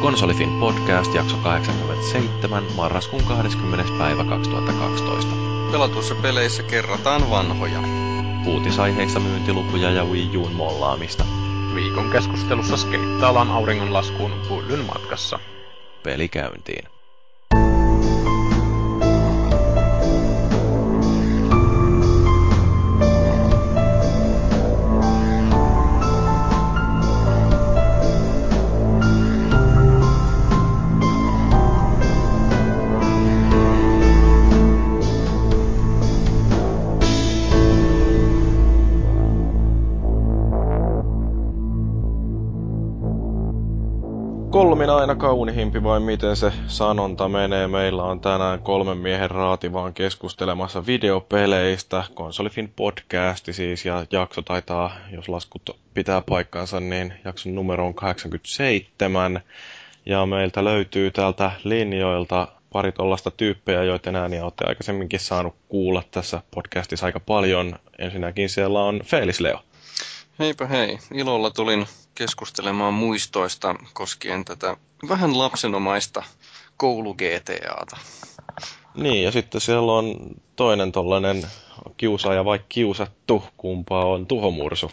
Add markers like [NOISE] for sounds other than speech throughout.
Konsolifin podcast jakso 87 marraskuun 20. päivä 2012. Pelatuissa peleissä kerrataan vanhoja. Uutisaiheissa myyntilukuja ja Wii Uun mollaamista. Viikon keskustelussa skeittaalaan auringonlaskuun Pullyn matkassa. Peli käyntiin. Kolmin aina kaunihimpi vai miten se sanonta menee. Meillä on tänään kolmen miehen raati vaan keskustelemassa videopeleistä. Konsolifin podcasti siis ja jakso taitaa, jos laskut pitää paikkaansa, niin jakson numero on 87. Ja meiltä löytyy täältä linjoilta pari tollasta tyyppejä, joiden ääniä olette aikaisemminkin saanut kuulla tässä podcastissa aika paljon. Ensinnäkin siellä on Felis Leo. Heipä hei, ilolla tulin keskustelemaan muistoista koskien tätä vähän lapsenomaista koulu GTAta. Niin, ja sitten siellä on toinen tollanen kiusaaja vai kiusattu, kumpaa on tuhomursu.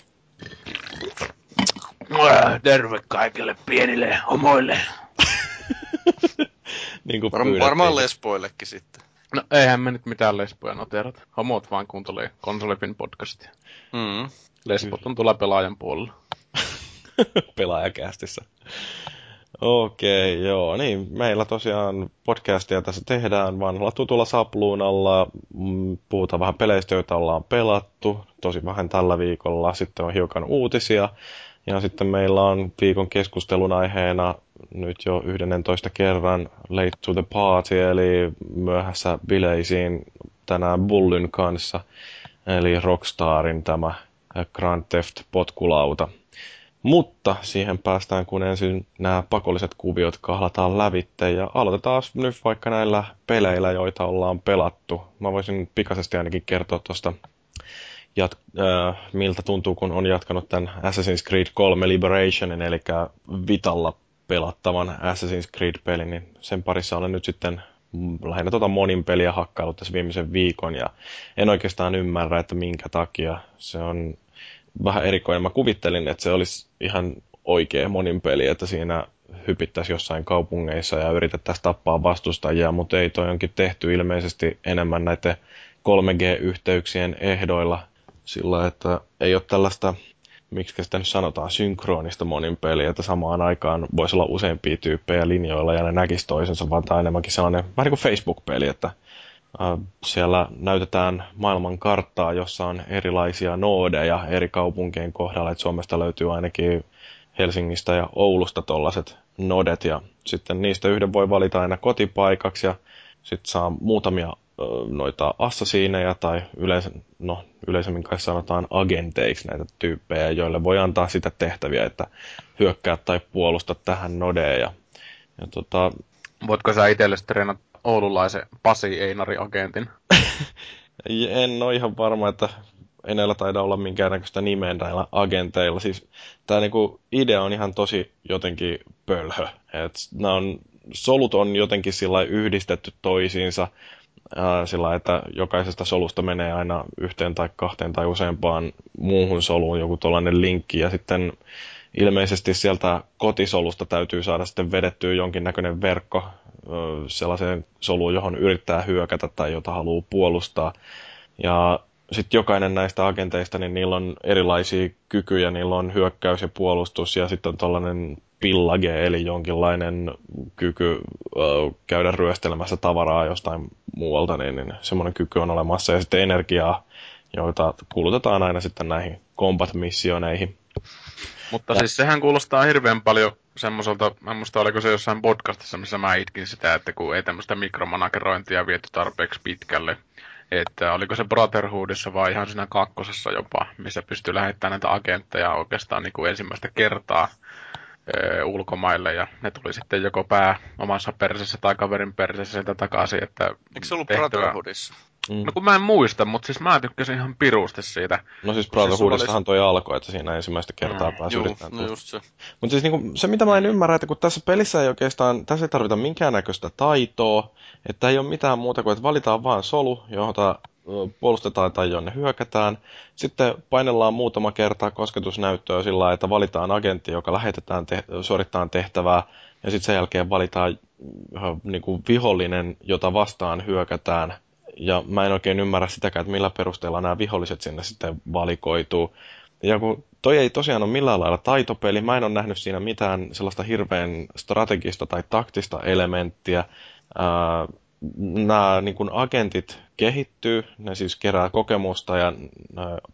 Terve kaikille pienille homoille. [LAUGHS] niin kuin Var- varmaan lesboillekin sitten. No eihän me nyt mitään lesboja noterata. Homot vaan kuuntelee konsolipin podcastia. Mm. Lesbot on tuolla pelaajan puolella. [LAUGHS] pelaajakästissä. Okei, okay, joo. Niin, meillä tosiaan podcastia tässä tehdään vanhalla tutulla sapluunalla. Mm, Puhutaan vähän peleistä, joita ollaan pelattu. Tosi vähän tällä viikolla. Sitten on hiukan uutisia. Ja sitten meillä on viikon keskustelun aiheena nyt jo 11 kerran Late to the Party, eli myöhässä bileisiin tänään Bullyn kanssa. Eli Rockstarin tämä Grand Theft potkulauta. Mutta siihen päästään, kun ensin nämä pakolliset kuviot kahlataan lävitte ja aloitetaan nyt vaikka näillä peleillä, joita ollaan pelattu. Mä voisin pikaisesti ainakin kertoa tuosta, jat- äh, miltä tuntuu, kun on jatkanut tämän Assassin's Creed 3 Liberationin, eli Vitalla pelattavan Assassin's Creed-pelin, niin sen parissa olen nyt sitten lähinnä tuota monin peliä hakkailut tässä viimeisen viikon ja en oikeastaan ymmärrä, että minkä takia se on vähän erikoinen. Mä kuvittelin, että se olisi ihan oikea monin peli, että siinä hypittäisi jossain kaupungeissa ja yritettäisiin tappaa vastustajia, mutta ei toi onkin tehty ilmeisesti enemmän näiden 3G-yhteyksien ehdoilla sillä, että ei ole tällaista, miksi sitä nyt sanotaan, synkronista monin peliä, että samaan aikaan voisi olla useampia tyyppejä linjoilla ja ne näkisi toisensa, vaan tämä enemmänkin sellainen vähän niin kuin Facebook-peli, että siellä näytetään maailman karttaa, jossa on erilaisia noodeja eri kaupunkien kohdalla. Et Suomesta löytyy ainakin Helsingistä ja Oulusta tollaset nodet ja sitten niistä yhden voi valita aina kotipaikaksi ja sitten saa muutamia noita assasiineja tai yleensä, no, yleisemmin kai sanotaan agenteiksi näitä tyyppejä, joille voi antaa sitä tehtäviä, että hyökkää tai puolusta tähän nodeen. Ja, ja tota... Voitko sä itsellesi treenata oululaisen Pasi Einari-agentin? [LAUGHS] en ole ihan varma, että enellä taida olla minkäännäköistä nimeä näillä agenteilla. Siis tämä niinku idea on ihan tosi jotenkin pölhö. Et on, solut on jotenkin sillä yhdistetty toisiinsa sillä että jokaisesta solusta menee aina yhteen tai kahteen tai useampaan muuhun soluun joku tuollainen linkki ja sitten ilmeisesti sieltä kotisolusta täytyy saada sitten vedettyä jonkinnäköinen verkko sellaiseen soluun, johon yrittää hyökätä tai jota haluaa puolustaa. Ja sitten jokainen näistä agenteista, niin niillä on erilaisia kykyjä, niillä on hyökkäys ja puolustus ja sitten on tällainen pillage, eli jonkinlainen kyky ö, käydä ryöstelemässä tavaraa jostain muualta, niin, niin semmoinen kyky on olemassa. Ja sitten energiaa, joita kulutetaan aina sitten näihin combat-missioneihin. Mutta ja. siis sehän kuulostaa hirveän paljon semmoiselta, mä muista oliko se jossain podcastissa, missä mä itkin sitä, että kun ei tämmöistä mikromanagerointia viety tarpeeksi pitkälle, että oliko se Brotherhoodissa vai ihan siinä kakkosessa jopa, missä pystyy lähettämään näitä agentteja oikeastaan niin kuin ensimmäistä kertaa ö, ulkomaille ja ne tuli sitten joko pää omassa persessä tai kaverin persessä sieltä takaisin. Että Eikö se ollut tehtyä... Brotherhoodissa? Mm. No kun mä en muista, mutta siis mä tykkäsin ihan pirusti siitä. No siis Brotherhoodissahan toi alkoi, että siinä ensimmäistä kertaa Mm, pääsi Juu, yrittämään no just se. Mutta siis niinku, se, mitä mä en ymmärrä, että kun tässä pelissä ei oikeastaan, tässä ei tarvita minkäännäköistä taitoa, että ei ole mitään muuta kuin, että valitaan vaan solu, jota ö, puolustetaan tai jonne hyökätään. Sitten painellaan muutama kerta kosketusnäyttöä sillä lailla, että valitaan agentti, joka lähetetään te- suorittaa tehtävää, ja sitten sen jälkeen valitaan ö, niinku vihollinen, jota vastaan hyökätään. Ja mä en oikein ymmärrä sitäkään, että millä perusteella nämä viholliset sinne sitten valikoituu. Ja kun toi ei tosiaan ole millään lailla taitopeli, mä en ole nähnyt siinä mitään sellaista hirveän strategista tai taktista elementtiä. Nämä niin kuin agentit kehittyy, ne siis kerää kokemusta ja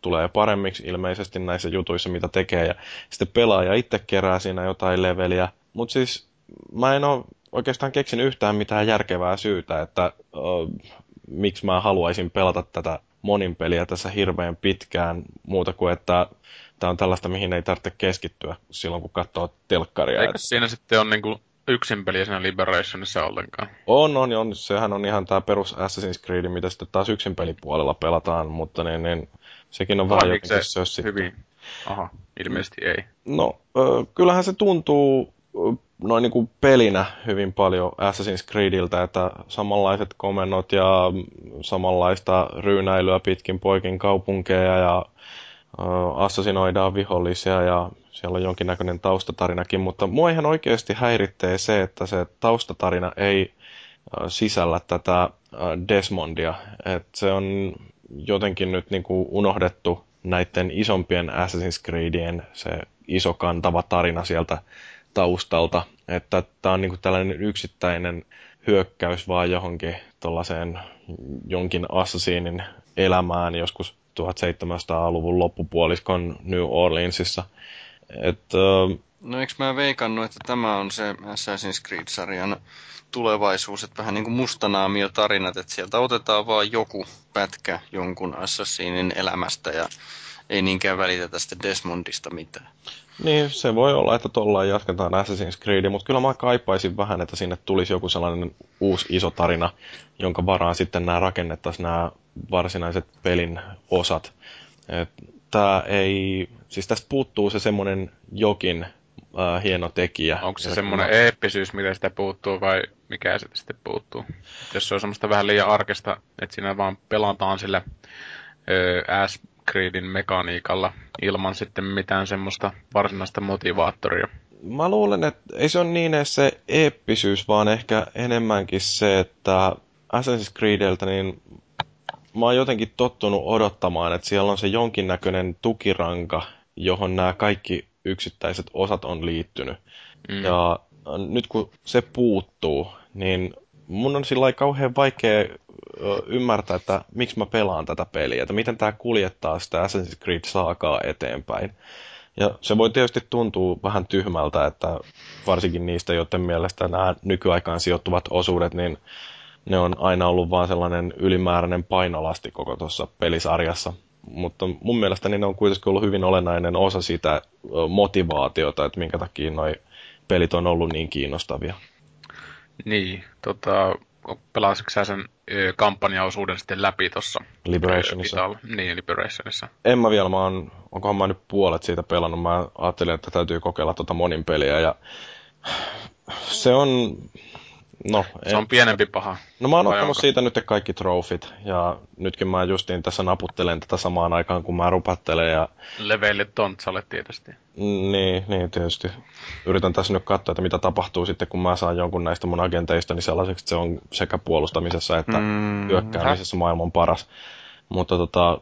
tulee paremmiksi ilmeisesti näissä jutuissa, mitä tekee. Ja sitten pelaaja itse kerää siinä jotain leveliä. Mutta siis mä en ole oikeastaan keksinyt yhtään mitään järkevää syytä, että miksi mä haluaisin pelata tätä monin peliä tässä hirveän pitkään, muuta kuin että tämä on tällaista, mihin ei tarvitse keskittyä silloin, kun katsoo telkkaria. Eikö siinä sitten ole niinku yksin peliä siinä Liberationissa ollenkaan? on, on, on. Sehän on ihan tämä perus Assassin's Creed, mitä sitten taas yksin pelipuolella pelataan, mutta niin, niin, sekin on vähän jotenkin se sössitty. hyvin? Aha, ilmeisesti ei. No, ö, kyllähän se tuntuu noin niin kuin pelinä hyvin paljon Assassin's Creediltä, että samanlaiset komennot ja samanlaista ryynäilyä pitkin poikin kaupunkeja ja assassinoidaan vihollisia ja siellä on jonkinnäköinen taustatarinakin, mutta mua ihan oikeasti häiritsee se, että se taustatarina ei sisällä tätä Desmondia. Et se on jotenkin nyt niin kuin unohdettu näiden isompien Assassin's Creedien se iso kantava tarina sieltä taustalta. Että tämä on niin kuin tällainen yksittäinen hyökkäys vaan johonkin tuollaiseen jonkin assassinin elämään joskus 1700-luvun loppupuoliskon New Orleansissa. Et, ö, No eikö mä veikannut, että tämä on se Assassin's Creed-sarjan tulevaisuus, että vähän niin kuin mustanaamio tarinat, että sieltä otetaan vaan joku pätkä jonkun assassinin elämästä ja ei niinkään välitetä sitä Desmondista mitään. Niin, se voi olla, että tuolla jatketaan Assassin's Creed, mutta kyllä mä kaipaisin vähän, että sinne tulisi joku sellainen uusi iso tarina, jonka varaan sitten nämä rakennettaisiin nämä varsinaiset pelin osat. Tämä ei, siis tästä puuttuu se semmoinen jokin äh, hieno tekijä. Onko se semmoinen mä- eeppisyys, mitä sitä puuttuu, vai mikä se sitten puuttuu? Jos se on semmoista vähän liian arkesta, että siinä vaan pelataan sillä ö, Creedin mekaniikalla ilman sitten mitään semmoista varsinaista motivaattoria. Mä luulen, että ei se ole niin edes se eeppisyys, vaan ehkä enemmänkin se, että Assassin's Creedeltä niin mä oon jotenkin tottunut odottamaan, että siellä on se jonkinnäköinen tukiranka, johon nämä kaikki yksittäiset osat on liittynyt. Mm. Ja nyt kun se puuttuu, niin mun on sillä kauhean vaikea ymmärtää, että miksi mä pelaan tätä peliä, että miten tämä kuljettaa sitä Assassin's Creed-saakaa eteenpäin. Ja se voi tietysti tuntua vähän tyhmältä, että varsinkin niistä, joiden mielestä nämä nykyaikaan sijoittuvat osuudet, niin ne on aina ollut vaan sellainen ylimääräinen painolasti koko tuossa pelisarjassa. Mutta mun mielestä niin ne on kuitenkin ollut hyvin olennainen osa sitä motivaatiota, että minkä takia noi pelit on ollut niin kiinnostavia. Niin, tota, pelasitko sä sen ö, kampanjaosuuden sitten läpi tuossa Liberationissa. Niin, Liberationissa. En mä vielä, mä oon, onkohan mä nyt puolet siitä pelannut. Mä ajattelin, että täytyy kokeilla tuota monin peliä ja se on, no, Se en, on pienempi paha. no mä oon ottanut onko? siitä nyt kaikki trofit ja nytkin mä justiin tässä naputtelen tätä samaan aikaan, kun mä rupattelen ja Leveille tontsalle tietysti. Niin, niin tietysti. Yritän tässä nyt katsoa, että mitä tapahtuu sitten, kun mä saan jonkun näistä mun agenteista, niin sellaiseksi, että se on sekä puolustamisessa että Mm, hyökkäämisessä maailman paras. Mutta tota,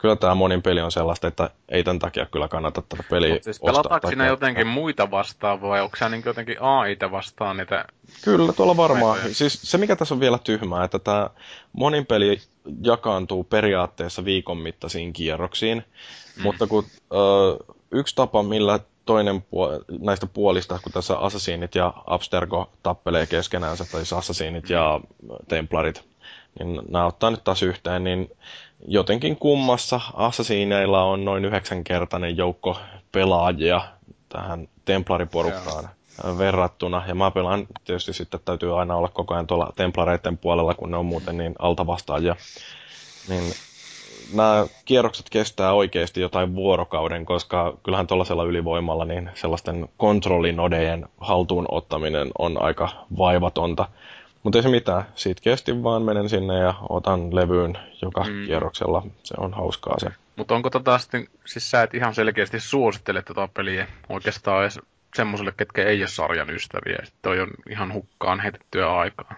kyllä tämä monin peli on sellaista, että ei tämän takia kyllä kannata tätä peliä Mut siis ostaa. pelataanko käyttää. jotenkin muita vastaan vai onko sä niin jotenkin AIta vastaan niitä? Kyllä, tuolla varmaan. Meitoja. Siis se, mikä tässä on vielä tyhmää, että tämä monin peli jakaantuu periaatteessa viikon mittaisiin kierroksiin, mm. mutta kun ö, yksi tapa, millä toinen puo- näistä puolista, kun tässä Assassinit ja Abstergo tappelee keskenäänsä, tai siis Assassinit ja Templarit, niin nämä ottaa nyt taas yhteen, niin jotenkin kummassa Assassineilla on noin yhdeksänkertainen joukko pelaajia tähän Templariporukkaan verrattuna. Ja mä pelaan tietysti sitten täytyy aina olla koko ajan tuolla templareiden puolella, kun ne on muuten niin altavastaajia. Niin nämä kierrokset kestää oikeasti jotain vuorokauden, koska kyllähän tuollaisella ylivoimalla niin sellaisten kontrollinodejen haltuun ottaminen on aika vaivatonta. Mutta ei se mitään, siitä kesti vaan menen sinne ja otan levyyn joka mm. kierroksella. Se on hauskaa se. Mutta onko tota sitten, siis sä et ihan selkeästi suosittele tota peliä oikeastaan edes semmoiselle, ketkä ei ole sarjan ystäviä. Toi on ihan hukkaan heitettyä aikaa.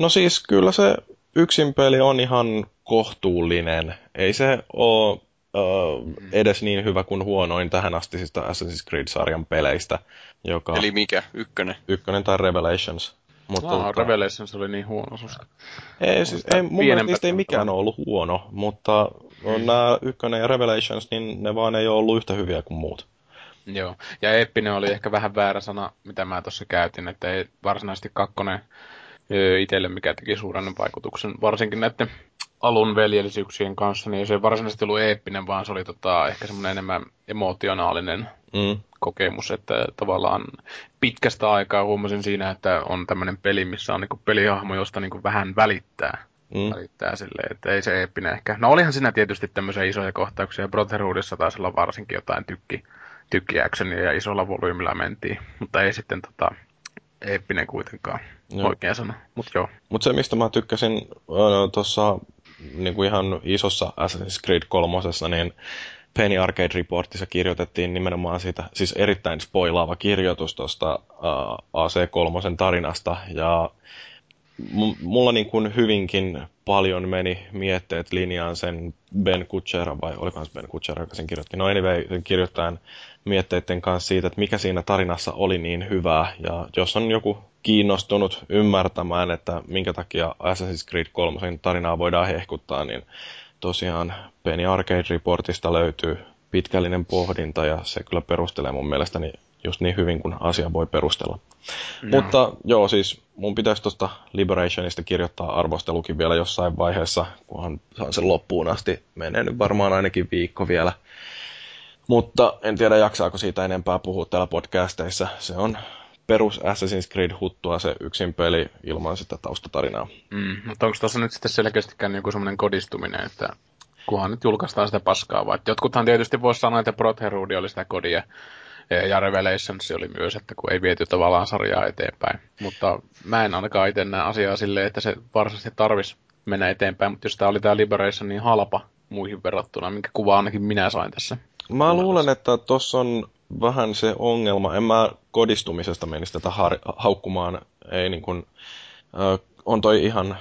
No siis kyllä se yksin peli on ihan kohtuullinen. Ei se ole uh, edes niin hyvä kuin huonoin tähän astisista Assassin's Creed-sarjan peleistä. Joka... Eli mikä? Ykkönen? Ykkönen tai Revelations. Mutta wow, tuota... Revelations oli niin huono susta. Ei, siis, ei, mun mielestä niistä ei mikään ole ollut huono, mutta mm. nämä Ykkönen ja Revelations, niin ne vaan ei ole ollut yhtä hyviä kuin muut. Joo, ja eeppinen oli ehkä vähän väärä sana, mitä mä tuossa käytin, että ei varsinaisesti kakkonen itselle, mikä teki suuren vaikutuksen, varsinkin näiden alun veljellisyyksien kanssa, niin ei se varsinaisesti ollut eeppinen, vaan se oli tota, ehkä semmoinen enemmän emotionaalinen mm. kokemus, että tavallaan pitkästä aikaa huomasin siinä, että on tämmöinen peli, missä on niinku pelihahmo, josta niinku vähän välittää. Mm. Välittää silleen, että ei se eeppinen ehkä. No olihan siinä tietysti tämmöisiä isoja kohtauksia. Brotherhoodissa taisi olla varsinkin jotain tykki, tykkiäksyniä ja isolla volyymilla mentiin, mutta ei sitten tota, eeppinen kuitenkaan joo. oikea sana, mutta joo. Mutta se, mistä mä tykkäsin tuossa niin kuin ihan isossa Assassin's Creed kolmosessa, niin Penny Arcade Reportissa kirjoitettiin nimenomaan siitä, siis erittäin spoilaava kirjoitus tuosta uh, AC3 tarinasta, ja mulla niin kuin hyvinkin paljon meni mietteet linjaan sen Ben Kutcher, vai olikohan se Ben Kutcher, joka sen kirjoitti. No anyway, sen kirjoittajan mietteiden kanssa siitä, että mikä siinä tarinassa oli niin hyvää. Ja jos on joku kiinnostunut ymmärtämään, että minkä takia Assassin's Creed 3 tarinaa voidaan hehkuttaa, niin tosiaan Penny Arcade Reportista löytyy pitkällinen pohdinta ja se kyllä perustelee mun mielestäni just niin hyvin kuin asia voi perustella. No. Mutta joo, siis mun pitäisi tuosta Liberationista kirjoittaa arvostelukin vielä jossain vaiheessa, kunhan saan sen loppuun asti. Menee nyt varmaan ainakin viikko vielä. Mutta en tiedä jaksaako siitä enempää puhua täällä podcasteissa. Se on perus Assassin's Creed huttua se yksin peli ilman sitä taustatarinaa. Mm, mutta onko tuossa nyt sitten selkeästikään joku semmoinen kodistuminen, että kunhan nyt julkaistaan sitä paskaa, vai jotkuthan tietysti voisi sanoa, että Brotherhood oli sitä kodia, ja Revelations oli myös, että kun ei viety tavallaan sarjaa eteenpäin. Mutta mä en ainakaan itse näe asiaa silleen, että se varsinaisesti tarvisi mennä eteenpäin, mutta jos tämä oli tämä Liberation niin halpa muihin verrattuna, minkä kuva ainakin minä sain tässä. Mä luulen, että tuossa on vähän se ongelma. En mä kodistumisesta menisi tätä har- haukkumaan. Ei niin kuin, äh, on toi ihan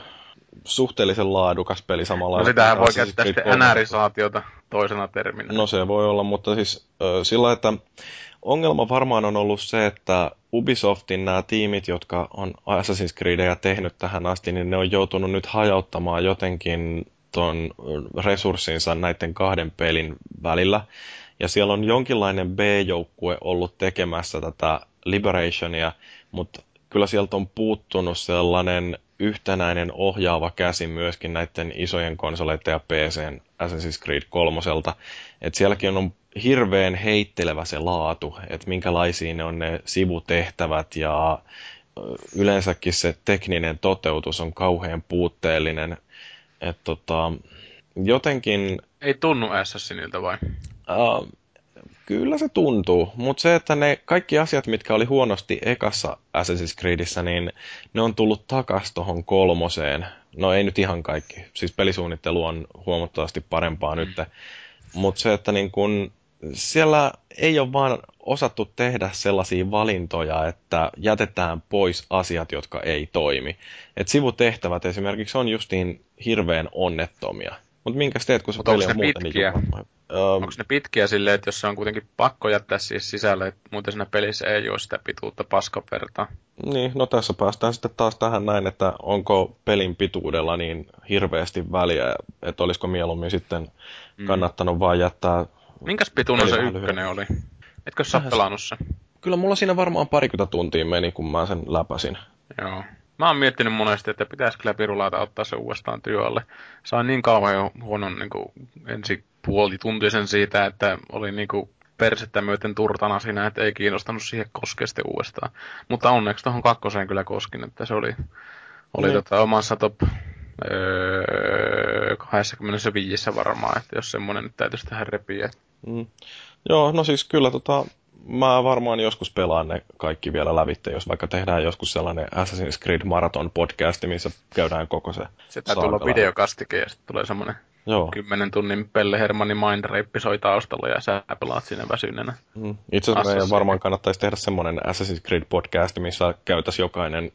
suhteellisen laadukas peli samalla. No sitähän voi käyttää sitten NR-saatiota toisena terminä. No se voi olla, mutta siis äh, sillä, että ongelma varmaan on ollut se, että Ubisoftin nämä tiimit, jotka on Assassin's Creedia tehnyt tähän asti, niin ne on joutunut nyt hajauttamaan jotenkin ton resurssinsa näiden kahden pelin välillä. Ja siellä on jonkinlainen B-joukkue ollut tekemässä tätä Liberationia, mutta kyllä sieltä on puuttunut sellainen yhtenäinen ohjaava käsi myöskin näiden isojen konsoleiden ja PCn Assassin's Creed 3. Et sielläkin on hirveän heittelevä se laatu, että minkälaisia ne on ne sivutehtävät ja yleensäkin se tekninen toteutus on kauhean puutteellinen. Et tota, jotenkin... Ei tunnu Assassinilta vai? Uh, kyllä se tuntuu, mutta se, että ne kaikki asiat, mitkä oli huonosti ekassa Assassin's Creedissä, niin ne on tullut takas tuohon kolmoseen. No ei nyt ihan kaikki, siis pelisuunnittelu on huomattavasti parempaa mm. nyt. Mutta se, että niin kun, siellä ei ole vaan osattu tehdä sellaisia valintoja, että jätetään pois asiat, jotka ei toimi. Et sivutehtävät esimerkiksi on justiin hirveän onnettomia. Mutta minkä teet, kun se Mut peli on muuten niin pitkiä? niin Onko ne pitkiä silleen, että jos se on kuitenkin pakko jättää siis sisälle, että muuten siinä pelissä ei ole sitä pituutta paskapertaa? Niin, no tässä päästään sitten taas tähän näin, että onko pelin pituudella niin hirveästi väliä, että olisiko mieluummin sitten mm. kannattanut mm. vaan jättää... Minkäs pituinen se ykkönen lyhyen. oli? Etkö sä pelannut se? Kyllä mulla siinä varmaan parikymmentä tuntia meni, kun mä sen läpäsin. Joo. Mä oon miettinyt monesti, että pitäisi kyllä Pirulaita ottaa se uudestaan työlle. Sain niin kauan jo huonon niin kuin, ensi puolituntisen siitä, että oli niin kuin persettä myöten turtana siinä, että ei kiinnostanut siihen koskea sitten uudestaan. Mutta onneksi tuohon kakkoseen kyllä koskin, että se oli, oli Niin. tota omassa top öö, 25 varmaan, että jos semmonen nyt täytyisi tähän repiä. Mm. Joo, no siis kyllä tota, mä varmaan joskus pelaan ne kaikki vielä lävitte, jos vaikka tehdään joskus sellainen Assassin's Creed Marathon podcasti, missä käydään koko se. Se täytyy olla videokastike ja sitten tulee semmonen Joo. 10 tunnin Pelle Hermannin Mind Rape soi taustalla ja sä pelaat siinä väsyneenä. Mm. Itse asiassa meidän varmaan kannattaisi tehdä semmoinen Assassin's Creed podcast, missä käytäisiin jokainen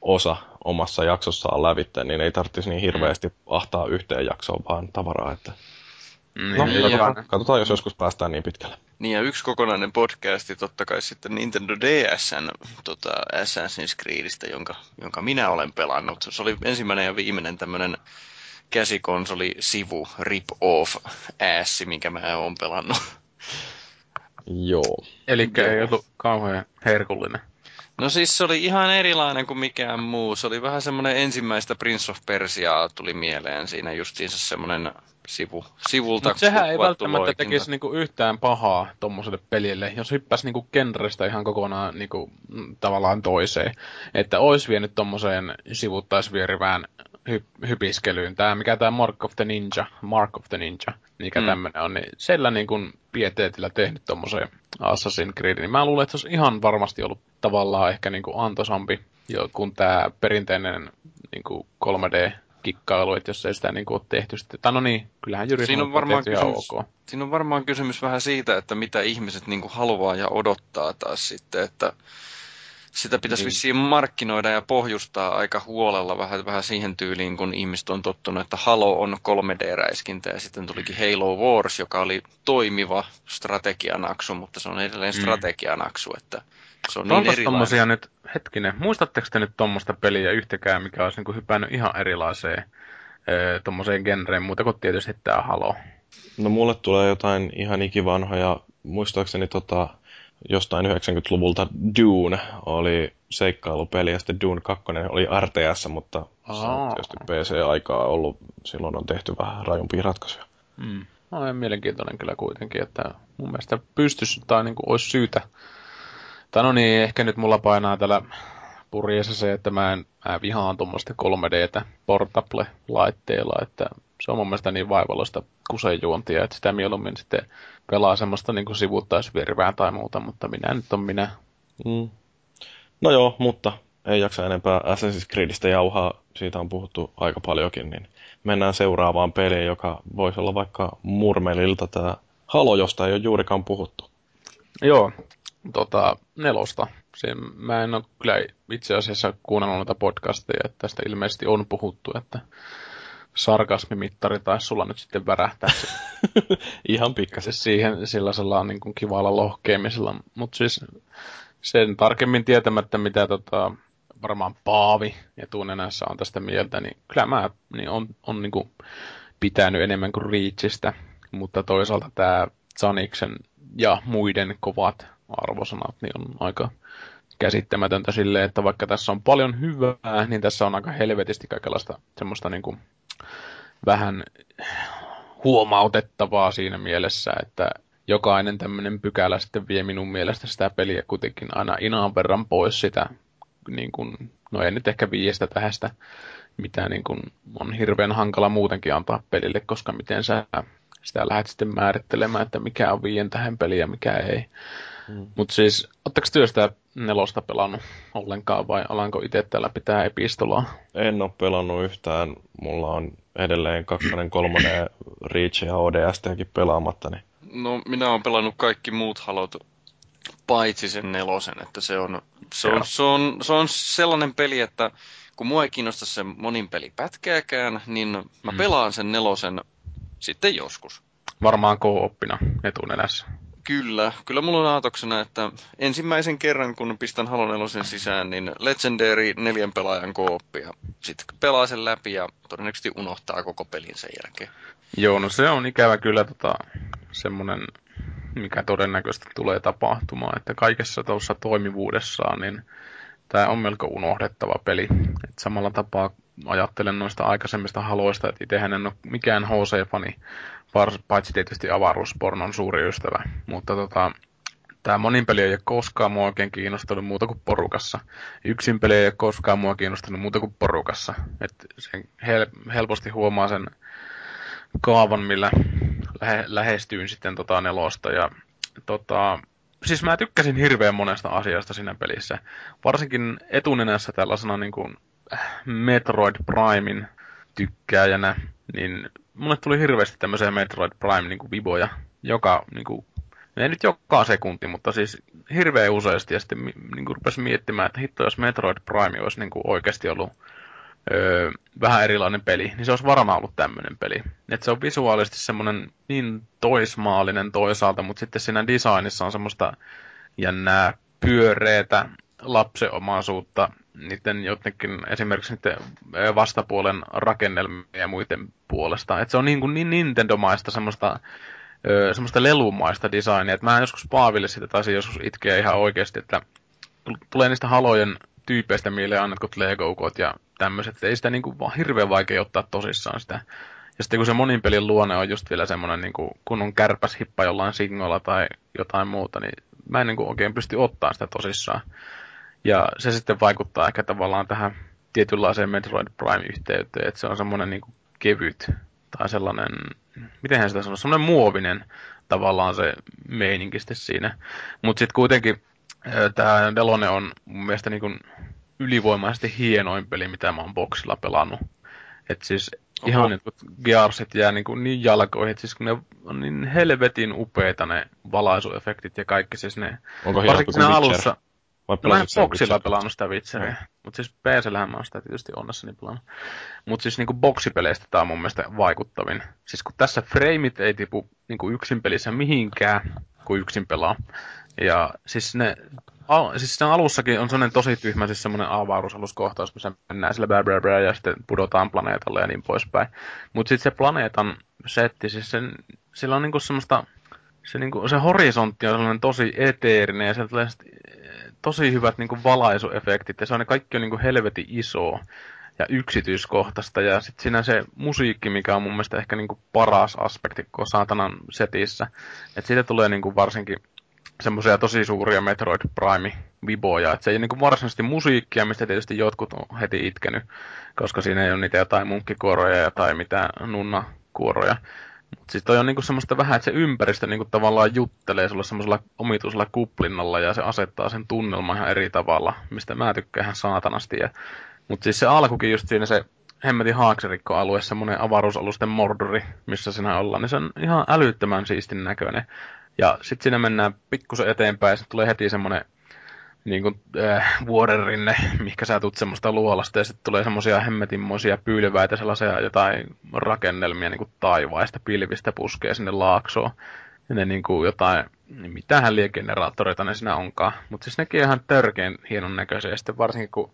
osa omassa jaksossaan lävitte, niin ei tarvitsisi niin hirveästi ahtaa yhteen jaksoon vaan tavaraa. Että... Mm, No, niin, katsotaan, ja- katsotaan, jos joskus päästään niin pitkälle. Niin ja yksi kokonainen podcasti totta kai sitten Nintendo DSn tota, Assassin's Creedistä, jonka, jonka minä olen pelannut. Se oli ensimmäinen ja viimeinen tämmöinen käsikonsoli sivu rip-off ässi, minkä mä oon pelannut. Joo. Eli ei ollut kauhean herkullinen. No siis se oli ihan erilainen kuin mikään muu. Se oli vähän semmoinen ensimmäistä Prince of Persiaa tuli mieleen siinä justiinsa semmoinen sivu, sivulta Mutta sehän ei välttämättä loikinta. tekisi niinku yhtään pahaa tommoselle pelille, jos hyppäisi niinku genrestä ihan kokonaan niinku, mm, tavallaan toiseen. Että ois vienyt tommoseen sivuttaisvierivään hy- hypiskelyyn. Tää, mikä tää Mark of the Ninja, Mark of the Ninja, mikä Mm. mm. tämmönen on, niin sellä niinku pieteetillä tehnyt tommoseen Assassin's Creed, niin mä luulen, että se olisi ihan varmasti ollut tavallaan ehkä niinku antoisampi, jo, kun tää perinteinen niinku 3D kikkailu, että jos ei sitä niinku ole tehty sitten. Tai no niin, kyllähän Jyri Siinä on varmaan kysymys- ok. Siinä on varmaan kysymys vähän siitä, että mitä ihmiset niin kuin haluaa ja odottaa taas sitten, että sitä pitäisi Niin. vissiin markkinoida ja pohjustaa aika huolella vähän, vähän siihen tyyliin, kun ihmiset on tottunut, että Halo on 3D-räiskintä ja sitten tulikin Halo Wars, joka oli toimiva strategianaksu, mutta se on edelleen Mm. strategianaksu, että se on No niin erilainen. tommosia nyt, hetkinen, muistatteko te nyt tommosta peliä yhtäkään, mikä olisi niinku hypännyt ihan erilaiseen tommoseen genreen, muuta kuin tietysti tää Halo. No mulle tulee jotain ihan ikivanhoja, muistaakseni tota, jostain 90-luvulta Dune oli seikkailupeli ja sitten Dune 2 oli RTS, mutta se on Aa. tietysti PC-aikaa ollut, silloin on tehty vähän rajumpia ratkaisuja. Mm. No mielenkiintoinen kyllä kuitenkin, että mun mielestä pystyisi tai niinku olisi syytä. Tai no niin, ehkä nyt mulla painaa täällä purjeessa se, että mä, en, mä vihaan tuommoista 3Dtä portable-laitteilla, että se on mun mielestä niin vaivalloista kusejuontia, että sitä mieluummin sitten pelaa semmoista niin sivuttaisvirvää tai muuta, mutta minä nyt on minä. Mm. No joo, mutta ei jaksa enempää Assassin's Creedistä jauhaa, siitä on puhuttu aika paljonkin, niin mennään seuraavaan peliin, joka voisi olla vaikka Murmelilta tämä Halo, josta ei ole juurikaan puhuttu. Joo, tota, nelosta. Se, mä en ole kyllä itse asiassa kuunnellut noita podcasteja, että tästä ilmeisesti on puhuttu, että sarkasmimittari taisi sulla nyt sitten värähtää [LAUGHS] Ihan pikkasen. se siihen sellaisella niin kuin kivalla lohkeamisella. Mutta siis sen tarkemmin tietämättä, mitä tota, varmaan Paavi etunenässä on tästä mieltä, niin kyllä mä niin on, on niin kuin pitänyt enemmän kuin Reachistä, mutta toisaalta tämä Zaniksen ja muiden kovat arvosanat niin on aika käsittämätöntä silleen, että vaikka tässä on paljon hyvää, niin tässä on aika helvetisti kaikenlaista semmoista niin kuin vähän huomautettavaa siinä mielessä, että jokainen tämmöinen pykälä sitten vie minun mielestä sitä peliä kuitenkin aina inaan verran pois sitä, niin kuin, no ei nyt ehkä viiestä tähästä, mitä niin kuin on hirveän hankala muutenkin antaa pelille, koska miten sä sitä lähdet sitten määrittelemään, että mikä on viien tähän peli ja mikä ei. Mm. Mutta siis, ootteko työ sitä nelosta pelannut ollenkaan vai alanko itse täällä pitää epistolaa? En ole pelannut yhtään. Mulla on edelleen kakkonen, kolmonen, Reach ja ODSTkin pelaamatta. Niin. No, minä olen pelannut kaikki muut halot paitsi sen nelosen, että se on, se on, se on, se on sellainen peli, että kun mua ei kiinnosta se monin peli pätkääkään, niin mä Mm. pelaan sen nelosen sitten joskus. Varmaan kooppina etunenässä. Kyllä, kyllä mulla on aatoksena, että ensimmäisen kerran kun pistän Halo 4 sisään, niin Legendary neljän pelaajan kooppia. Sitten pelaa sen läpi ja todennäköisesti unohtaa koko pelin sen jälkeen. Joo, no se on ikävä kyllä tota, semmoinen, mikä todennäköisesti tulee tapahtumaan, että kaikessa tuossa toimivuudessaan, niin tämä on melko unohdettava peli. Et samalla tapaa ajattelen noista aikaisemmista haloista, että itsehän en ole mikään HC-fani, paitsi tietysti avaruuspornon suuri ystävä. Mutta tota, tämä monin peli ei ole koskaan mua oikein kiinnostunut muuta kuin porukassa. Yksin peli ei ole koskaan mua kiinnostunut muuta kuin porukassa. Et sen hel- helposti huomaa sen kaavan, millä lähe- lähestyin sitten tota nelosta. Ja tota, siis mä tykkäsin hirveän monesta asiasta siinä pelissä. Varsinkin etunenässä tällaisena niin kuin Metroid Primein tykkääjänä, niin mulle tuli hirveästi tämmöisiä Metroid Prime niin kuin viboja, joka niin kuin, ei nyt joka sekunti, mutta siis hirveän useasti, ja sitten niin kuin rupesin miettimään, että hitto, jos Metroid Prime olisi niin kuin oikeasti ollut öö, vähän erilainen peli, niin se olisi varmaan ollut tämmöinen peli. Että se on visuaalisesti semmoinen niin toismaallinen toisaalta, mutta sitten siinä designissa on semmoista jännää pyöreitä lapsenomaisuutta niiden jotenkin esimerkiksi niiden vastapuolen rakennelmia ja muiden puolesta. että se on niin, kuin niin Nintendo-maista semmoista, semmoista lelumaista designia. että mä joskus Paaville sitä taisin joskus itkeä ihan oikeasti, että tulee niistä halojen tyypeistä mieleen annetut Lego-ukot ja tämmöiset. Ei sitä niin kuin vaan hirveän vaikea ottaa tosissaan sitä. Ja sitten kun se monin pelin luonne on just vielä semmoinen niin kuin, kun on kärpäshippa jollain singolla tai jotain muuta, niin mä en niin kuin oikein pysty ottaa sitä tosissaan. Ja se sitten vaikuttaa ehkä tavallaan tähän tietynlaiseen Metroid Prime-yhteyteen, että se on semmoinen niin kuin kevyt tai sellainen, miten sitä sanoo, semmoinen muovinen tavallaan se meininki siinä. Mutta sitten kuitenkin tämä Delone on mun mielestä niin kuin ylivoimaisesti hienoin peli, mitä mä oon boksilla pelannut. Et siis Oho. ihan niin Gearsit jää niin, kuin niin jalkoihin, että siis kun ne on niin helvetin upeita ne valaisuefektit ja kaikki siis ne. Onko varsinkin alussa, vai no, mä en boksilla pelannut sitä Witcheria. No. Mutta siis PCllähän mä oon sitä tietysti onnessani pelannut. Mutta siis niinku boksipeleistä tää on mun mielestä vaikuttavin. Siis kun tässä frameit ei tipu niinku yksin pelissä mihinkään, kun yksin pelaa. Ja siis ne al, siis sen alussakin on sellainen tosi tyhmä, siis semmoinen avaruusaluskohtaus, missä mennään sillä bää, bää, bää, ja sitten pudotaan planeetalle ja niin poispäin. Mutta sitten se planeetan setti, siis sen, sillä on niinku semmoista, se, niinku, se horisontti on sellainen tosi eteerinen ja sieltä tulee tosi hyvät niin kuin valaisuefektit ja se on ne kaikki on niin kuin helvetin iso ja yksityiskohtaista. Ja sitten siinä se musiikki, mikä on mun mielestä ehkä niin kuin paras aspekti koko saatanan setissä. Että siitä tulee niin kuin varsinkin semmoisia tosi suuria Metroid Prime-viboja. Että se ei ole niin varsinaisesti musiikkia, mistä tietysti jotkut on heti itkenyt, koska siinä ei ole niitä jotain munkkikuoroja tai mitään nunnakuoroja. Mutta siis toi on niinku semmoista vähän, että se ympäristö niinku tavallaan juttelee sulla semmoisella omituisella kuplinnalla ja se asettaa sen tunnelman ihan eri tavalla, mistä mä tykkään ihan saatanasti. Mutta siis se alkukin just siinä se hemmetin haakserikkoalue, semmoinen avaruusalusten mordori, missä sinä ollaan, niin se on ihan älyttömän siistin näköinen. Ja sitten siinä mennään pikkusen eteenpäin ja se tulee heti semmoinen niin kuin, äh, vuorenrinne, mikä sä tulet semmoista luolasta, ja sitten tulee semmoisia hemmetinmoisia pylväitä, sellaisia jotain rakennelmia niin kuin taivaista, pilvistä puskee sinne laaksoon. Ja ne niin kuin jotain, niin mitähän liegeneraattoreita ne siinä onkaan. Mutta siis nekin ihan törkeän hienon näköisiä. Ja sitten varsinkin kun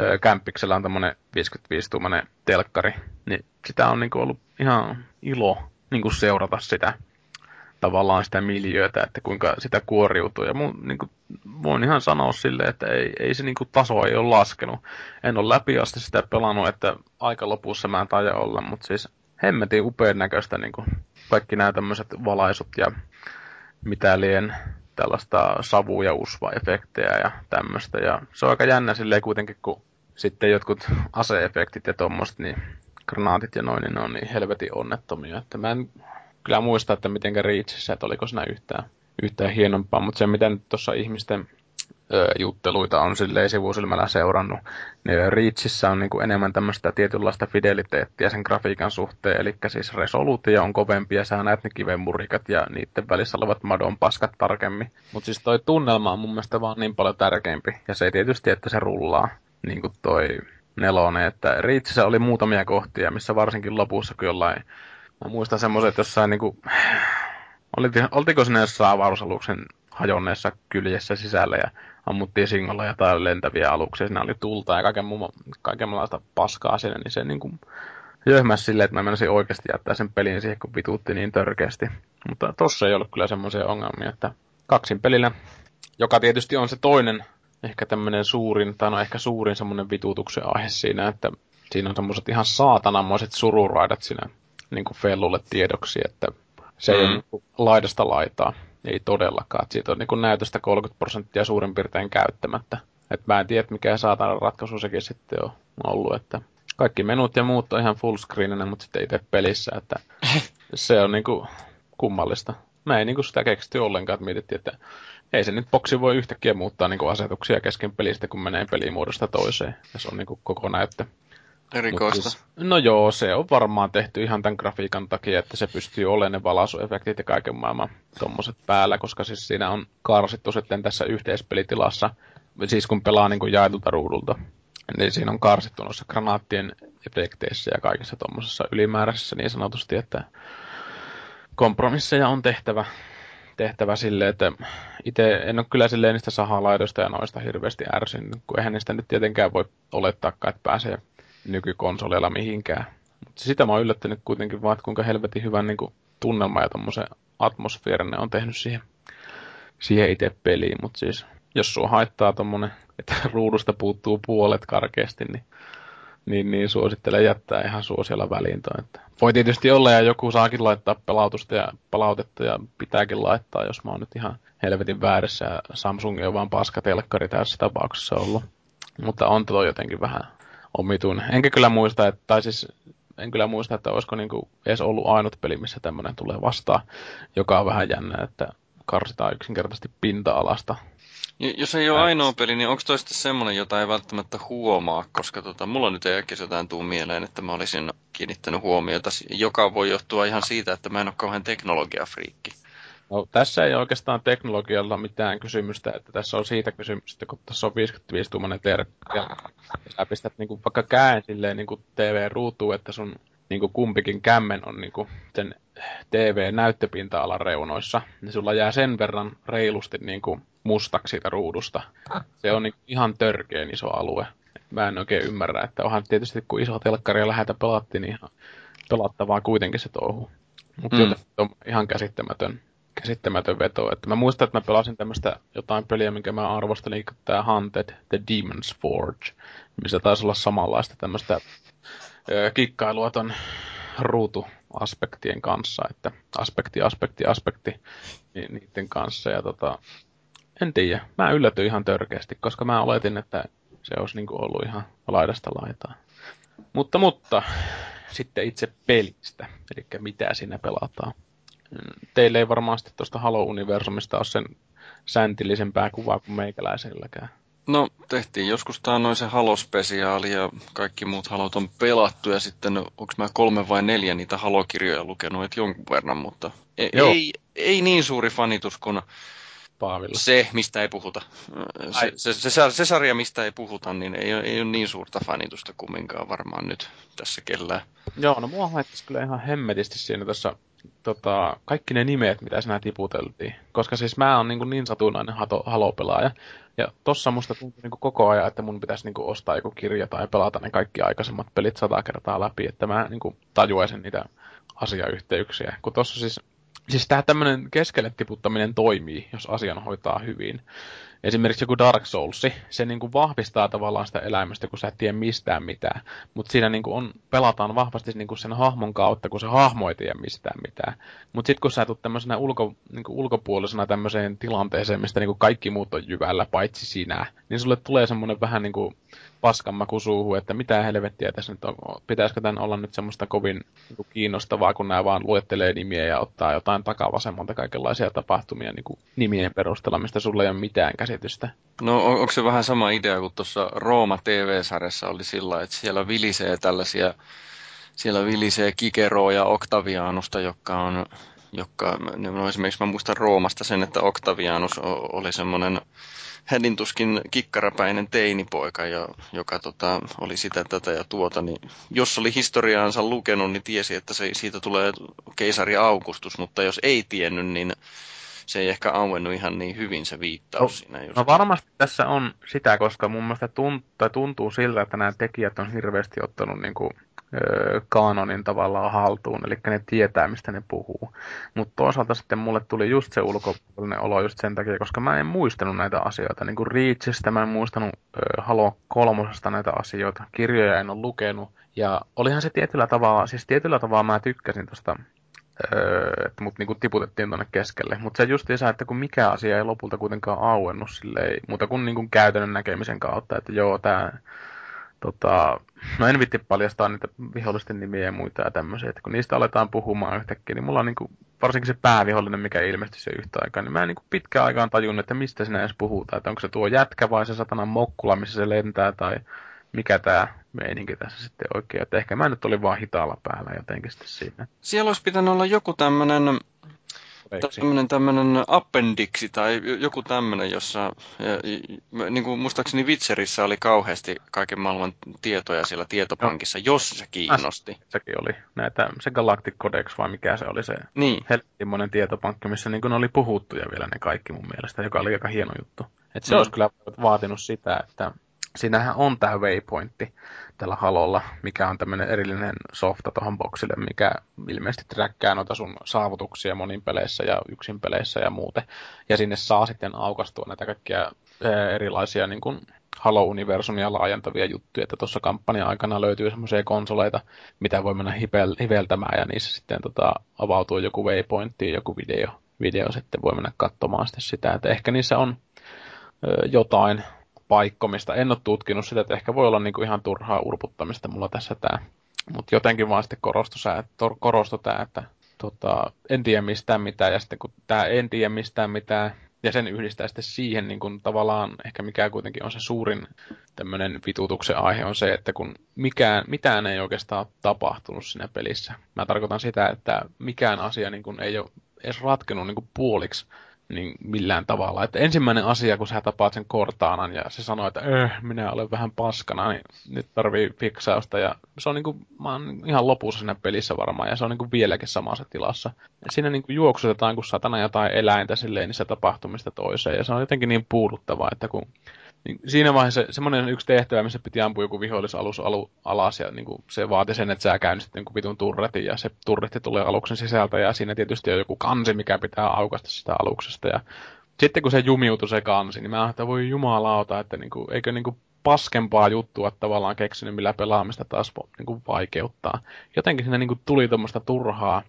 äh, kämppiksellä on tämmöinen 55-tuumainen telkkari, niin sitä on niin kuin ollut ihan ilo niin kuin seurata sitä tavallaan sitä miljöötä, että kuinka sitä kuoriutuu. Ja mun, niin kuin, voin ihan sanoa silleen, että ei, ei se niin kuin, taso ei ole laskenut. En ole läpi asti sitä pelannut, että aika lopussa mä en taja olla, mutta siis hemmetin upean näköistä niin kuin, kaikki nämä tämmöiset valaisut ja mitä lien tällaista savu- ja usva-efektejä ja tämmöistä. Ja se on aika jännä silleen kuitenkin, kun sitten jotkut aseefektit ja tommoset, niin granaatit ja noin, niin ne on niin helvetin onnettomia. Että mä en kyllä muista, että mitenkä Reachissä, että oliko siinä yhtään, yhtään hienompaa, mutta se mitä nyt tuossa ihmisten ö, jutteluita on silleen sivusilmällä seurannut, niin Reachissä on niinku enemmän tämmöistä tietynlaista fideliteettiä sen grafiikan suhteen, eli siis resoluutio on kovempi ja sä näet ne kivenmurikat ja niiden välissä olevat madon paskat tarkemmin. Mutta siis toi tunnelma on mun mielestä vaan niin paljon tärkeämpi, ja se ei tietysti, että se rullaa, niin kuin toi nelonen, että Reachissä oli muutamia kohtia, missä varsinkin lopussa, kun jollain Mä muistan semmoiset jossain niinku... oltiko sinne jossain avaruusaluksen hajonneessa kyljessä sisällä ja ammuttiin singolla jotain lentäviä aluksia. Siinä oli tulta ja kaiken muu, kaikenlaista paskaa siinä, niin se niinku jöhmäs silleen, että mä menisin oikeasti jättää sen pelin siihen, kun vituutti niin törkeästi. Mutta tossa ei ollut kyllä semmoisia ongelmia, että kaksin pelillä, joka tietysti on se toinen ehkä tämmöinen suurin, tai no ehkä suurin semmoinen vituutuksen aihe siinä, että siinä on semmoiset ihan saatanamoiset sururaidat siinä niin kuin Fellulle tiedoksi, että se mm. ei ole niin kuin laidasta laitaa. Ei todellakaan. Siitä on niin kuin näytöstä 30 prosenttia suurin piirtein käyttämättä. Et mä en tiedä, mikä saatana ratkaisu sekin sitten on ollut, että kaikki menut ja muut on ihan fullscreeninä, mutta sitten itse pelissä, että [LAUGHS] se on niinku kummallista. Mä ei niinku sitä keksitty ollenkaan, että mietittiin, että ei se nyt boksi voi yhtäkkiä muuttaa niinku asetuksia kesken pelistä, kun menee pelimuodosta toiseen. Ja se on niinku koko näyttö. Erikoista. Siis, no joo, se on varmaan tehty ihan tämän grafiikan takia, että se pystyy olemaan ne valaisuefektit ja kaiken maailman tommoset päällä, koska siis siinä on karsittu sitten tässä yhteispelitilassa, siis kun pelaa niin kuin jaetulta ruudulta, niin siinä on karsittu noissa granaattien efekteissä ja kaikissa tuommoisessa ylimääräisessä niin sanotusti, että kompromisseja on tehtävä, tehtävä silleen, että itse en ole kyllä silleen niistä sahalaidoista ja noista hirveästi ärsynyt, kun eihän niistä nyt tietenkään voi olettaa, että pääsee nykykonsoleilla mihinkään. Mutta sitä mä oon yllättänyt kuitenkin vaan, että kuinka helvetin hyvän niin kuin, tunnelma ja tommosen atmosfeerin ne on tehnyt siihen, siihen itse peliin. Mutta siis, jos sua haittaa tommonen, että [LAUGHS] ruudusta puuttuu puolet karkeasti, niin niin, niin suosittelen jättää ihan suosiolla väliintoon. Että voi tietysti olla, ja joku saakin laittaa pelautusta ja palautetta, ja pitääkin laittaa, jos mä oon nyt ihan helvetin väärässä, ja Samsung on vaan paskatelkkari tässä tapauksessa ollut. Mutta on tuo jotenkin vähän omituinen. Enkä kyllä muista, että, tai siis en kyllä muista, että olisiko niinku edes ollut ainut peli, missä tämmöinen tulee vastaan, joka on vähän jännä, että karsitaan yksinkertaisesti pinta-alasta. Jos ei ole ainoa peli, niin onko toista semmoinen, jota ei välttämättä huomaa, koska tota, mulla nyt ei äkkiä jotain tuu mieleen, että mä olisin kiinnittänyt huomiota, joka voi johtua ihan siitä, että mä en ole kauhean teknologiafriikki. No, tässä ei oikeastaan teknologialla mitään kysymystä, että tässä on siitä kysymystä, kun tässä on 55-tuumainen terkki, ja sä pistät niin kuin, vaikka käen silleen niin TV-ruutuun, että sun niin kuin kumpikin kämmen on niin kuin sen TV-näyttöpinta-alan reunoissa, niin sulla jää sen verran reilusti niin kuin mustaksi siitä ruudusta. Se on niin ihan törkeen iso alue. Mä en oikein ymmärrä, että onhan tietysti kun iso telkkari ja lähetä pelattiin, niin ihan pelattavaa kuitenkin se touhu. Mutta mm. on ihan käsittämätön käsittämätön veto. Että mä muistan, että mä pelasin tämmöistä jotain peliä, minkä mä arvostelin, tämä Hunted, The Demon's Forge, missä taisi olla samanlaista tämmöistä kikkailua ton ruutuaspektien kanssa, että aspekti, aspekti, aspekti niin, niiden kanssa. Ja tota, en tiedä, mä yllätyin ihan törkeästi, koska mä oletin, että se olisi niinku ollut ihan laidasta laitaa. Mutta, mutta, sitten itse pelistä, eli mitä siinä pelataan teille ei varmasti tuosta Halo-universumista ole sen säntillisempää kuvaa kuin meikäläiselläkään. No, tehtiin joskus noin se Halo-spesiaali ja kaikki muut Halot on pelattu ja sitten onko mä kolme vai neljä niitä Halo-kirjoja lukenut, että jonkun verran, mutta ei, ei, ei niin suuri fanitus kuin Paavilla. se, mistä ei puhuta. Se, se, se, se, se sarja, mistä ei puhuta, niin ei, ei ole niin suurta fanitusta kumminkaan varmaan nyt tässä kellään. Joo, no mua haittaisi kyllä ihan hemmetisti siinä tässä tota, kaikki ne nimet, mitä sinä tiputeltiin. Koska siis mä oon niin, kuin niin satunnainen halopelaaja. Ja tossa musta tuntuu niin kuin koko ajan, että mun pitäisi niin kuin ostaa joku kirja tai pelata ne kaikki aikaisemmat pelit sata kertaa läpi, että mä niin kuin tajuaisin niitä asiayhteyksiä. Kun tossa siis, siis tää tämmönen keskelle tiputtaminen toimii, jos asian hoitaa hyvin esimerkiksi joku Dark Souls, se niin kuin vahvistaa tavallaan sitä elämästä, kun sä et tiedä mistään mitään. Mutta siinä niin kuin on, pelataan vahvasti niin kuin sen hahmon kautta, kun se hahmo ei tiedä mistään mitään. Mutta sitten kun sä tulet tämmöisenä ulko, niin kuin ulkopuolisena tämmöiseen tilanteeseen, mistä niin kuin kaikki muut on jyvällä, paitsi sinä, niin sulle tulee semmoinen vähän niin kuin paskanmaku suuhun, että mitä helvettiä tässä nyt on, pitäisikö tämän olla nyt semmoista kovin niin kiinnostavaa, kun nämä vaan luettelee nimiä ja ottaa jotain takavasemmalta kaikenlaisia tapahtumia niin kuin nimien perusteella, mistä sulla ei ole mitään käsitystä. No on, onko se vähän sama idea kuin tuossa Rooma TV-sarjassa oli sillä, että siellä vilisee tällaisia, siellä vilisee Kikeroa ja Octavianusta, joka on joka, no esimerkiksi mä muistan Roomasta sen, että Octavianus oli semmoinen hädintuskin kikkarapäinen teinipoika, joka tota, oli sitä, tätä ja tuota, niin jos oli historiaansa lukenut, niin tiesi, että se, siitä tulee keisari Augustus, mutta jos ei tiennyt, niin se ei ehkä auennut ihan niin hyvin se viittaus no, siinä. Just. No varmasti tässä on sitä, koska mun mielestä tuntuu, tuntuu siltä, että nämä tekijät on hirveästi ottanut niin kuin kanonin tavallaan haltuun, eli ne tietää, mistä ne puhuu. Mutta toisaalta sitten mulle tuli just se ulkopuolinen olo just sen takia, koska mä en muistanut näitä asioita. Niin kuin Reachistä mä en muistanut öö, Halo kolmosesta näitä asioita, kirjoja en ole lukenut. Ja olihan se tietyllä tavalla, siis tietyllä tavalla mä tykkäsin tuosta öö, että mut niinku tiputettiin tuonne keskelle. Mutta se just isä, että kun mikä asia ei lopulta kuitenkaan auennut silleen, muuta kuin niinku käytännön näkemisen kautta, että joo, tämä tota, no en vitti paljastaa niitä vihollisten nimiä ja muita ja tämmöisiä, että kun niistä aletaan puhumaan yhtäkkiä, niin mulla on niinku, varsinkin se päävihollinen, mikä ilmestyi se yhtä aikaa, niin mä en niinku pitkään aikaan tajunnut, että mistä sinä edes puhutaan, että onko se tuo jätkä vai se satanan mokkula, missä se lentää, tai mikä tämä meininki tässä sitten oikein. Että ehkä mä nyt olin vaan hitaalla päällä jotenkin sitten siinä. Siellä olisi pitänyt olla joku tämmöinen tämmöinen, tämmöinen appendiksi tai joku tämmöinen, jossa niin kuin muistaakseni Witcherissä oli kauheasti kaiken maailman tietoja siellä tietopankissa, no. jos se kiinnosti. Sekin oli. Näitä, se Galactic Codex vai mikä se oli se niin. helvetimoinen tietopankki, missä niin oli puhuttuja vielä ne kaikki mun mielestä, joka oli aika hieno juttu. Et se mm. olisi kyllä vaatinut sitä, että siinähän on tämä waypointti tällä halolla, mikä on tämmöinen erillinen softa tuohon boksille, mikä ilmeisesti träkkää noita sun saavutuksia monin peleissä ja yksin peleissä ja muuten. Ja sinne saa sitten aukastua näitä kaikkia erilaisia niin kuin Halo-universumia laajentavia juttuja, että tuossa kampanjan aikana löytyy semmoisia konsoleita, mitä voi mennä hivel, hiveltämään ja niissä sitten tota, avautuu joku waypointti, joku video, video sitten voi mennä katsomaan sitten sitä, että ehkä niissä on ö, jotain paikkomista. En ole tutkinut sitä, että ehkä voi olla niinku ihan turhaa urputtamista mulla tässä tämä. Mutta jotenkin vaan sitten korostui, korostui tämä, että tota, en tiedä mistään mitään, ja sitten kun tämä en tiedä mistään mitään, ja sen yhdistää sitten siihen niin kun tavallaan ehkä mikä kuitenkin on se suurin tämmöinen vitutuksen aihe on se, että kun mikään, mitään ei oikeastaan tapahtunut siinä pelissä. Mä tarkoitan sitä, että mikään asia niin kun ei ole edes ratkenut niin puoliksi niin millään tavalla. Että ensimmäinen asia, kun sä tapaat sen Cortaanan ja se sanoo, että äh, minä olen vähän paskana, niin nyt tarvii fiksausta. Ja se on niinku, mä oon ihan lopussa siinä pelissä varmaan, ja se on niinku vieläkin samassa tilassa. Ja siinä niinku juoksutetaan kuin satana jotain eläintä silleen niissä tapahtumista toiseen, ja se on jotenkin niin puuduttavaa, että kun niin siinä vaiheessa semmoinen yksi tehtävä, missä piti ampua joku vihollisalus alu, alas ja niin kuin se vaati sen, että sä käynnistit niin vitun turretin ja se turretti tulee aluksen sisältä ja siinä tietysti on joku kansi, mikä pitää aukasta sitä aluksesta ja sitten kun se jumiutui se kansi, niin mä ajattelin, että voi jumalauta, että niin kuin, eikö niin kuin paskempaa juttua tavallaan keksinyt, millä pelaamista taas niin kuin vaikeuttaa. Jotenkin siinä niin kuin tuli tuommoista turhaa,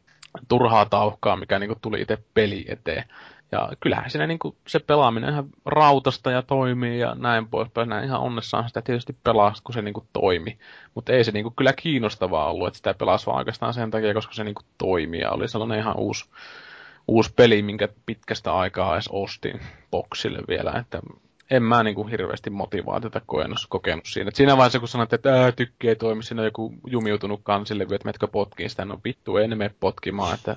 turhaa tauhkaa, mikä niin kuin tuli itse peli eteen. Ja kyllähän siinä niin kuin se pelaaminen ihan rautasta ja toimii ja näin poispäin. Näin ihan onnessaan sitä tietysti pelaa, kun se niin kuin toimi. Mutta ei se niin kuin kyllä kiinnostavaa ollut, että sitä pelasi vaan oikeastaan sen takia, koska se niin kuin toimii. Ja oli sellainen ihan uusi, uusi peli, minkä pitkästä aikaa edes ostin boksille vielä. Että en mä niin kuin hirveästi motivaatiota kokenut, kokenut siinä. Et siinä vaiheessa, kun sanoit, että tykki ei toimi, siinä on joku jumiutunut kansille, että metkö potkiin sitä, no vittu, en mene potkimaan, että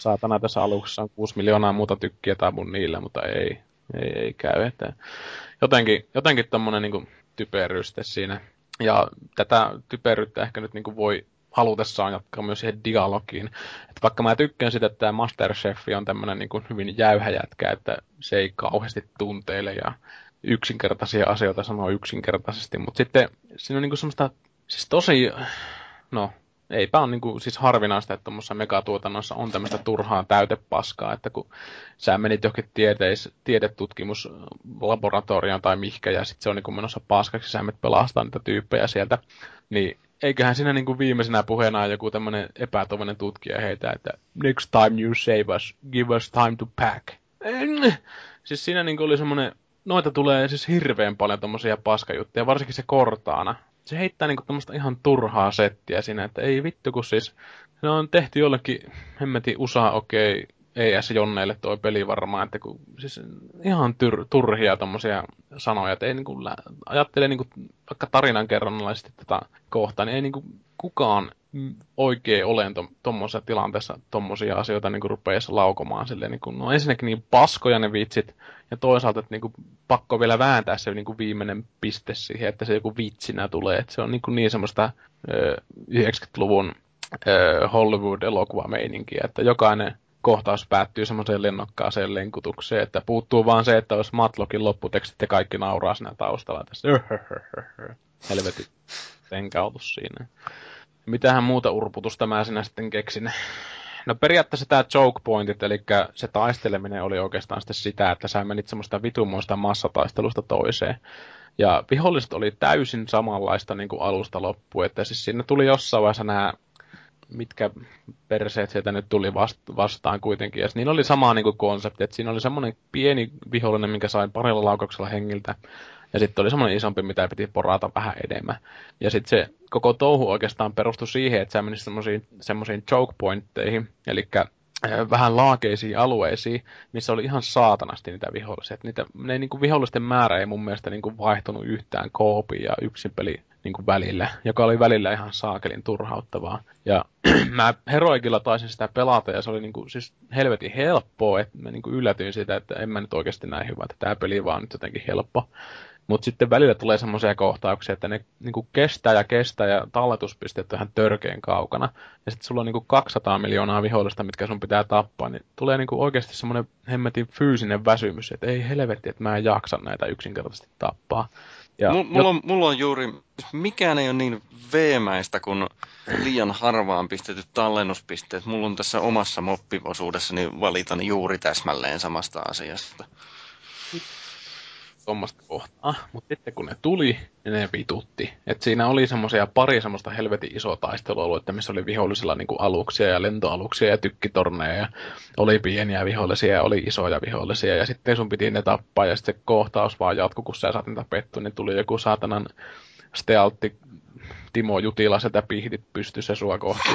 saatana tässä aluksessa on 6 miljoonaa muuta tykkiä tai mun niillä, mutta ei, ei, ei käy. Että jotenkin, jotenkin tommonen niin typeryys siinä. Ja tätä typeryyttä ehkä nyt niin voi halutessaan jatkaa myös siihen dialogiin. Että vaikka mä tykkään sitä, että tämä Masterchef on tämmöinen niin hyvin jäyhä jätkä, että se ei kauheasti tunteile ja yksinkertaisia asioita sanoo yksinkertaisesti, mutta sitten siinä on niin semmoista, siis tosi, no eipä ole niin kuin, siis harvinaista, että tuommoisessa megatuotannossa on tämmöistä turhaa täytepaskaa, että kun sä menit johonkin tieteis, tiedetutkimuslaboratorioon tai mihkä, ja sitten se on niin kuin menossa paskaksi, sä menet pelastaa niitä tyyppejä sieltä, niin eiköhän siinä niin kuin viimeisenä puheena joku tämmöinen epätoivoinen tutkija heitä, että next time you save us, give us time to pack. Siis siinä niin kuin oli semmoinen, noita tulee siis hirveän paljon tommosia paskajuttuja, varsinkin se Kortaana se heittää niinku tämmöistä ihan turhaa settiä siinä, että ei vittu, kun siis se on tehty jollekin hemmetin USA okei okay, ES Jonneille toi peli varmaan, että kun, siis ihan tyr, turhia tommosia sanoja, että ei niinku, ajattele niinku, vaikka tarinan kerronnallisesti tätä kohtaa, niin ei niinku kukaan oikein olento tuommoisessa tilanteessa tuommoisia asioita niin kuin rupeaisi laukomaan silleen, niin kuin, no ensinnäkin niin paskoja ne vitsit, ja toisaalta, että niin kuin, pakko vielä vääntää se niin kuin viimeinen piste siihen, että se joku vitsinä tulee, että se on niin, kuin niin semmoista ö, 90-luvun ö, Hollywood-elokuvameininkiä, että jokainen kohtaus päättyy semmoiseen lennokkaaseen lenkutukseen, että puuttuu vaan se, että olisi Matlockin lopputekstit ja kaikki nauraa siinä taustalla tässä. [LAUGHS] Helvetin tenkautus siinä mitähän muuta urputusta mä sinä sitten keksin. No periaatteessa tämä choke pointit, eli se taisteleminen oli oikeastaan sitten sitä, että sä menit semmoista vitumoista massataistelusta toiseen. Ja viholliset oli täysin samanlaista niin kuin alusta loppuun, että siis sinne tuli jossain vaiheessa nämä mitkä perseet sieltä nyt tuli vastaan kuitenkin. Ja niillä oli sama niin kuin konsepti, että siinä oli semmoinen pieni vihollinen, minkä sain parilla laukauksella hengiltä. Ja sitten oli semmoinen isompi, mitä piti porata vähän enemmän. Ja sitten se koko touhu oikeastaan perustui siihen, että sä menisit semmoisiin, semmoisiin choke pointteihin, eli vähän laakeisiin alueisiin, missä oli ihan saatanasti niitä vihollisia. Et niitä, ne niin kuin vihollisten määrä ei mun mielestä niin kuin vaihtunut yhtään koopia ja yksin peli niin kuin välillä, joka oli välillä ihan saakelin turhauttavaa. Ja [CLEARS THROAT] mä Heroikilla taisin sitä pelata ja se oli niin kuin, siis helvetin helppoa, että mä niin kuin yllätyin siitä, että en mä nyt oikeasti näin hyvä, että tämä peli vaan nyt jotenkin helppo. Mutta sitten välillä tulee semmoisia kohtauksia, että ne niinku kestää ja kestää ja talletuspisteet on ihan törkeen kaukana. Ja sitten sulla on niinku 200 miljoonaa vihollista, mitkä sun pitää tappaa, niin tulee niinku oikeasti semmoinen hemmetin fyysinen väsymys, että ei helvetti, että mä en jaksa näitä yksinkertaisesti tappaa. Ja, M- mulla, on, mulla on juuri, mikään ei ole niin veemäistä kuin liian harvaan pistetyt tallennuspisteet. Mulla on tässä omassa moppiosuudessani valitan juuri täsmälleen samasta asiasta tuommoista kohtaa, mutta sitten kun ne tuli, niin ne vitutti. Et siinä oli semmoisia pari semmoista helvetin isoa taistelualuetta, missä oli vihollisilla niinku aluksia ja lentoaluksia ja tykkitorneja ja oli pieniä vihollisia ja oli isoja vihollisia. Ja sitten sun piti ne tappaa ja sitten se kohtaus vaan jatkuu, kun sä saat ne tapettua, niin tuli joku saatanan stealtti Timo Jutila sitä pihdit pystyssä sua kohti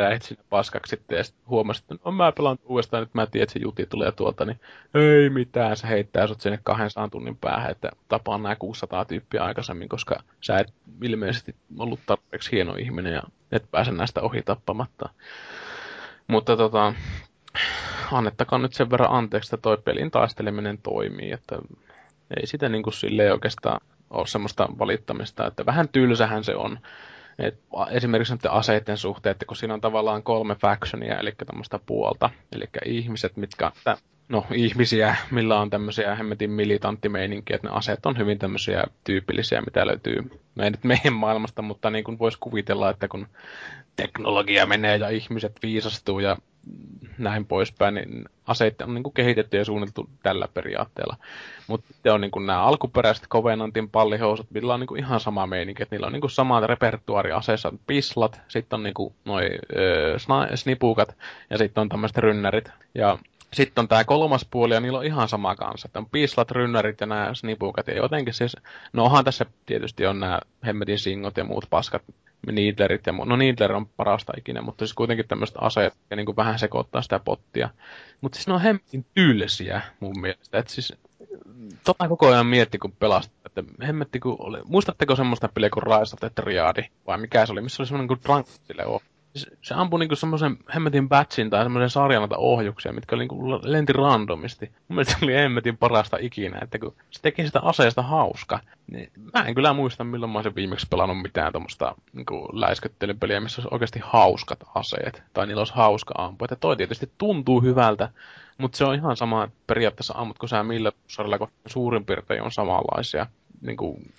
ja jäit sinne paskaksi sitten ja sitten huomasit, että no mä pelaan uudestaan, nyt mä tiedän, että se juti tulee tuolta, niin ei mitään, se heittää sut sinne 200 tunnin päähän, että tapaan nämä 600 tyyppiä aikaisemmin, koska sä et ilmeisesti ollut tarpeeksi hieno ihminen ja et pääse näistä ohi tappamatta. Mutta tota, annettakaa nyt sen verran anteeksi, että toi pelin taisteleminen toimii, että ei sitä niin kuin silleen oikeastaan ole semmoista valittamista, että vähän tylsähän se on. Et esimerkiksi näiden aseiden suhteen, että kun siinä on tavallaan kolme factionia, eli tämmöistä puolta, eli ihmiset, mitkä, no ihmisiä, millä on tämmöisiä hemmetin militanttimeininkiä, että ne aseet on hyvin tämmöisiä tyypillisiä, mitä löytyy, no ei nyt meidän maailmasta, mutta niin kuin voisi kuvitella, että kun teknologia menee ja ihmiset viisastuu ja näin poispäin, niin aseet on niin kuin kehitetty ja suunniteltu tällä periaatteella. Mutta sitten on niin kuin nämä alkuperäiset Covenantin pallihousut, millä on niin kuin ihan sama meininki, että niillä on niin kuin samat repertuaari aseessa, pislat, sitten on niin kuin noi äh, snipukat ja sitten on tämmöiset rynnärit. Ja sitten on tämä kolmas puoli, ja niillä on ihan sama kanssa. Että on pislat, rynnärit ja nämä snipukat. Ja jotenkin siis, no onhan tässä tietysti on nämä hemmetin singot ja muut paskat, Needlerit ja No Needler on parasta ikinä, mutta siis kuitenkin tämmöiset aseet, ja niin kuin vähän sekoittaa sitä pottia. Mutta siis ne on hemmetin tyylisiä mun mielestä. Että siis tota koko ajan mietti, kun pelastaa, että hemmetti kun oli... Muistatteko semmoista peliä kuin Rise of the Triadi? Vai mikä se oli? Missä oli semmoinen kuin Drunk sille se ampui niinku semmoisen hemmetin batchin tai semmoisen sarjan noita ohjuksia, mitkä oli niinku lenti randomisti. Mun mielestä se oli hemmetin parasta ikinä, että kun se teki sitä aseesta hauska, niin mä en kyllä muista milloin mä olisin viimeksi pelannut mitään tuommoista niinku läisköttelypeliä, missä olisi oikeasti hauskat aseet, tai niillä olisi hauska ampua. Että toi tietysti tuntuu hyvältä, mutta se on ihan sama periaatteessa ammut, kun sä millä sarjalla, kun suurin piirtein on samanlaisia niin kuin,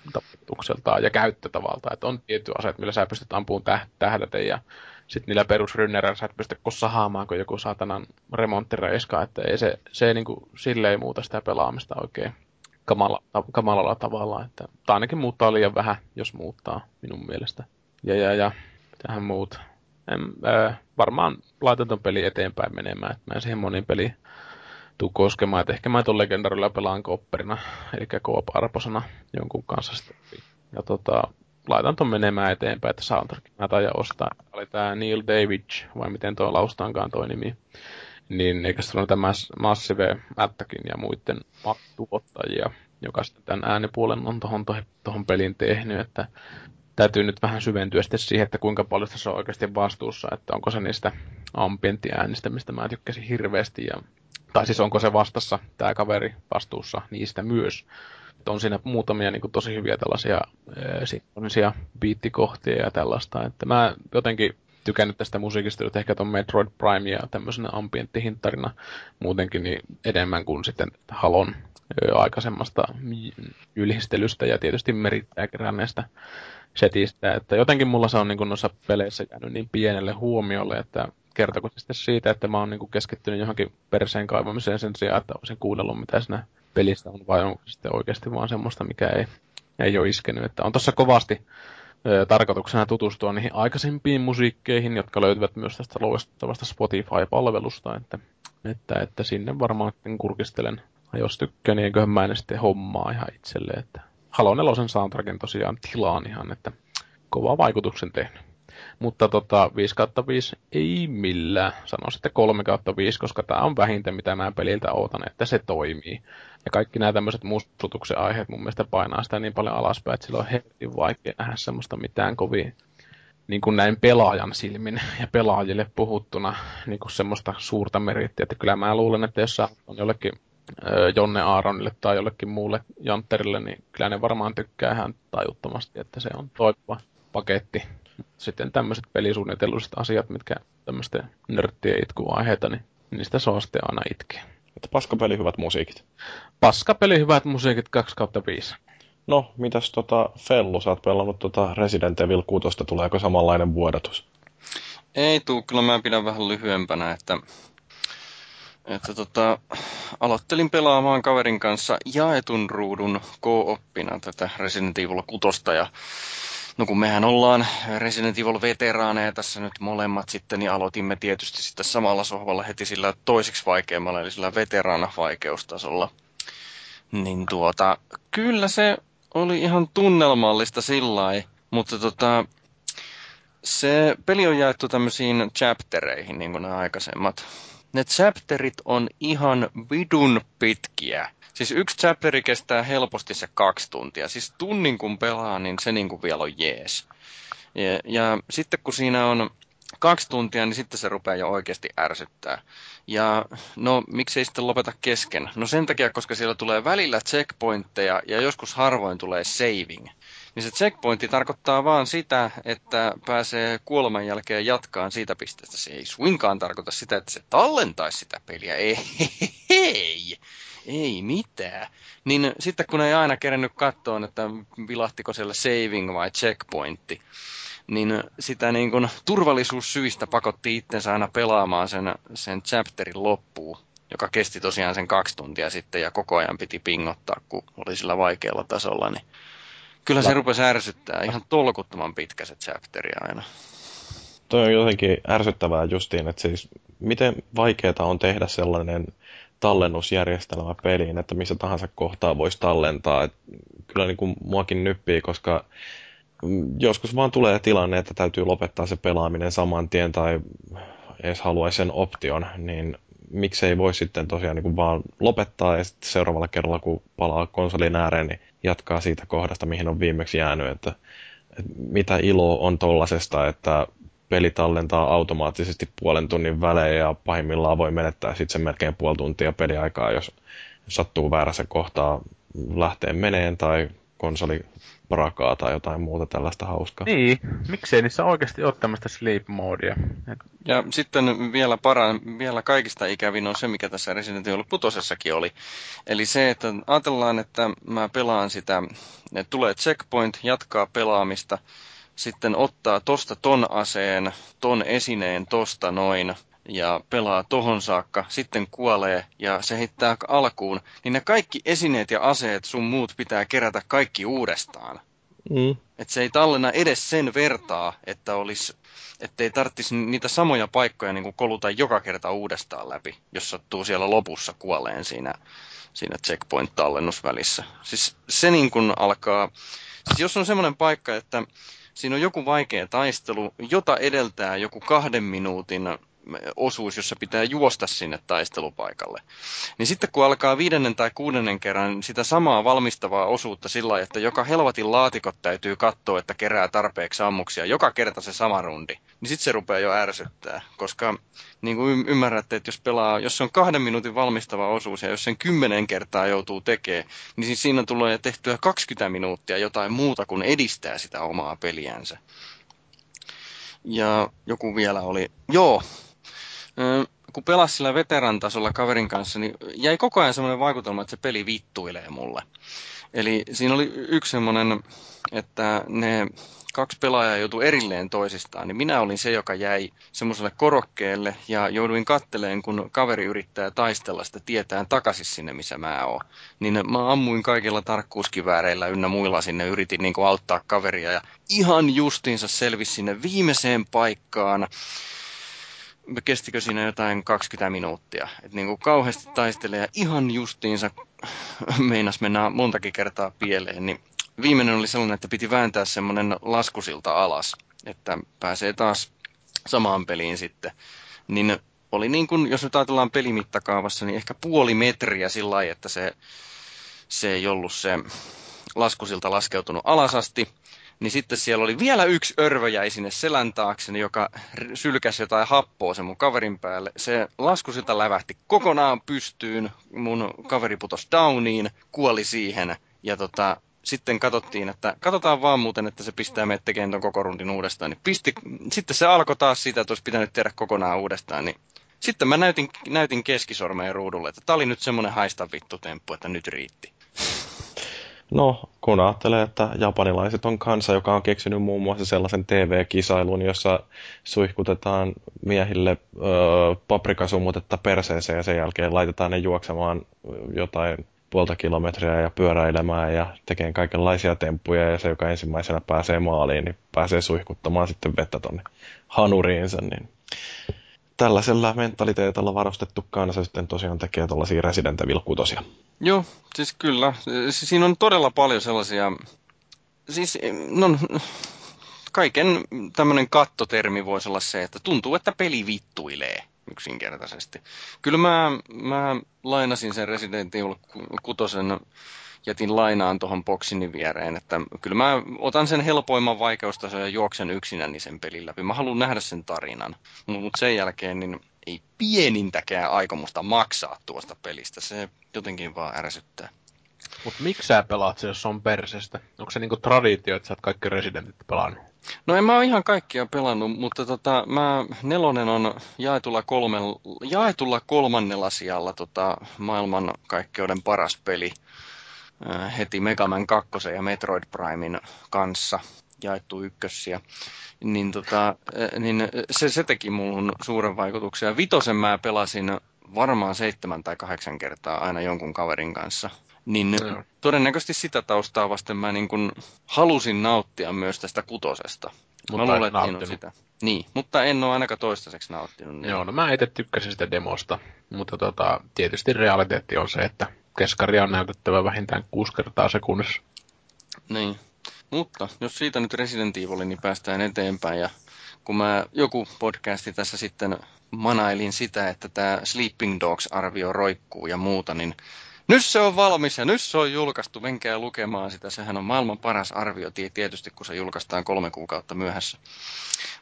ja käyttötavalta. Että on tietty aseet, millä sä pystyt ampumaan täh- tähdätä ja sitten niillä perusrynnereillä sä et pysty sahaamaan kuin joku saatanan remonttireiska, että ei se, se ei niinku, sille ei muuta sitä pelaamista oikein kamala, kamalalla tavalla, että tai ainakin muuttaa liian vähän, jos muuttaa minun mielestä. Ja, ja, ja, tähän muut. En, äh, varmaan laitan ton peli eteenpäin menemään, että mä en siihen moniin peliin tuu koskemaan, että ehkä mä ton legendarilla pelaan kopperina, eli koop-arposana jonkun kanssa sitten. Ja tota, laitan ton menemään eteenpäin, että soundtrack mä taidan ostaa. Oli tää Neil David, vai miten tuo laustaankaan toi nimi. Niin eikö se ole tämä Massive Attackin ja muiden tuottajia, joka sitten tämän äänipuolen on tohon, tohon peliin tehnyt, että täytyy nyt vähän syventyä sitten siihen, että kuinka paljon se on oikeasti vastuussa, että onko se niistä ambienttiäänistä, mistä mä tykkäsin hirveästi, ja, tai siis onko se vastassa, tämä kaveri vastuussa niistä myös että on siinä muutamia niin kuin, tosi hyviä tällaisia sinkronisia biittikohtia ja tällaista. Että mä jotenkin tykännyt tästä musiikista että ehkä tuon Metroid Prime ja tämmöisenä ambienttihintarina muutenkin niin enemmän kuin sitten Halon aikaisemmasta ylistelystä ja tietysti merittäjäkeränneestä setistä, että jotenkin mulla se on niin noissa peleissä jäänyt niin pienelle huomiolle, että kertoko sitten siitä, että mä oon niin keskittynyt johonkin perseen kaivamiseen sen sijaan, että olisin kuunnellut mitä siinä pelissä on, vai onko sitten oikeasti vaan semmoista, mikä ei, ei ole iskenyt. Että on tuossa kovasti ö, tarkoituksena tutustua niihin aikaisempiin musiikkeihin, jotka löytyvät myös tästä loistavasta Spotify-palvelusta, että, että, että sinne varmaan kurkistelen. Ja jos tykkää, niin mä en sitten hommaa ihan itselleen, että Halo 4 soundtrackin tosiaan tilaan ihan, että kova vaikutuksen tehnyt. Mutta tota, 5 kautta 5 ei millään. Sano sitten 3 kautta 5, koska tämä on vähintä, mitä mä peliltä ootan, että se toimii. Ja kaikki nämä tämmöiset mustutuksen aiheet mun mielestä painaa sitä niin paljon alaspäin, että sillä on helvetin vaikea nähdä semmoista mitään kovin niin kuin näin pelaajan silmin ja pelaajille puhuttuna niin kuin semmoista suurta merittiä. Että kyllä mä luulen, että jos on jollekin Jonne Aaronille tai jollekin muulle Jantterille, niin kyllä ne varmaan tykkää ihan tajuttomasti, että se on toimiva paketti. Sitten tämmöiset pelisuunnitelluiset asiat, mitkä tämmöisten nörttien itkuaiheita, niin niistä saa sitten aina itkeä. Että paskapeli hyvät musiikit. Paskapeli hyvät musiikit 2 kautta 5. No, mitäs tota Fellu, sä oot pelannut tota Resident Evil 6, tuleeko samanlainen vuodatus? Ei tuu, kyllä mä pidän vähän lyhyempänä, että että tota, aloittelin pelaamaan kaverin kanssa jaetun ruudun co-oppina tätä Resident Evil 6 ja No kun mehän ollaan Resident Evil-veteraaneja tässä nyt molemmat sitten, niin aloitimme tietysti sitten samalla sohvalla heti sillä toiseksi vaikeammalla, eli sillä veteraana-vaikeustasolla. Niin tuota, kyllä se oli ihan tunnelmallista sillä mutta tota, se peli on jaettu tämmöisiin chaptereihin, niin kuin nämä aikaisemmat ne chapterit on ihan vidun pitkiä. Siis yksi chapteri kestää helposti se kaksi tuntia. Siis tunnin kun pelaa, niin se niin kuin vielä on jees. Ja, ja sitten kun siinä on kaksi tuntia, niin sitten se rupeaa jo oikeasti ärsyttää. Ja no, miksei sitten lopeta kesken? No sen takia, koska siellä tulee välillä checkpointteja ja joskus harvoin tulee saving niin se checkpointti tarkoittaa vaan sitä, että pääsee kuoleman jälkeen jatkaan siitä pisteestä. Se ei suinkaan tarkoita sitä, että se tallentaisi sitä peliä. Ei, ei, ei mitään. Niin sitten kun ei aina kerennyt katsoa, että vilahtiko siellä saving vai checkpointti, niin sitä niin kuin turvallisuussyistä pakotti itsensä aina pelaamaan sen, sen chapterin loppuun, joka kesti tosiaan sen kaksi tuntia sitten ja koko ajan piti pingottaa, kun oli sillä vaikealla tasolla, niin Kyllä se rupesi ärsyttää. Ihan tolkuttoman pitkä se chapteri aina. Toi on jotenkin ärsyttävää justiin, että siis miten vaikeaa on tehdä sellainen tallennusjärjestelmä peliin, että missä tahansa kohtaa voisi tallentaa. Et kyllä niin kuin muakin nyppii, koska joskus vaan tulee tilanne, että täytyy lopettaa se pelaaminen saman tien tai edes haluaisi sen option, niin miksei voi sitten tosiaan niin kuin vaan lopettaa ja sitten seuraavalla kerralla, kun palaa konsolin ääreen, niin jatkaa siitä kohdasta, mihin on viimeksi jäänyt, että, että mitä ilo on tollasesta, että peli tallentaa automaattisesti puolen tunnin välein ja pahimmillaan voi menettää sitten sen melkein puoli tuntia peliaikaa, jos sattuu väärässä kohtaa lähteen meneen tai konsoli prakaa tai jotain muuta tällaista hauskaa. Niin, miksei niissä oikeasti ole tämmöistä sleep modea. Et... Ja sitten vielä, para, vielä kaikista ikävin on se, mikä tässä Resident Evil 6 oli. Eli se, että ajatellaan, että mä pelaan sitä, että tulee checkpoint, jatkaa pelaamista, sitten ottaa tosta ton aseen, ton esineen tosta noin, ja pelaa tohon saakka, sitten kuolee ja se heittää alkuun, niin ne kaikki esineet ja aseet sun muut pitää kerätä kaikki uudestaan. Mm. Että se ei tallenna edes sen vertaa, että olisi, ettei tarvitsisi niitä samoja paikkoja niin koluta joka kerta uudestaan läpi, jos sattuu siellä lopussa kuoleen siinä, siinä checkpoint-tallennusvälissä. Siis se niin kuin alkaa, siis jos on semmoinen paikka, että siinä on joku vaikea taistelu, jota edeltää joku kahden minuutin osuus, jossa pitää juosta sinne taistelupaikalle. Niin sitten kun alkaa viidennen tai kuudennen kerran sitä samaa valmistavaa osuutta sillä että joka helvatin laatikot täytyy katsoa, että kerää tarpeeksi ammuksia, joka kerta se sama rundi, niin sitten se rupeaa jo ärsyttää, koska niin kuin ymmärrätte, että jos pelaa, jos se on kahden minuutin valmistava osuus ja jos sen kymmenen kertaa joutuu tekemään, niin siinä tulee tehtyä 20 minuuttia jotain muuta kuin edistää sitä omaa peliänsä. Ja joku vielä oli, joo, kun pelasi sillä veteran tasolla kaverin kanssa, niin jäi koko ajan semmoinen vaikutelma, että se peli vittuilee mulle. Eli siinä oli yksi semmoinen, että ne kaksi pelaajaa joutui erilleen toisistaan, niin minä olin se, joka jäi semmoiselle korokkeelle ja jouduin katteleen, kun kaveri yrittää taistella sitä tietään takaisin sinne, missä mä oon. Niin mä ammuin kaikilla tarkkuuskivääreillä ynnä muilla sinne, yritin niin auttaa kaveria ja ihan justiinsa selvisi sinne viimeiseen paikkaan kestikö siinä jotain 20 minuuttia. Et niin kuin kauheasti taistelee ja ihan justiinsa meinas mennä montakin kertaa pieleen, niin viimeinen oli sellainen, että piti vääntää semmoinen laskusilta alas, että pääsee taas samaan peliin sitten. Niin oli niin kuin, jos nyt ajatellaan pelimittakaavassa, niin ehkä puoli metriä sillä lailla, että se, se ei ollut se laskusilta laskeutunut alasasti. Niin sitten siellä oli vielä yksi örvö jäi sinne selän taakse, joka sylkäsi jotain happoa sen mun kaverin päälle. Se laskusilta lävähti kokonaan pystyyn, mun kaveri putosi downiin, kuoli siihen. Ja tota, sitten katsottiin, että katsotaan vaan muuten, että se pistää meidät tekemään ton koko rundin uudestaan. Niin pisti, sitten se alkoi taas siitä, että olisi pitänyt tehdä kokonaan uudestaan. Niin sitten mä näytin, näytin keskisormeen ruudulle, että tää oli nyt semmonen haista vittu temppu, että nyt riitti. No, kun ajattelee, että japanilaiset on kansa, joka on keksinyt muun muassa sellaisen TV-kisailun, jossa suihkutetaan miehille ö, paprikasumutetta perseeseen ja sen jälkeen laitetaan ne juoksemaan jotain puolta kilometriä ja pyöräilemään ja tekee kaikenlaisia temppuja ja se, joka ensimmäisenä pääsee maaliin, niin pääsee suihkuttamaan sitten vettä tonne hanuriinsa, niin tällaisella mentaliteetalla varustettu kansa sitten tosiaan tekee tuollaisia Resident Evil 6. Joo, siis kyllä. Siinä on todella paljon sellaisia, siis no, kaiken tämmöinen kattotermi voisi olla se, että tuntuu, että peli vittuilee yksinkertaisesti. Kyllä mä, mä lainasin sen Resident Evil 6 jätin lainaan tuohon boksini viereen, että kyllä mä otan sen helpoimman vaikeustason ja juoksen yksinäni sen pelin läpi. Mä haluan nähdä sen tarinan, mutta sen jälkeen niin ei pienintäkään aikomusta maksaa tuosta pelistä. Se jotenkin vaan ärsyttää. Mut miksi sä pelaat se, jos on persestä? Onko se niinku traditio, että sä oot kaikki Residentit pelannut? No en mä ole ihan kaikkia pelannut, mutta tota, mä, nelonen on jaetulla, kolmen, jaetulla kolmannella sijalla tota, maailman kaikkeuden paras peli. Äh, heti Megaman 2 ja Metroid Primein kanssa jaettu ykkössiä, niin, tota, äh, niin se, se teki muun suuren vaikutuksen. Ja vitosen mä pelasin varmaan seitsemän tai kahdeksan kertaa aina jonkun kaverin kanssa. Niin no. todennäköisesti sitä taustaa vasten mä niin kun halusin nauttia myös tästä kutosesta. Mutta mä luulen, että sitä. Niin, mutta en ole ainakaan toistaiseksi nauttinut. Niin. Joo, no mä itse tykkäsin sitä demosta, mutta tota, tietysti realiteetti on se, että keskaria on näytettävä vähintään kuusi kertaa sekunnissa. Niin, mutta jos siitä nyt Resident Evil, niin päästään eteenpäin ja kun mä joku podcasti tässä sitten manailin sitä, että tämä Sleeping Dogs-arvio roikkuu ja muuta, niin nyt se on valmis ja nyt se on julkaistu, menkää lukemaan sitä. Sehän on maailman paras arvio tietysti, kun se julkaistaan kolme kuukautta myöhässä.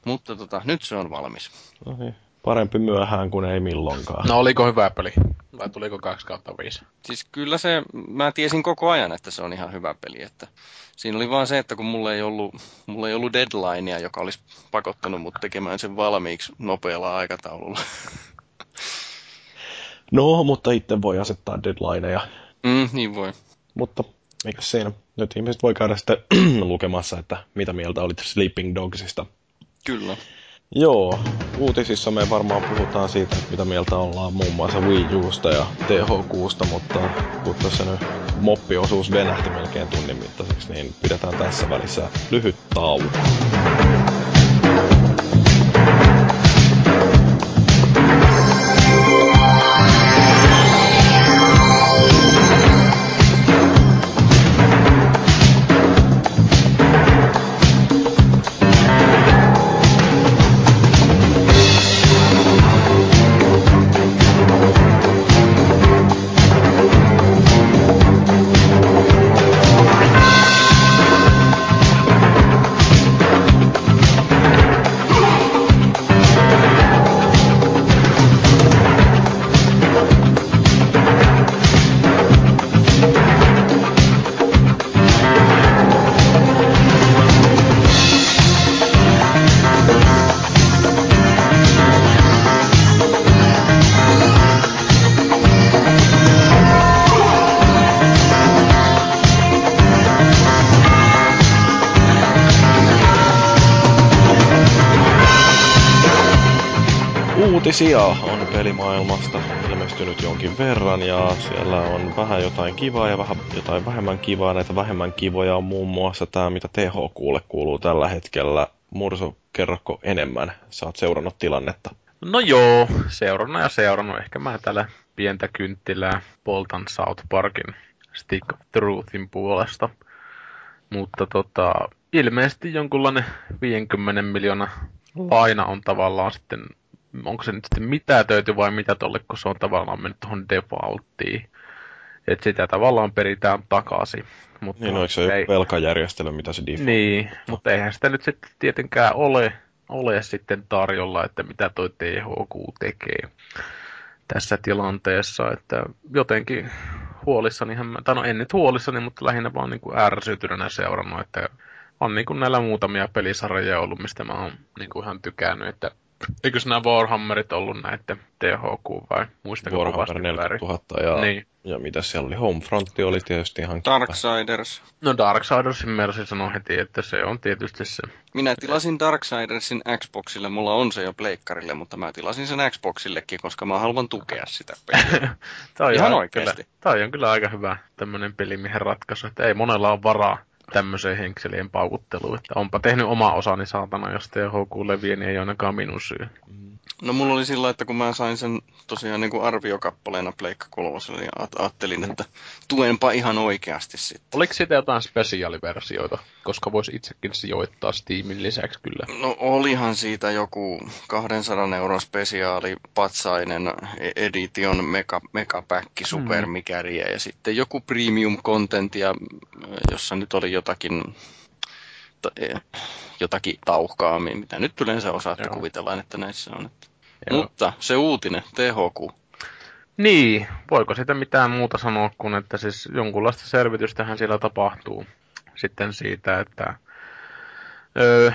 Mutta tota, nyt se on valmis. No niin. Parempi myöhään kuin ei milloinkaan. No oliko hyvä peli? Vai tuliko 2 kautta 5? Siis kyllä se, mä tiesin koko ajan, että se on ihan hyvä peli. Että siinä oli vaan se, että kun mulla ei ollut, mulla ei ollut deadlinea, joka olisi pakottanut mut tekemään sen valmiiksi nopealla aikataululla. No, mutta itse voi asettaa deadlineja. Mm, niin voi. Mutta eikä siinä. Nyt ihmiset voi käydä sitten [CLEARS THROAT] lukemassa, että mitä mieltä olit Sleeping Dogsista. Kyllä. Joo, uutisissa me varmaan puhutaan siitä, mitä mieltä ollaan muun muassa Wii Usta ja TH6, mutta kun tässä nyt moppiosuus venähti melkein tunnin mittaiseksi, niin pidetään tässä välissä lyhyt tauko. Uutisia on pelimaailmasta ilmestynyt jonkin verran ja siellä on vähän jotain kivaa ja vähän jotain vähemmän kivaa. Näitä vähemmän kivoja on muun muassa tämä, mitä THQlle kuuluu tällä hetkellä. Murso, kerroko enemmän? Oot seurannut tilannetta. No joo, seurannut ja seurannut. Ehkä mä täällä pientä kynttilää poltan South Parkin Stick of Truthin puolesta. Mutta tota, ilmeisesti jonkunlainen 50 miljoona laina on tavallaan sitten, onko se nyt sitten mitä töitä vai mitä tolle, kun se on tavallaan mennyt tuohon defaulttiin. Että sitä tavallaan peritään takaisin. Mutta niin, no, eikö se ei... velkajärjestely, mitä se default Niin, mutta eihän sitä nyt sitten tietenkään ole, ole sitten tarjolla, että mitä toi THQ tekee tässä tilanteessa, että jotenkin huolissani, tai no en nyt huolissani, mutta lähinnä vaan niin kuin ärsytyneenä seurannut, että on niin kuin näillä muutamia pelisarjoja ollut, mistä mä oon niin kuin ihan tykännyt, että Eikö nämä Warhammerit ollut näitä THQ vai muistako Warhammer 40 000 ja, niin. ja mitä siellä oli? Homefront oli tietysti ihan Darksiders. No Darksidersin Mersi sanoi heti, että se on tietysti se. Minä tilasin Darksidersin Xboxille, mulla on se jo pleikkarille, mutta mä tilasin sen Xboxillekin, koska mä haluan tukea sitä peliä. [LAUGHS] Tämä on ihan oikeasti. Tämä on kyllä aika hyvä tämmöinen peli, mihin ratkaisu, että ei monella ole varaa tämmöiseen henkselien paukutteluun. Että onpa tehnyt oma osani saatana, jos THQ leviää, niin ei ainakaan minun syy. No mulla oli sillä, että kun mä sain sen tosiaan niin kuin arviokappaleena Pleikka 3, niin ajattelin, että tuenpa ihan oikeasti sitten. Oliko siitä jotain spesiaaliversioita, koska voisi itsekin sijoittaa Steamin lisäksi kyllä? No olihan siitä joku 200 euron spesiaali patsainen edition mega, megapäkki supermikäriä mm. ja sitten joku premium contentia, jossa nyt oli jotakin e, jotakin tauhkaa, mitä nyt yleensä osaatte Joo. kuvitellaan, että näissä on. Että. Mutta se uutinen, THQ. Niin, voiko sitä mitään muuta sanoa kuin, että siis jonkunlaista selvitystähän siellä tapahtuu sitten siitä, että öö,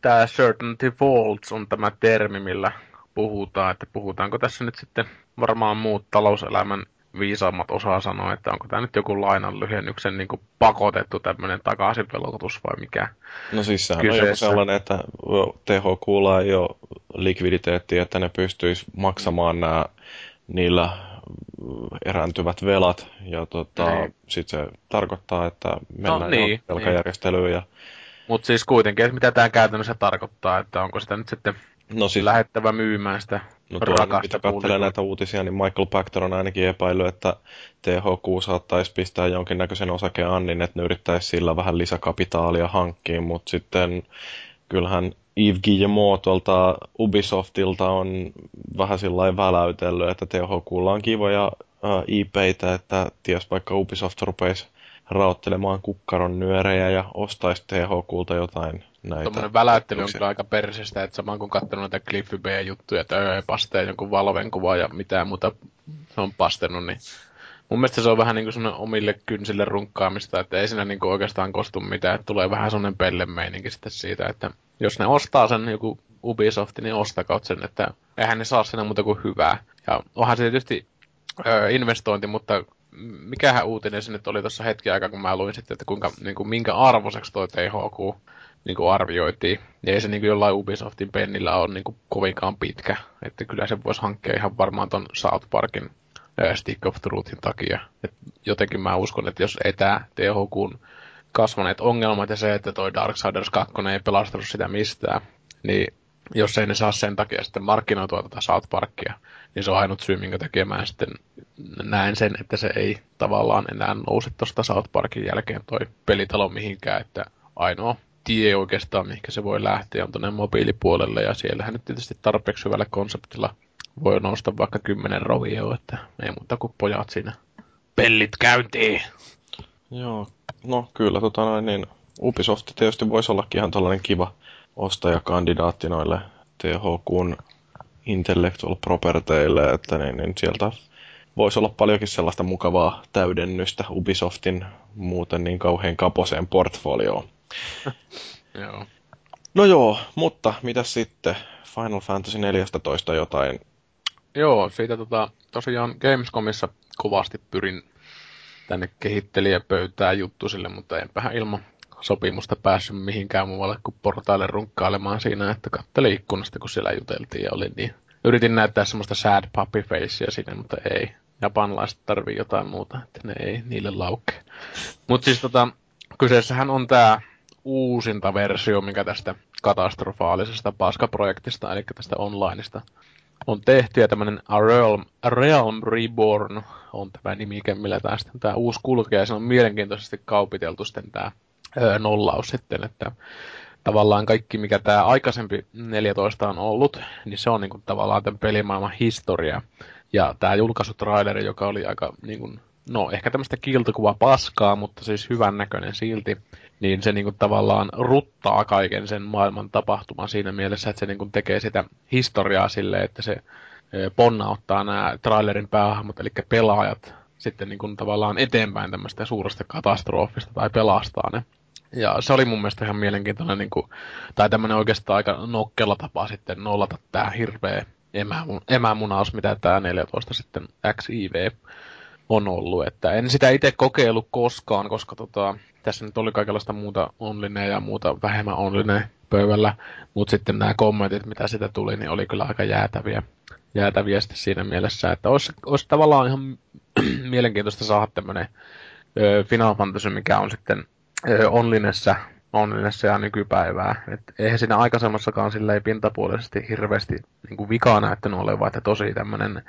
tämä certainty faults on tämä termi, millä puhutaan, että puhutaanko tässä nyt sitten varmaan muut talouselämän viisaammat osaa sanoa, että onko tämä nyt joku lainan lyhennyksen niin pakotettu tämmöinen takaisinvelotus vai mikä No siis sehän kyseessä. on joku sellainen, että THQ ei ole likviditeettiä, että ne pystyisi maksamaan nämä niillä erääntyvät velat, ja tota, niin. sitten se tarkoittaa, että mennään no, niin, velkajärjestelyyn. Niin. Ja... Mutta siis kuitenkin, että mitä tämä käytännössä tarkoittaa, että onko sitä nyt sitten no siis, lähettävä myymään sitä No tuolla, mitä katselee näitä uutisia, niin Michael Pachter on ainakin epäillyt, että THQ saattaisi pistää jonkinnäköisen osakeannin, että ne yrittäisi sillä vähän lisäkapitaalia hankkiin, mutta sitten kyllähän Yves Guillemot tuolta Ubisoftilta on vähän sillä väläytellyt, että THQlla on kivoja uh, IPitä, että ties vaikka Ubisoft rupeisi raottelemaan kukkaron nyörejä ja ostaisi THQlta jotain näitä. Tuommoinen väläyttely on kyllä aika persestä, että samaan kun katsonut näitä Cliffy B-juttuja, että öö, pastee jonkun Valven kuva ja mitään muuta se on pastenut, niin mun mielestä se on vähän niin kuin omille kynsille runkkaamista, että ei siinä niin kuin oikeastaan kostu mitään, että tulee vähän semmoinen pellemeininki sitten siitä, että jos ne ostaa sen joku Ubisoft, niin ostakaut sen, että eihän ne saa sinne muuta kuin hyvää. Ja onhan se tietysti öö, investointi, mutta mikähän uutinen se nyt oli tuossa hetki aikaa, kun mä luin sitten, että kuinka, niin kuin, minkä arvoiseksi toi THQ niin kuin arvioitiin. Ja ei se niin kuin jollain Ubisoftin pennillä ole niin kuin kovinkaan pitkä. Että kyllä se voisi hankkia ihan varmaan ton South Parkin Stick of Truthin takia. Et jotenkin mä uskon, että jos ei tämä THQn kasvaneet ongelmat ja se, että toi Darksiders 2 ei pelastanut sitä mistään, niin jos ei ne saa sen takia sitten markkinoitua tätä South Parkia, niin se on ainut syy, minkä takia mä sitten näen sen, että se ei tavallaan enää nouse tuosta South Parkin jälkeen toi pelitalo mihinkään, että ainoa tie oikeastaan, mihinkä se voi lähteä, on tuonne mobiilipuolelle, ja siellähän nyt tietysti tarpeeksi hyvällä konseptilla voi nousta vaikka kymmenen rovioa, että ei muuta kuin pojat siinä pellit käyntiin. Joo, no kyllä, tota noin, niin Ubisoft tietysti voisi ollakin ihan tällainen kiva ostajakandidaatti noille THQn intellectual properteille, että niin, niin sieltä voisi olla paljonkin sellaista mukavaa täydennystä Ubisoftin muuten niin kauhean kaposeen portfolioon. [LAUGHS] joo. No joo, mutta mitä sitten? Final Fantasy 14 jotain? Joo, siitä tota, tosiaan Gamescomissa kovasti pyrin tänne kehittelijäpöytään sille, mutta enpähän ilman sopimusta päässyt mihinkään muualle kuin portaille runkkailemaan siinä, että katteli ikkunasta, kun siellä juteltiin ja oli niin yritin näyttää semmoista sad puppy facea sinne, mutta ei. Japanilaiset tarvii jotain muuta, että ne ei niille laukkee. Mutta siis tota, kyseessähän on tämä uusinta versio, mikä tästä katastrofaalisesta paskaprojektista, eli tästä onlineista on tehty, ja tämmöinen A Realm, Realm Reborn on tämä nimike, millä tästä tämä uusi kulkee, ja se on mielenkiintoisesti kaupiteltu sitten tämä nollaus sitten, että tavallaan kaikki, mikä tämä aikaisempi 14 on ollut, niin se on niin kuin, tavallaan tämän pelimaailman historia. Ja tämä julkaisutraileri, joka oli aika, niin kuin, no ehkä tämmöistä kiiltokuva paskaa, mutta siis hyvän näköinen silti, niin se niin kuin, tavallaan ruttaa kaiken sen maailman tapahtuman siinä mielessä, että se niin kuin, tekee sitä historiaa silleen, että se ponnauttaa nämä trailerin päähahmot, eli pelaajat sitten niin kuin, tavallaan eteenpäin tämmöistä suuresta katastrofista tai pelastaa ne. Ja se oli mun mielestä ihan mielenkiintoinen, niin kuin, tai tämmöinen oikeastaan aika nokkella tapa sitten nollata tämä hirveä emämun, emämunaus, mitä tämä 14 sitten XIV on ollut. Että en sitä itse kokeillut koskaan, koska tota, tässä nyt oli kaikenlaista muuta online ja muuta vähemmän online pöydällä, mutta sitten nämä kommentit, mitä sitä tuli, niin oli kyllä aika jäätäviä, jäätäviä sitten siinä mielessä, että olisi, olisi tavallaan ihan [CLEARS THROAT] mielenkiintoista saada tämmöinen Final Fantasy, mikä on sitten onlinessa, onlinessa ja nykypäivää. Et eihän siinä aikaisemmassakaan silleen pintapuolisesti hirveästi niin kuin vikaa näyttänyt olevan, että tosi tämmöinen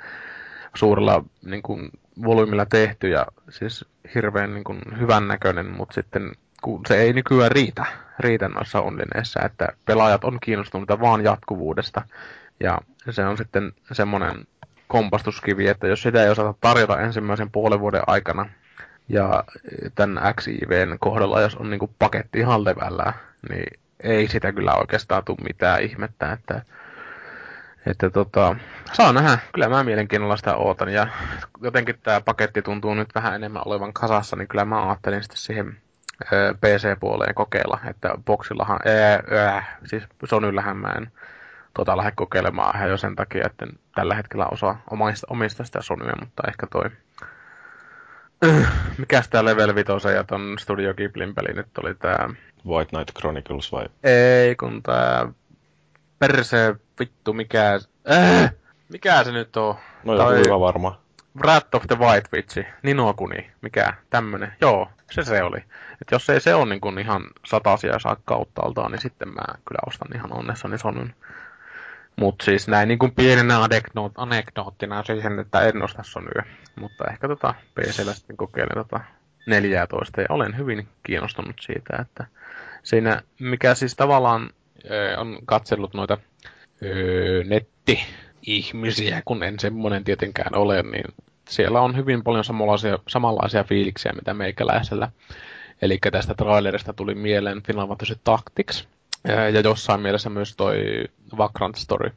suurella niin kuin, volyymilla tehty ja siis hirveän niin kuin, hyvän näköinen, mutta sitten kun se ei nykyään riitä, riitä noissa onlineissa, että pelaajat on kiinnostuneita vaan jatkuvuudesta. Ja se on sitten semmoinen kompastuskivi, että jos sitä ei osata tarjota ensimmäisen puolen vuoden aikana, ja tämän XIVn kohdalla, jos on niinku paketti ihan levällä, niin ei sitä kyllä oikeastaan tule mitään ihmettä, että, että tota, saa nähdä. Kyllä mä mielenkiinnolla sitä ootan ja jotenkin tämä paketti tuntuu nyt vähän enemmän olevan kasassa, niin kyllä mä ajattelin sitten siihen PC-puoleen kokeilla, että boksillahan, ää, ää, siis Sonyllähän mä en tota lähde kokeilemaan ihan jo sen takia, että tällä hetkellä osaa omista, omista sitä Sonyä, mutta ehkä toi [CLEARS THROAT] Mikäs tää Level 5 ja ton Studio Ghiblin peli nyt oli tää? White Knight Chronicles vai? Ei, kun tää perse vittu mikä... Äh! Mikä se nyt on? No joku tai... hyvä varma. Wrath of the White Witch, Ninokuni, mikä tämmönen. Joo, se se oli. Et jos ei se on niin kun ihan satasia saa kauttaaltaan, niin sitten mä kyllä ostan ihan onnessani Sonyn. Mutta siis näin niin kuin pienenä anekdoot, anekdoottina siihen, että en osta Sonyä. Mutta ehkä tota PCllä sitten kokeilen tota 14 ja olen hyvin kiinnostunut siitä, että siinä mikä siis tavallaan ö, on katsellut noita ö, netti-ihmisiä, kun en semmoinen tietenkään ole, niin siellä on hyvin paljon samanlaisia, samanlaisia fiiliksiä, mitä meikäläisellä. Eli tästä trailerista tuli mieleen Final Fantasy Tactics, ja jossain mielessä myös toi Vagrant Story.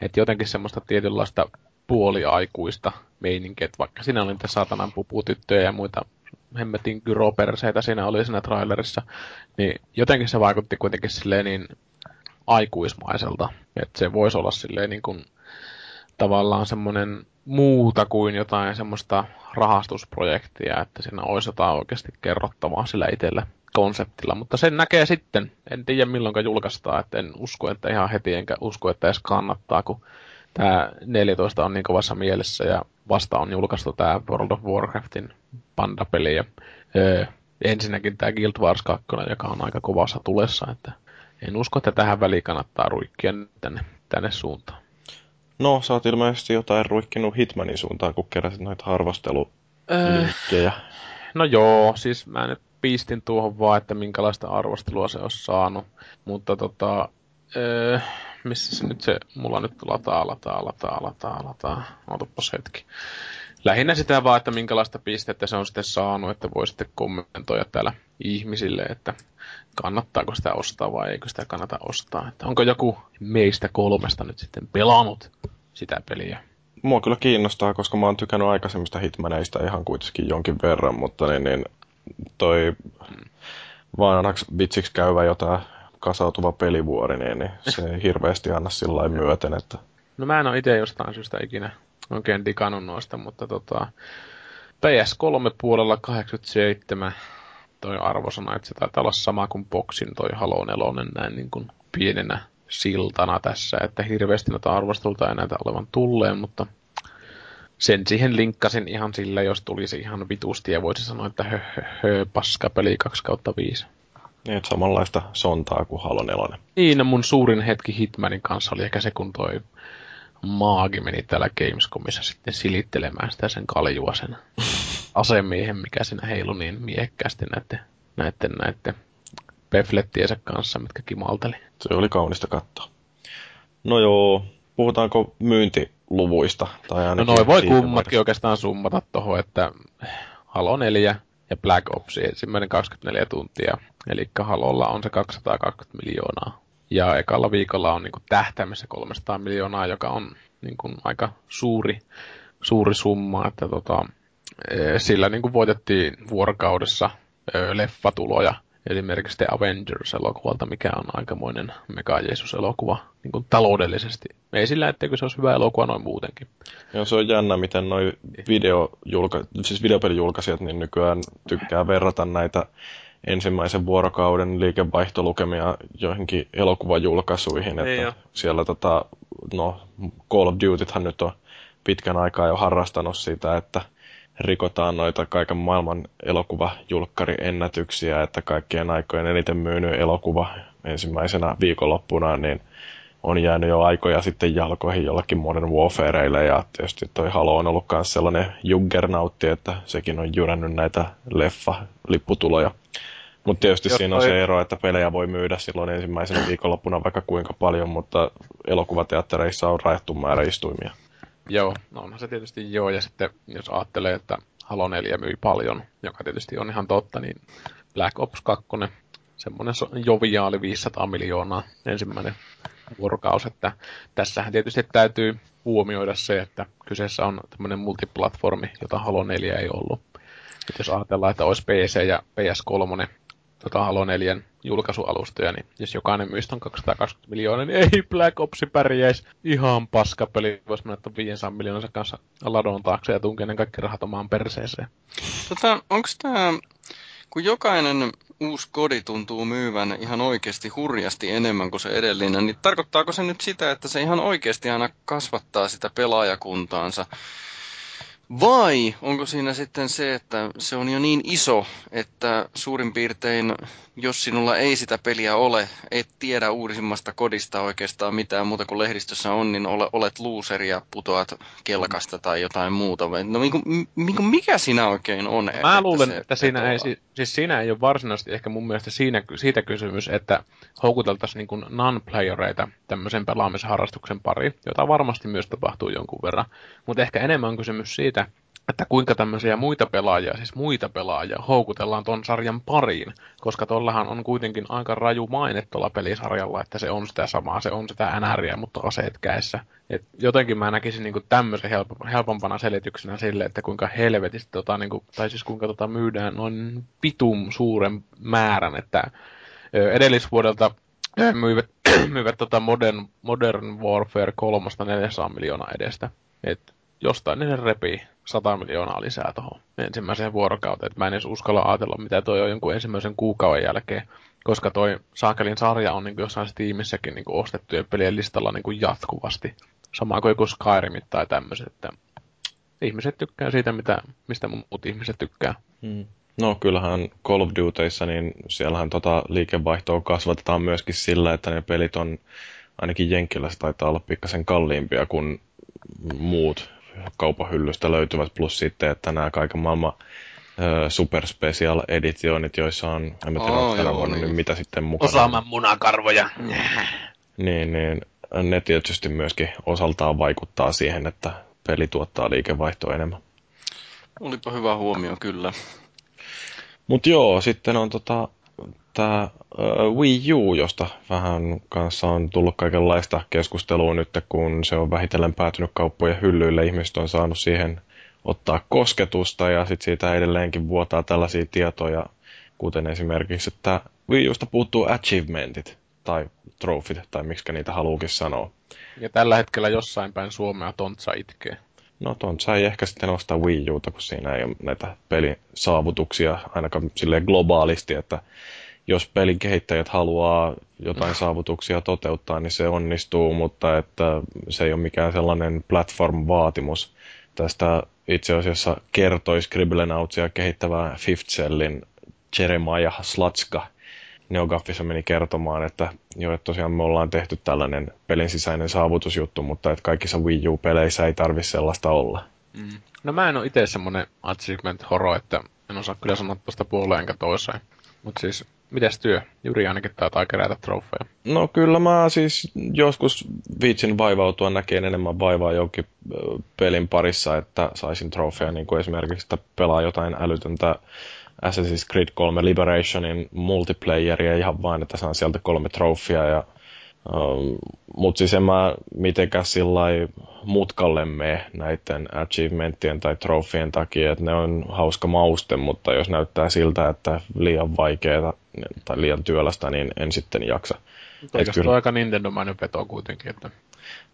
Että jotenkin semmoista tietynlaista puoliaikuista meininkiä, että vaikka siinä oli niitä saatanan puputyttöjä ja muita hemmetin gyroperseitä siinä oli siinä trailerissa, niin jotenkin se vaikutti kuitenkin silleen niin aikuismaiselta, että se voisi olla silleen niin kuin tavallaan semmoinen muuta kuin jotain semmoista rahastusprojektia, että siinä olisi jotain oikeasti kerrottavaa sillä itsellä konseptilla, mutta sen näkee sitten. En tiedä milloin julkaistaan, että en usko, että ihan heti, enkä usko, että edes kannattaa, kun tämä 14 on niin kovassa mielessä ja vasta on julkaistu tämä World of Warcraftin pandapeli ja öö, ensinnäkin tämä Guild Wars 2, joka on aika kovassa tulessa, että en usko, että tähän väliin kannattaa ruikkia tänne, tänne suuntaan. No, sä oot ilmeisesti jotain ruikkinut Hitmanin suuntaan, kun keräsit noita arvostelulinkkejä. Öö, no joo, siis mä nyt pistin tuohon vaan, että minkälaista arvostelua se olisi saanut. Mutta tota, öö, missä se nyt se, mulla nyt lataa, lataa, lataa, lataa, lataa. Otapas hetki. Lähinnä sitä vaan, että minkälaista pistettä se on sitten saanut, että voi sitten kommentoida täällä ihmisille, että kannattaako sitä ostaa vai eikö sitä kannata ostaa. Että onko joku meistä kolmesta nyt sitten pelannut sitä peliä? Mua kyllä kiinnostaa, koska mä oon tykännyt aikaisemmista hitmaneista ihan kuitenkin jonkin verran, mutta niin, niin toi vanhaksi vitsiksi käyvä jotain kasautuva pelivuori, niin, niin se ei hirveästi anna sillä myöten, että... No mä en ole itse jostain syystä ikinä oikein digannut noista, mutta tota, PS3 87 toi arvosana, että se taitaa olla sama kuin Boxin toi Halo 4 näin niin kuin pienenä siltana tässä, että hirveästi noita arvostelta ei näitä olevan tulleen, mutta sen siihen linkkasin ihan sillä, jos tulisi ihan vitusti ja voisi sanoa, että hö, hö, hö paska peli 2 kautta 5. Niin, että samanlaista sontaa kuin Halo 4. Niin, no mun suurin hetki Hitmanin kanssa oli ehkä se, kun toi maagi meni täällä Gamescomissa sitten silittelemään sitä sen kaljua sen asemiehen, mikä siinä heilui niin miekkäästi näiden, näiden, näiden peflettiensä kanssa, mitkä kimalteli. Se oli kaunista katsoa. No joo, puhutaanko myyntiluvuista? Tai no noin voi kummatkin oikeastaan summata tuohon, että Halo 4 ja Black Ops ensimmäinen 24 tuntia. Eli Halolla on se 220 miljoonaa. Ja ekalla viikolla on niin kuin tähtäimessä 300 miljoonaa, joka on niin kuin aika suuri, suuri summa. Että tota, e, sillä niin kuin voitettiin vuorokaudessa leffatuloja esimerkiksi The Avengers-elokuvalta, mikä on aikamoinen Mega elokuva niin kuin taloudellisesti. Ei sillä, etteikö se olisi hyvä elokuva noin muutenkin. Joo, se on jännä, miten noin videojulka- siis videopelijulkaisijat niin nykyään tykkää verrata näitä ensimmäisen vuorokauden liikevaihtolukemia joihinkin elokuvajulkaisuihin. Että Ei siellä tota, no, Call of Dutythan nyt on pitkän aikaa jo harrastanut sitä, että rikotaan noita kaiken maailman elokuvajulkkariennätyksiä, että kaikkien aikojen eniten myynyt elokuva ensimmäisenä viikonloppuna, niin on jäänyt jo aikoja sitten jalkoihin jollakin Modern Warfareille, ja tietysti toi Halo on ollut myös sellainen juggernautti, että sekin on jyrännyt näitä leffa-lipputuloja. Mutta tietysti Jos siinä on toi... se ero, että pelejä voi myydä silloin ensimmäisenä viikonloppuna vaikka kuinka paljon, mutta elokuvateattereissa on rajattu määrä istuimia. Joo, no onhan se tietysti joo, ja sitten jos ajattelee, että Halo 4 myi paljon, joka tietysti on ihan totta, niin Black Ops 2, semmoinen joviaali 500 miljoonaa ensimmäinen vuorokausi, että tässähän tietysti täytyy huomioida se, että kyseessä on tämmöinen multiplatformi, jota Halo 4 ei ollut. Et jos ajatellaan, että olisi PC ja PS3 tota Halo 4 julkaisualustoja, niin jos jokainen myystä on 220 miljoonaa, niin ei Black Opsi pärjäisi. Ihan paskapeli. Voisi mennä 500 miljoonansa kanssa ladon taakse ja tunkea ne kaikki rahat omaan perseeseen. Tota, onko tämä, kun jokainen uusi kodi tuntuu myyvän ihan oikeasti hurjasti enemmän kuin se edellinen, niin tarkoittaako se nyt sitä, että se ihan oikeasti aina kasvattaa sitä pelaajakuntaansa? Vai onko siinä sitten se, että se on jo niin iso, että suurin piirtein, jos sinulla ei sitä peliä ole, et tiedä uudisimmasta kodista oikeastaan mitään muuta kuin lehdistössä on, niin ole, olet looseri ja putoat kelkasta tai jotain muuta. No mikä, mikä siinä oikein on? Mä että luulen, että siinä ei, siis, siis siinä ei ole varsinaisesti ehkä mun mielestä siinä, siitä kysymys, että houkuteltaisiin niin non-playereita tämmöisen pelaamisharrastuksen pari, jota varmasti myös tapahtuu jonkun verran. Mutta ehkä enemmän on kysymys siitä, että kuinka tämmöisiä muita pelaajia, siis muita pelaajia, houkutellaan ton sarjan pariin, koska tollahan on kuitenkin aika raju maine tuolla pelisarjalla, että se on sitä samaa, se on sitä NRiä, mutta aseet käessä. Et jotenkin mä näkisin niinku tämmöisen helpompana selityksenä sille, että kuinka helvetisti, tota, niinku, tai siis kuinka tota myydään noin pitum suuren määrän, että edellisvuodelta myivät, [CLEARS THROAT] myivät tota Modern, Modern Warfare 3 400 miljoonaa edestä. Et jostain ne repii 100 miljoonaa lisää tuohon ensimmäiseen vuorokauteen. Et mä en edes uskalla ajatella, mitä toi on jonkun ensimmäisen kuukauden jälkeen, koska toi Saakelin sarja on niin jossain tiimissäkin niin ostettujen pelien listalla niin jatkuvasti. Sama kuin joku Skyrimit tai tämmöiset, että ihmiset tykkää siitä, mitä, mistä muut ihmiset tykkää. Hmm. No kyllähän Call of Dutyissa, niin siellähän tota liikevaihtoa kasvatetaan myöskin sillä, että ne pelit on ainakin Jenkkilässä taitaa olla pikkasen kalliimpia kuin muut kaupahyllystä löytyvät, plus sitten, että nämä kaiken maailman super special editionit, joissa on, en tiedä, oh, tänä vuonna niin. mitä sitten mukana. Osaaman munakarvoja. Niin, niin ne tietysti myöskin osaltaan vaikuttaa siihen, että peli tuottaa liikevaihtoa enemmän. Olipa hyvä huomio, kyllä. Mutta joo, sitten on tota, tämä Wii U, josta vähän kanssa on tullut kaikenlaista keskustelua nyt, kun se on vähitellen päätynyt kauppojen hyllyille. Ihmiset on saanut siihen ottaa kosketusta ja sitten siitä edelleenkin vuotaa tällaisia tietoja, kuten esimerkiksi, että Wii Usta puuttuu achievementit tai trofit tai miksi niitä haluukin sanoa. Ja tällä hetkellä jossain päin Suomea Tontsa itkee. No Tontsa ei ehkä sitten ostaa Wii Uta, kun siinä ei ole näitä pelisaavutuksia ainakaan sille globaalisti, että jos pelin kehittäjät haluaa jotain saavutuksia toteuttaa, niin se onnistuu, mutta että se ei ole mikään sellainen platform-vaatimus. Tästä itse asiassa kertoi Scribblenautsia kehittävää Fifth Cellin Jeremiah Slatska. Neogaffissa meni kertomaan, että jo, että tosiaan me ollaan tehty tällainen pelin sisäinen saavutusjuttu, mutta että kaikissa Wii U-peleissä ei tarvi sellaista olla. Mm. No mä en ole itse semmonen achievement horo, että en osaa kyllä sanoa tuosta puoleen toiseen. Mutta siis, mites työ? Juri ainakin taitaa kerätä trofeja. No kyllä mä siis joskus viitsin vaivautua näkeen enemmän vaivaa jonkin pelin parissa, että saisin trofeja, niin kuin esimerkiksi, että pelaa jotain älytöntä Assassin's Creed 3 Liberationin multiplayeria ihan vain, että saan sieltä kolme trofia ja Um, Mutta siis en mä mitenkään sillä mutkalle mene näiden achievementtien tai trofien takia, että ne on hauska mauste, mutta jos näyttää siltä, että liian vaikeaa tai liian työlästä, niin en sitten jaksa. Eikö kyllä... aika Nintendo-mainen veto kuitenkin? Että...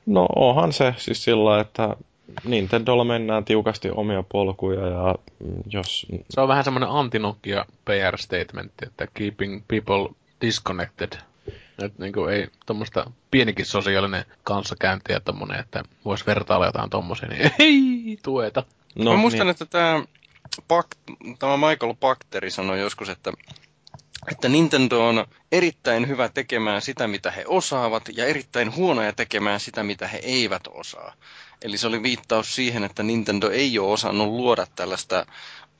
No onhan se siis sillä että Nintendolla mennään tiukasti omia polkuja ja jos... Se on vähän semmoinen antinokia PR-statementti, että keeping people disconnected että niin kuin ei tuommoista pienikin sosiaalinen kanssakäynti ja tommonen, että voisi vertailla jotain tommosia, niin [LAUGHS] ei tueta. No, Mä muistan, niin. että tämä, tämä Michael Pakteri sanoi joskus, että että Nintendo on erittäin hyvä tekemään sitä, mitä he osaavat, ja erittäin huonoja tekemään sitä, mitä he eivät osaa. Eli se oli viittaus siihen, että Nintendo ei ole osannut luoda tällaista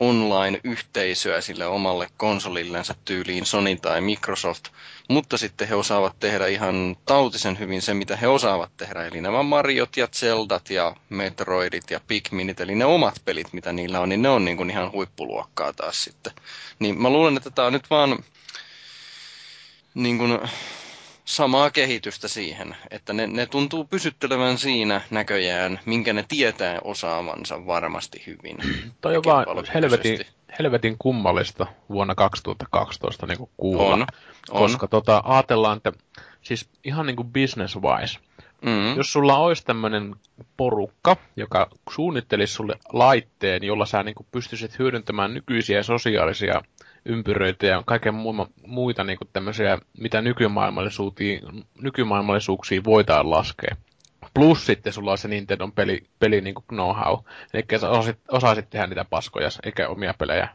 online-yhteisöä sille omalle konsolillensa tyyliin Sony tai Microsoft, mutta sitten he osaavat tehdä ihan tautisen hyvin se, mitä he osaavat tehdä, eli nämä Mariot ja Zeldat ja Metroidit ja Pikminit, eli ne omat pelit, mitä niillä on, niin ne on niin kuin ihan huippuluokkaa taas sitten. Niin mä luulen, että tämä on nyt vaan niin kuin samaa kehitystä siihen, että ne, ne tuntuu pysyttelevän siinä näköjään, minkä ne tietää osaavansa varmasti hyvin. [CLEARS THROAT] Toi on vaan helvetin, helvetin kummallista vuonna 2012 niin kuin kuulla. On, on. Koska tota, ajatellaan, että siis ihan niin kuin business wise, Mm-hmm. Jos sulla olisi tämmöinen porukka, joka suunnittelisi sulle laitteen, jolla sä niin pystyisit hyödyntämään nykyisiä sosiaalisia ympyröitä ja kaiken muita, muita niin kuin tämmöisiä, mitä nykymaailmallisuuksia, nykymaailmallisuuksia voidaan laskea. Plus sitten sulla on se Nintendo peli, peli niin know-how. Eli sä osaisit tehdä niitä paskoja, eikä omia pelejä.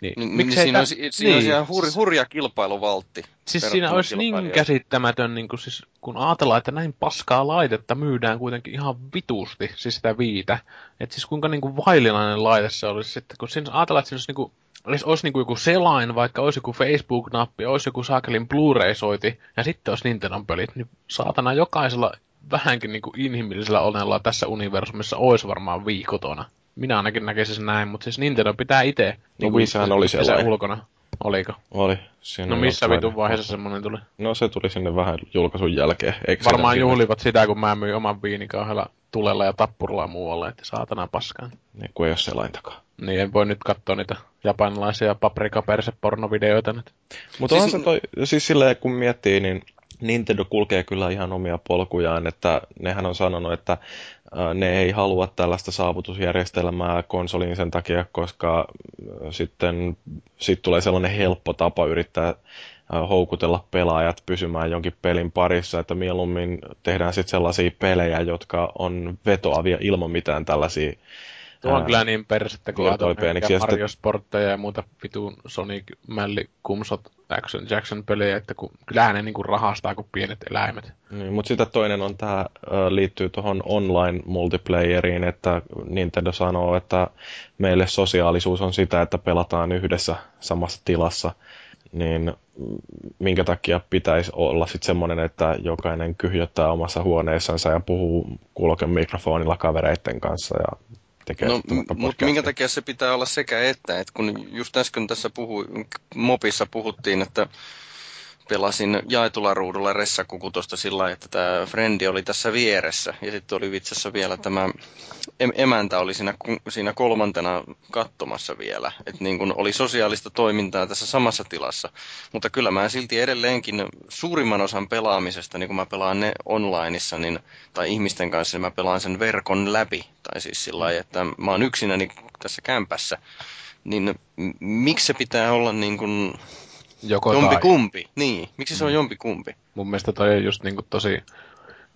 Niin, niin, niin siinä, olisi, siinä niin. olisi hur, hurja kilpailuvaltti. Siis siinä olisi niin käsittämätön, niin kuin, siis, kun ajatellaan, että näin paskaa laitetta myydään kuitenkin ihan vitusti, siis sitä viitä. Että siis kuinka niin kuin vaillinainen laite se olisi sitten, kun siinä ajatellaan, että siinä olisi niin kuin olisi, olisi niin kuin joku selain, vaikka olisi joku Facebook-nappi, olisi joku saakelin Blu-ray-soiti, ja sitten olisi Nintendo-pelit, niin saatana jokaisella vähänkin niin kuin inhimillisellä onnella tässä universumissa olisi varmaan viikotona. Minä ainakin näkisin sen näin, mutta siis Nintendo pitää itse. No niin kuin, oli sellainen. ulkona. Oliko? Oli. Siinä no missä vitun vaiheessa semmonen tuli? No se tuli sinne vähän julkaisun jälkeen. Eikö Varmaan juhlivat sitä, kun mä myin oman viinin kauhealla tulella ja tappurilla muualle, että saatana paskaan. Niin, kun ei ole selain takaa. Niin, en voi nyt katsoa niitä japanilaisia paprikaperse-pornovideoita nyt. Mutta siis... on se toi, siis silleen kun miettii, niin Nintendo kulkee kyllä ihan omia polkujaan, että nehän on sanonut, että ne ei halua tällaista saavutusjärjestelmää konsoliin sen takia, koska sitten sit tulee sellainen helppo tapa yrittää houkutella pelaajat pysymään jonkin pelin parissa, että mieluummin tehdään sitten sellaisia pelejä, jotka on vetoavia ilman mitään tällaisia Tuo on kyllä niin persettä, kun ja Mario Sportteja ja muuta vitun Sonic, Mälli, Kumsot, Action Jackson-pelejä, että kun, kyllähän ne niinku rahastaa kuin pienet eläimet. Niin, mutta sitten toinen on tämä, liittyy tuohon online multiplayeriin, että Nintendo sanoo, että meille sosiaalisuus on sitä, että pelataan yhdessä samassa tilassa, niin minkä takia pitäisi olla sitten semmoinen, että jokainen kyhjöttää omassa huoneessansa ja puhuu kuuloken mikrofonilla kavereiden kanssa ja tekee no, mutta minkä takia se pitää olla sekä että, että kun just äsken tässä puhui, Mopissa puhuttiin, että pelasin jaetulla ruudulla ressakukutosta sillä lailla, että tämä frendi oli tässä vieressä. Ja sitten oli vitsessä vielä tämä emäntä oli siinä, siinä kolmantena katsomassa vielä. Että niin kun oli sosiaalista toimintaa tässä samassa tilassa. Mutta kyllä mä silti edelleenkin suurimman osan pelaamisesta, niin kun mä pelaan ne onlineissa niin, tai ihmisten kanssa, niin mä pelaan sen verkon läpi. Tai siis sillä lailla, että mä oon yksinäni tässä kämpässä. Niin miksi se pitää olla niin kun Joko Jompi tai. kumpi, niin. Miksi se on jompi kumpi? Mun mielestä toi on just niinku tosi...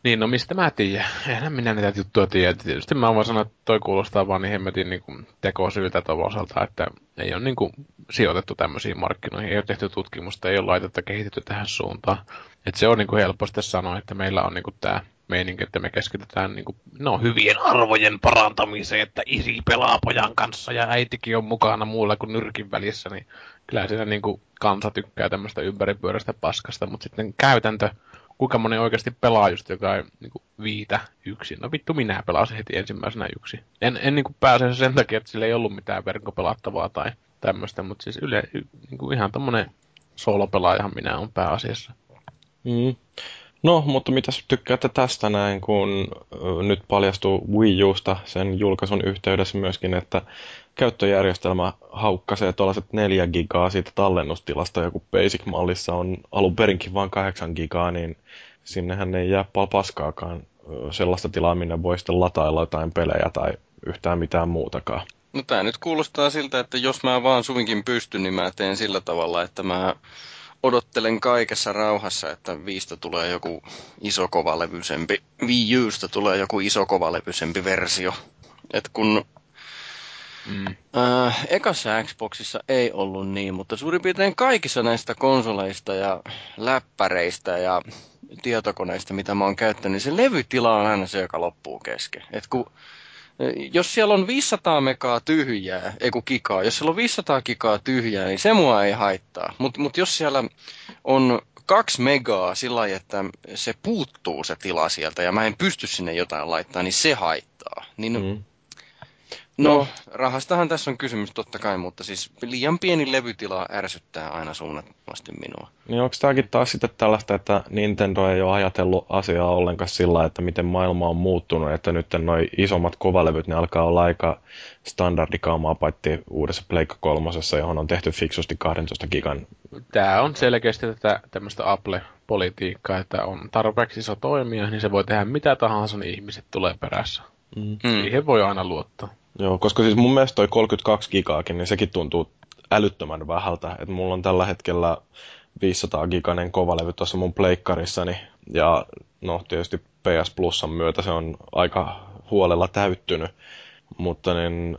Niin, no mistä mä tiedän? Eihän minä niitä juttuja tiedä. Tietysti mä voin sanoa, että toi kuulostaa vaan niin hemmetin niinku tekosyyltä osalta, että ei ole niinku sijoitettu tämmöisiin markkinoihin, ei ole tehty tutkimusta, ei ole laitetta kehitetty tähän suuntaan. Et se on niinku helposti sanoa, että meillä on niinku tämä meininki, että me keskitytään niinku, no, hyvien arvojen parantamiseen, että isi pelaa pojan kanssa ja äitikin on mukana muulla kuin nyrkin välissä, niin kyllä siinä niinku kansa tykkää tämmöistä ympäripyöräistä paskasta, mutta sitten käytäntö, kuinka moni oikeasti pelaa just joka ei niinku viitä yksin. No vittu minä pelasin heti ensimmäisenä yksin. En, en niinku pääse sen takia, että sillä ei ollut mitään verkkopelattavaa tai tämmöistä, mutta siis yle, y, niinku ihan tommonen soolopelaajahan minä on pääasiassa. Mm. No, mutta mitä tykkäätte tästä näin, kun nyt paljastuu Wii Usta sen julkaisun yhteydessä myöskin, että käyttöjärjestelmä haukkasee tuollaiset 4 gigaa siitä tallennustilasta, joku Basic-mallissa on alun perinkin vain 8 gigaa, niin sinnehän ei jää paskaakaan sellaista tilaa, minne voi sitten latailla jotain pelejä tai yhtään mitään muutakaan. No tää nyt kuulostaa siltä, että jos mä vaan suinkin pystyn, niin mä teen sillä tavalla, että mä odottelen kaikessa rauhassa, että viistä tulee joku iso kovalevyisempi, Wii Usta tulee joku iso kovalevyisempi versio. Et kun Mm. äh, ekassa Xboxissa ei ollut niin, mutta suurin piirtein kaikissa näistä konsoleista ja läppäreistä ja tietokoneista, mitä mä oon käyttänyt, niin se levytila on aina se, joka loppuu kesken. Et kun jos siellä on 500 megaa tyhjää, ei kun gigaa, jos siellä on 500 gigaa tyhjää, niin se mua ei haittaa. Mutta mut jos siellä on kaksi megaa sillä lailla, että se puuttuu se tila sieltä ja mä en pysty sinne jotain laittaa, niin se haittaa. Niin, mm. No, rahastahan tässä on kysymys totta kai, mutta siis liian pieni levytila ärsyttää aina suunnattomasti minua. Niin onko tämäkin taas sitten tällaista, että Nintendo ei ole ajatellut asiaa ollenkaan sillä, että miten maailma on muuttunut, että nyt noi isommat kovalevyt, ne alkaa olla aika standardikaamaa paitsi uudessa Pleikka kolmosessa, johon on tehty fiksusti 12 gigan. Tämä on selkeästi tätä tämmöistä Apple-politiikkaa, että on tarpeeksi iso toimija, niin se voi tehdä mitä tahansa, niin ihmiset tulee perässä. Mm. Mm. Siihen voi aina luottaa. Joo, koska siis mun mielestä toi 32 gigaakin, niin sekin tuntuu älyttömän vähältä. Että mulla on tällä hetkellä 500 giganen kovalevy tuossa mun pleikkarissani. Ja no tietysti PS Plusan myötä se on aika huolella täyttynyt. Mutta niin,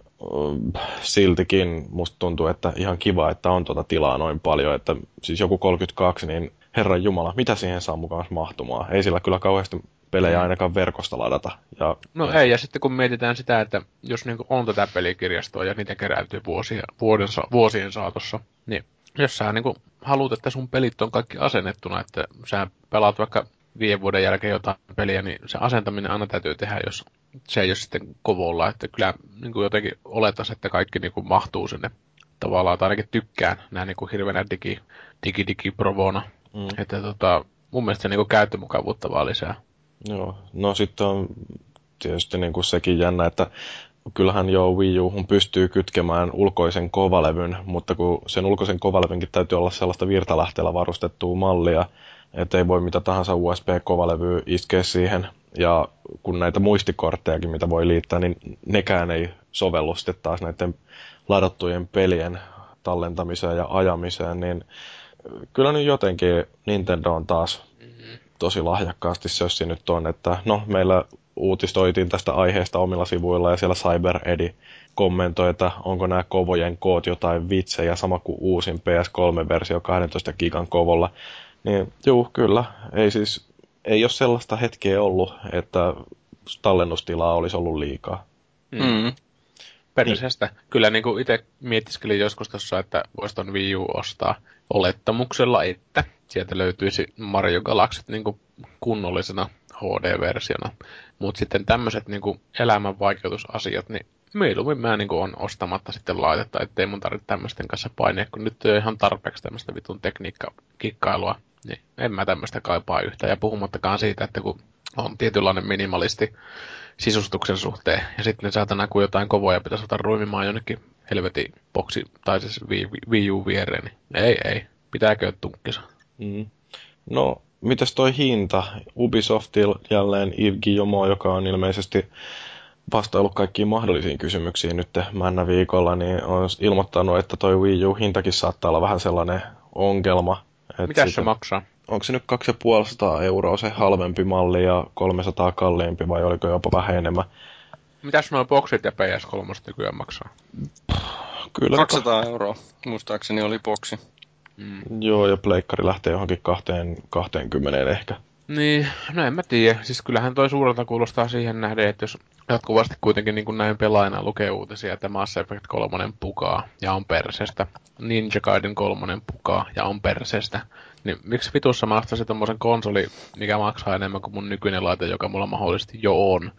siltikin musta tuntuu, että ihan kiva, että on tuota tilaa noin paljon. Että siis joku 32, niin herran jumala, mitä siihen saa mukaan mahtumaan? Ei sillä kyllä kauheasti pelejä ainakaan verkosta ladata. Ja, No ei, ja sitten kun mietitään sitä, että jos niin on tätä pelikirjastoa ja niitä keräytyy vuosia, vuoden, vuosien saatossa, niin jos sä niin haluat, että sun pelit on kaikki asennettuna, että sä pelaat vaikka viiden vuoden jälkeen jotain peliä, niin se asentaminen aina täytyy tehdä, jos se ei ole sitten kovolla. Että kyllä niin kuin jotenkin olettaisiin, että kaikki niin kuin mahtuu sinne tavallaan, tai ainakin tykkään näin niin kuin hirveänä digi, digi, digi provona. Mm. Että tota, mun mielestä se niin kuin käyttömukavuutta vaan lisää. Joo, no sitten on tietysti niin kuin sekin jännä, että kyllähän jo Wii U:hun pystyy kytkemään ulkoisen kovalevyn, mutta kun sen ulkoisen kovalevynkin täytyy olla sellaista virtalähteellä varustettua mallia, että ei voi mitä tahansa USB-kovalevyä iskeä siihen. Ja kun näitä muistikorttejakin, mitä voi liittää, niin nekään ei sovellu sitten taas näiden ladattujen pelien tallentamiseen ja ajamiseen, niin kyllä nyt jotenkin Nintendo on taas tosi lahjakkaasti sössi nyt on, että no meillä uutistoitiin tästä aiheesta omilla sivuilla ja siellä Cyber Edi kommentoi, että onko nämä kovojen koot jotain vitsejä, sama kuin uusin PS3-versio 12 gigan kovolla. Niin juu, kyllä. Ei siis, ei ole sellaista hetkeä ollut, että tallennustilaa olisi ollut liikaa. Mm. Perisestä. Niin. Kyllä niin kuin itse mietiskelin joskus tuossa, että voisi ton Wii U ostaa olettamuksella, että sieltä löytyisi Mario Galaxy niin kunnollisena HD-versiona. Mutta sitten tämmöiset niin kuin elämän vaikeutusasiat, niin mieluummin mä niin on ostamatta sitten laitetta, ettei mun tarvitse tämmöisten kanssa painia, kun nyt ei ihan tarpeeksi tämmöistä vitun tekniikka-kikkailua. Niin en mä tämmöistä kaipaa yhtä. Ja puhumattakaan siitä, että kun on tietynlainen minimalisti sisustuksen suhteen, ja sitten saatana kun jotain kovoja pitäisi ottaa ruimimaan jonnekin helvetin boksi, tai siis Wii, Wii U viereen, niin ei, ei, pitääkö tunkkisa. Mm. No, mitäs toi hinta? Ubisoftil jälleen Yves Guillemot, joka on ilmeisesti vastaillut kaikkiin mahdollisiin kysymyksiin nyt männä viikolla, niin on ilmoittanut, että toi Wii U-hintakin saattaa olla vähän sellainen ongelma. Mitä se maksaa? Onko se nyt 250 euroa se halvempi malli ja 300 kalliimpi vai oliko jopa vähän enemmän? Mitäs nuo boksit ja PS3 nykyään maksaa? Kyllä. 200 euroa, muistaakseni oli boksi. Mm. Joo, ja pleikkari lähtee johonkin kahteen, 20 ehkä. Niin, no en mä tiedä. Siis kyllähän toi suurelta kuulostaa siihen nähden, että jos jatkuvasti kuitenkin niin kuin näin pelaajana lukee uutisia, että Mass Effect 3 pukaa ja on persestä, Ninja Gaiden 3 pukaa ja on persestä, niin miksi vitussa mä ostaisin tommosen konsoli, mikä maksaa enemmän kuin mun nykyinen laite, joka mulla mahdollisesti jo on,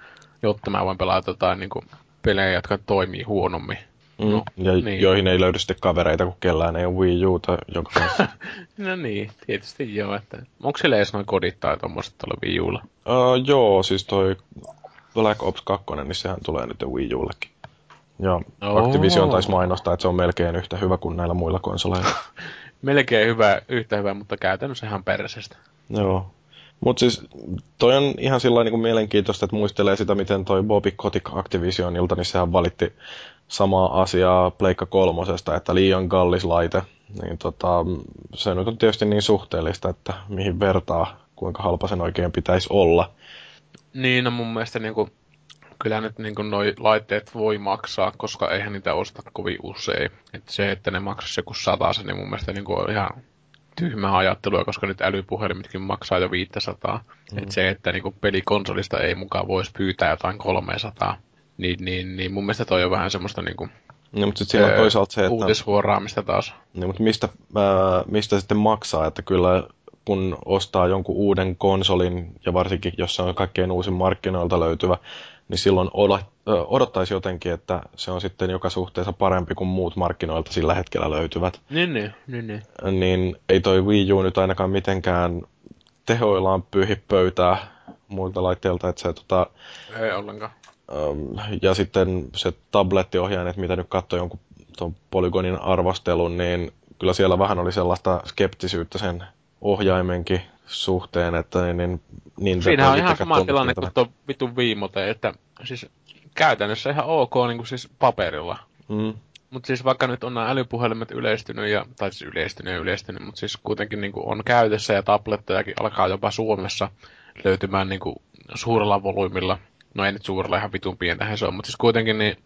jotta mä voin pelata jotain niin kuin pelejä, jotka toimii huonommin. Mm. No, ja niin. joihin ei löydy sitten kavereita, kun kellään ei ole Wii Uta, jonka kanssa... [LAUGHS] No niin, tietysti joo, että onko sillä edes noin kodit tai tommoset tuolla Wii Ulla? uh, joo, siis toi Black Ops 2, niin sehän tulee nyt Wii Ullekin. Ja Oo. Activision taisi mainostaa, että se on melkein yhtä hyvä kuin näillä muilla konsoleilla. [LAUGHS] Melkein hyvä, yhtä hyvä, mutta käytännössä ihan persestä. Joo. Mutta siis toi on ihan sillä niin mielenkiintoista, että muistelee sitä, miten toi Bobby Kotick Activisionilta, niin sehän valitti samaa asiaa Pleikka kolmosesta, että liian kallis laite. Niin tota, se nyt on tietysti niin suhteellista, että mihin vertaa, kuinka halpa sen oikein pitäisi olla. Niin, no mun mielestä niinku, kyllä nyt niinku noi laitteet voi maksaa, koska eihän niitä osta kovin usein. Et se, että ne maksaisi joku sataisen, niin mun mielestä niinku on ihan tyhmää ajattelua, koska nyt älypuhelimitkin maksaa jo 500. Mm. Et se, että niinku pelikonsolista ei mukaan voisi pyytää jotain 300, niin, niin, niin mun mielestä toi on vähän semmoista niinku, Niin, mutta sitten öö, toisaalta se, että... uutishuoraamista taas. Niin, mutta mistä, ää, mistä sitten maksaa, että kyllä kun ostaa jonkun uuden konsolin, ja varsinkin jos se on kaikkein uusin markkinoilta löytyvä, niin silloin odottaisi jotenkin, että se on sitten joka suhteessa parempi kuin muut markkinoilta sillä hetkellä löytyvät. Niin, niin, niin, niin. Niin ei toi Wii U nyt ainakaan mitenkään tehoillaan pyyhi pöytää muilta laitteilta, että se tota, Ei ollenkaan. Ja sitten se tablettiohjaimet, mitä nyt katsoi jonkun tuon Polygonin arvostelun, niin kyllä siellä vähän oli sellaista skeptisyyttä sen ohjaimenkin suhteen, että niin, niin Nintendo Siinähän on ihan sama tilanne kuin tuo vitun viimote, että siis käytännössä ihan ok niin kuin siis paperilla. Mm, Mutta siis vaikka nyt on nämä älypuhelimet yleistynyt, ja, tai siis yleistynyt ja yleistynyt, mutta siis kuitenkin niin kuin on käytössä ja tablettejakin alkaa jopa Suomessa löytymään niin kuin suurella volyymilla. No ei nyt suurella ihan vitun pientähän se on, mutta siis kuitenkin niin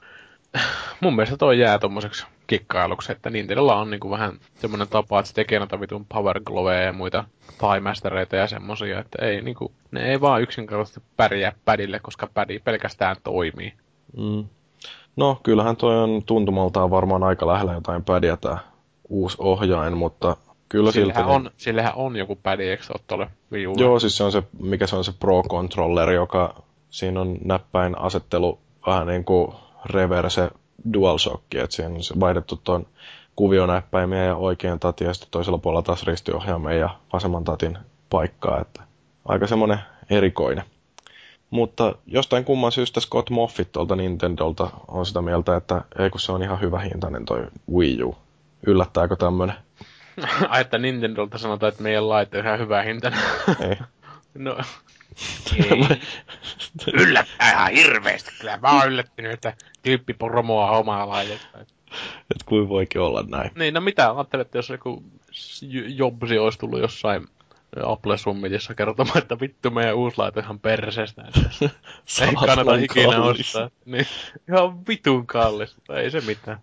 mun mielestä toi jää tommoseksi kikkailuksi, että Nintendolla on niinku vähän semmoinen tapa, että se tekee noita vitun Power Gloveja ja muita Mastereita ja semmosia, että ei niinku, ne ei vaan yksinkertaisesti pärjää pädille, koska pädi pelkästään toimii. mm. No, kyllähän toi on tuntumaltaan varmaan aika lähellä jotain pädiä tää uusi ohjain, mutta kyllä silti... Sillähän niin- on, sillähän on joku pädi, eikö ole? Joo, siis se on se, mikä se on se Pro Controller, joka siinä on näppäin asettelu vähän niin kuin reverse DualShock, että siinä on se vaihdettu tuon kuvionäppäimiä ja oikean tatin ja sitten toisella puolella taas ristiohjaimen ja vasemman tatin paikkaa, että aika semmoinen erikoinen. Mutta jostain kumman syystä Scott Moffit tuolta Nintendolta on sitä mieltä, että ei kun se on ihan hyvä hintainen toi Wii U. Yllättääkö tämmönen? [LAUGHS] Ai, että Nintendolta sanotaan, että meidän laite on ihan hyvä hinta. Ei. [LAUGHS] no, ei. [LAUGHS] Yllättää ihan hirveästi. Kyllä mä oon yllättynyt, että tyyppi promoaa omaa laitetta. Et kuin voikin olla näin. Niin, no mitä ajattelette, jos joku Jobsi olisi tullut jossain Apple Summitissa kertomaan, että vittu meidän uusi laite ihan perseestä. [LAUGHS] että Ei kannata ikinä kallis. ostaa. Niin, ihan vitun kallis, ei se mitään.